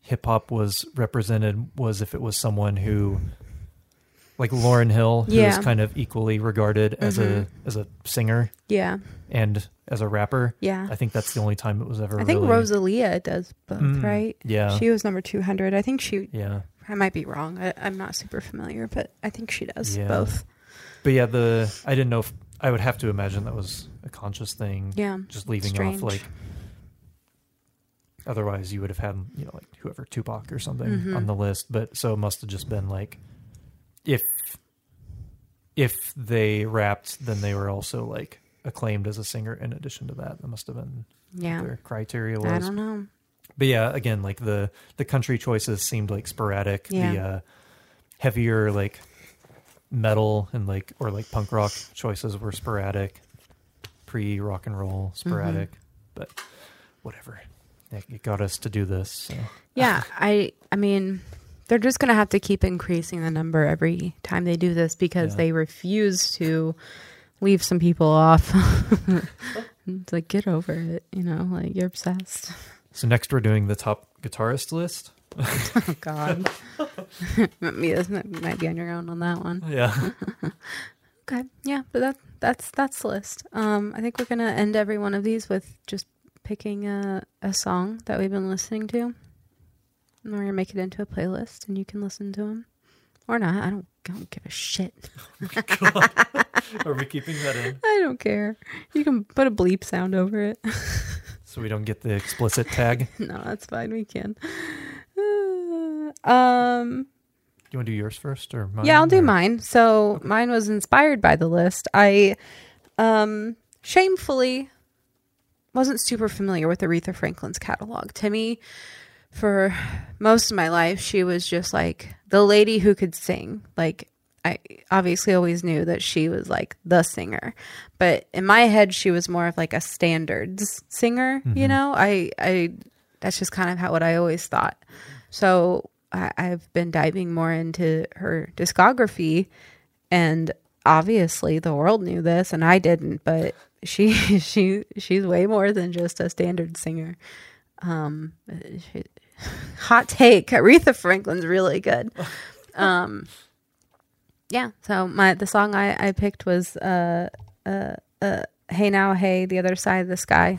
hip hop was represented was if it was someone who like Lauryn Hill, who is Yeah. kind of equally regarded as a Mhm. as a singer Yeah, and as a rapper. yeah. I think that's the only time it was ever I think really Rosalia does both, Mm, right? Yeah. She was number 200. I think she. yeah. I might be wrong. I, I'm not super familiar, but I think she does Yeah. both. But yeah, the I didn't know if I would have to imagine that was a conscious thing. Yeah. Just leaving Strange. off like otherwise you would have had, you know, like whoever Tupac or something Mhm. on the list, but so it must have just been like if if they rapped then they were also like acclaimed as a singer in addition to that. That must have been Yeah. their criteria was. I don't know. But yeah, again, like the the country choices seemed like sporadic. The Yeah. uh, heavier like metal and like or like punk rock choices were sporadic. Pre rock and roll sporadic, but whatever. It, it got us to do this. So. Yeah, I I mean, they're just gonna have to keep increasing the number every time they do this because Yeah. they refuse to leave some people off. it's like get over it, you know, like you're obsessed. So next we're doing the top guitarist list. Oh God, me this might might be on your own on that one. Yeah. Okay, yeah, but that that's that's the list. Um, I think we're gonna end every one of these with just picking a a song that we've been listening to, and we're gonna make it into a playlist, and you can listen to them or not. I don't I don't give a shit. Are we keeping that in I don't care. You can put a bleep sound over it. so we don't get the explicit tag? no, that's fine. We can. um. Do you want to do yours first or mine? Yeah, I'll do or- mine. So mine was inspired by the list. I um shamefully wasn't super familiar with Aretha Franklin's catalog. To me, for most of my life, she was just like the lady who could sing. Like I obviously always knew that she was like the singer, but in my head, she was more of like a standards singer. You know, I I that's just kind of how what I always thought. So I, I've been diving more into her discography, and obviously the world knew this, and I didn't. But she she she's way more than just a standard singer. Um, she, hot take: Aretha Franklin's really good. Um, yeah. So my the song I I picked was uh uh uh Hey Now Hey the Other Side of the Sky.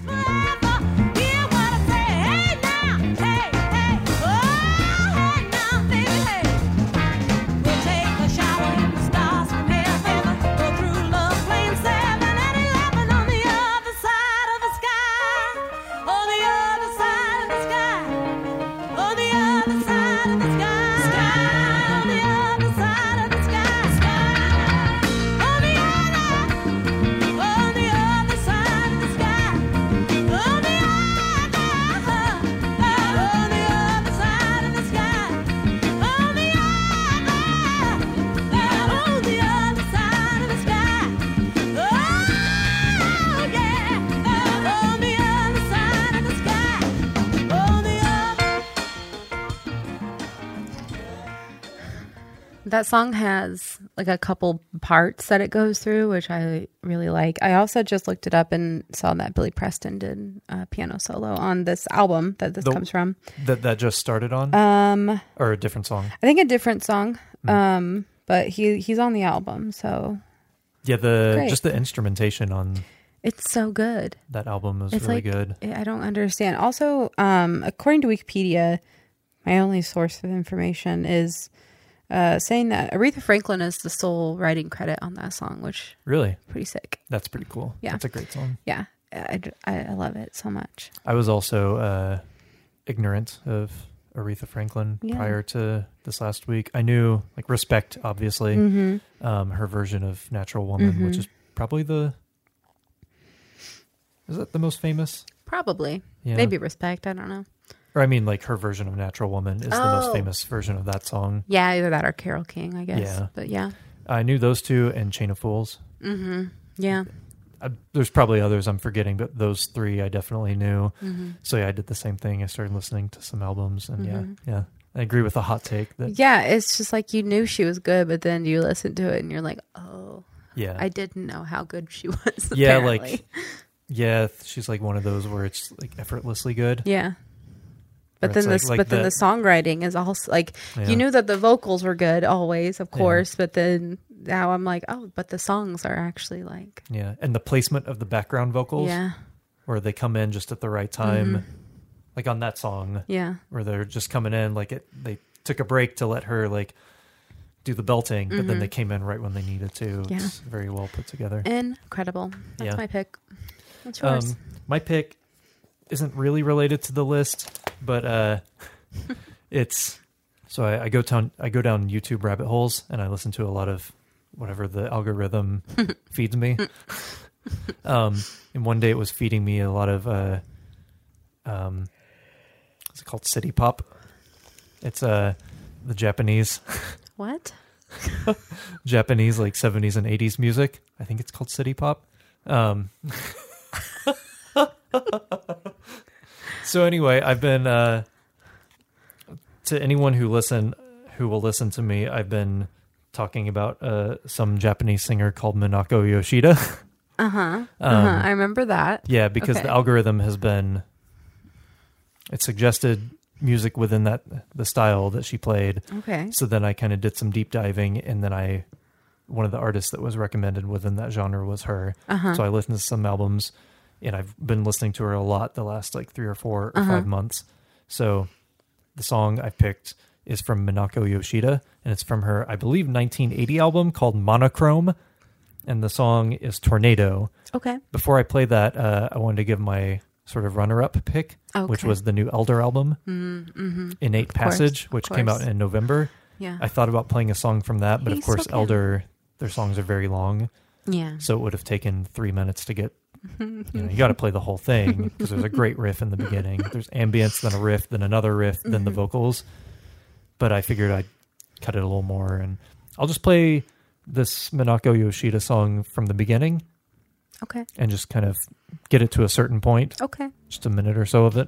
That song has like a couple parts that it goes through, which I really like. I also just looked it up and saw that Billy Preston did a piano solo on this album that this The- comes from. That that just started on Um, or a different song. I think a different song. Hmm. Um, but he he's on the album, so Yeah, the Great. just the instrumentation on it's so good. that album is It's really like good. I don't understand. Also, um, according to Wikipedia, my only source of information is uh, saying that Aretha Franklin is the sole writing credit on that song, which Really, pretty sick. that's pretty cool. Yeah. that's a great song. Yeah, I, I, I love it so much. I was also uh, ignorant of Aretha Franklin Yeah. prior to this last week. I knew like respect, obviously, Mm-hmm. um, her version of Natural Woman, which Mhm. is probably the is that the most famous? Probably. Yeah. Maybe respect. I don't know. Or I mean, like her version of Natural Woman is the most Oh. famous version of that song. Yeah, either that or Carole King, I guess. Yeah. But yeah. I knew those two and Chain of Fools. Mm-hmm. Yeah. I, there's probably others I'm forgetting, but those three I definitely knew. Mm-hmm. So yeah, I did the same thing. I started listening to some albums, and yeah, yeah, I agree with the hot take that Yeah, it's just like you knew she was good, but then you listen to it and you're like, oh, yeah, I didn't know how good she was. yeah, apparently. like yeah, she's like one of those where it's like effortlessly good. yeah. But then this, like- but like then the- the songwriting is also like Yeah. you knew that the vocals were good always, of Yeah. course. But then now I'm like, oh, but the songs are actually like, Yeah, and the placement of the background vocals, yeah, where they come in just at the right time, Mhm. like on that song, yeah, where they're just coming in, like it, they took a break to let her like do the belting, but then Mhm. they came in right when they needed to. Yeah. It's very well put together. incredible. That's Yeah. my pick. What's yours? Um, my pick isn't really related to the list, but uh, it's so I, I go down I go down YouTube rabbit holes and I listen to a lot of whatever the algorithm feeds me. um, and one day it was feeding me a lot of uh, um, what's it called? City pop. It's uh the Japanese what? Japanese like 70s and 80s music. I think it's called city pop. Um, so anyway, I've been uh, to anyone who listen who will listen to me. I've been talking about uh, some Japanese singer called Minako Yoshida. Uh huh. uh Um, huh. I remember that. yeah, because Okay. the algorithm has been it suggested music within that the style that she played. Okay. So then I kind of did some deep diving, and then I, one of the artists that was recommended within that genre was her. Uh huh. So I listened to some albums, and I've been listening to her a lot the last like three or four or Uh-huh. five months. So the song I picked is from Minako Yoshida, and it's from her, I believe, 1980 album called Monochrome, and the song is Tornado. Okay. Before I play that, uh, I wanted to give my sort of runner-up pick, which was the new Elder album, Mm-hmm. Innate Of Passage, which came out in November. Yeah. I thought about playing a song from that, but of course. Elder, their songs are very long, yeah. so it would have taken three minutes to get. You know, you got to play the whole thing because there's a great riff in the beginning. There's ambience, then a riff, then another riff, then the Mhm. vocals. But I figured I'd cut it a little more, and I'll just play this Minako Yoshida song from the beginning Okay. and just kind of get it to a certain point, Okay. just a minute or so of it.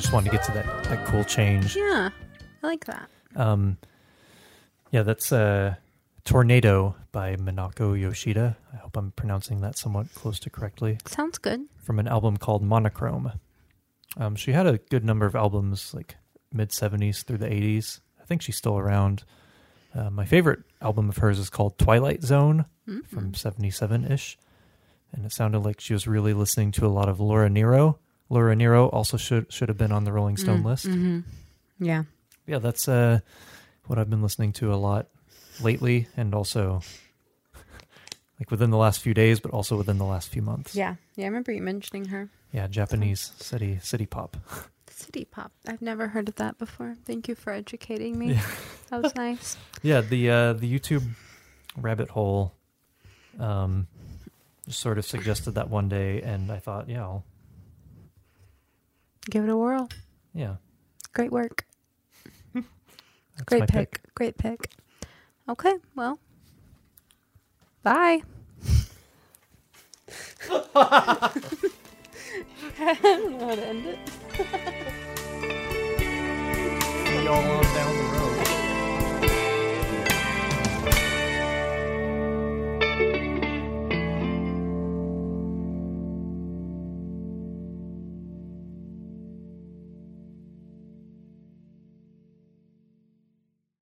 Just wanted to get to that that cool change. Yeah. I like that. Um, yeah, that's uh, Tornado by Minako Yoshida. I hope I'm pronouncing that somewhat close to correctly. Sounds good. From an album called Monochrome. Um, she had a good number of albums, like mid 70s through the 80s. I think she's still around. Uh, my favorite album of hers is called Twilight Zone Mhm. from 77 ish. And it sounded like she was really listening to a lot of Laura Nyro. Laura Nyro also should should have been on the Rolling Stone Mm, list. mhm. Yeah. yeah, that's uh, what I've been listening to a lot lately, and also like within the last few days, but also within the last few months. Yeah, yeah. I remember you mentioning her. Yeah, Japanese city city pop. City pop. I've never heard of that before. Thank you for educating me. Yeah. That was nice. Yeah, the uh, the YouTube rabbit hole um, just sort of suggested that one day, and I thought, yeah, I'll, Give it a whirl. yeah, Great work. that's Great my pick. Great pick. Okay, well. Bye. I don't know how to end it. See y'all down the road.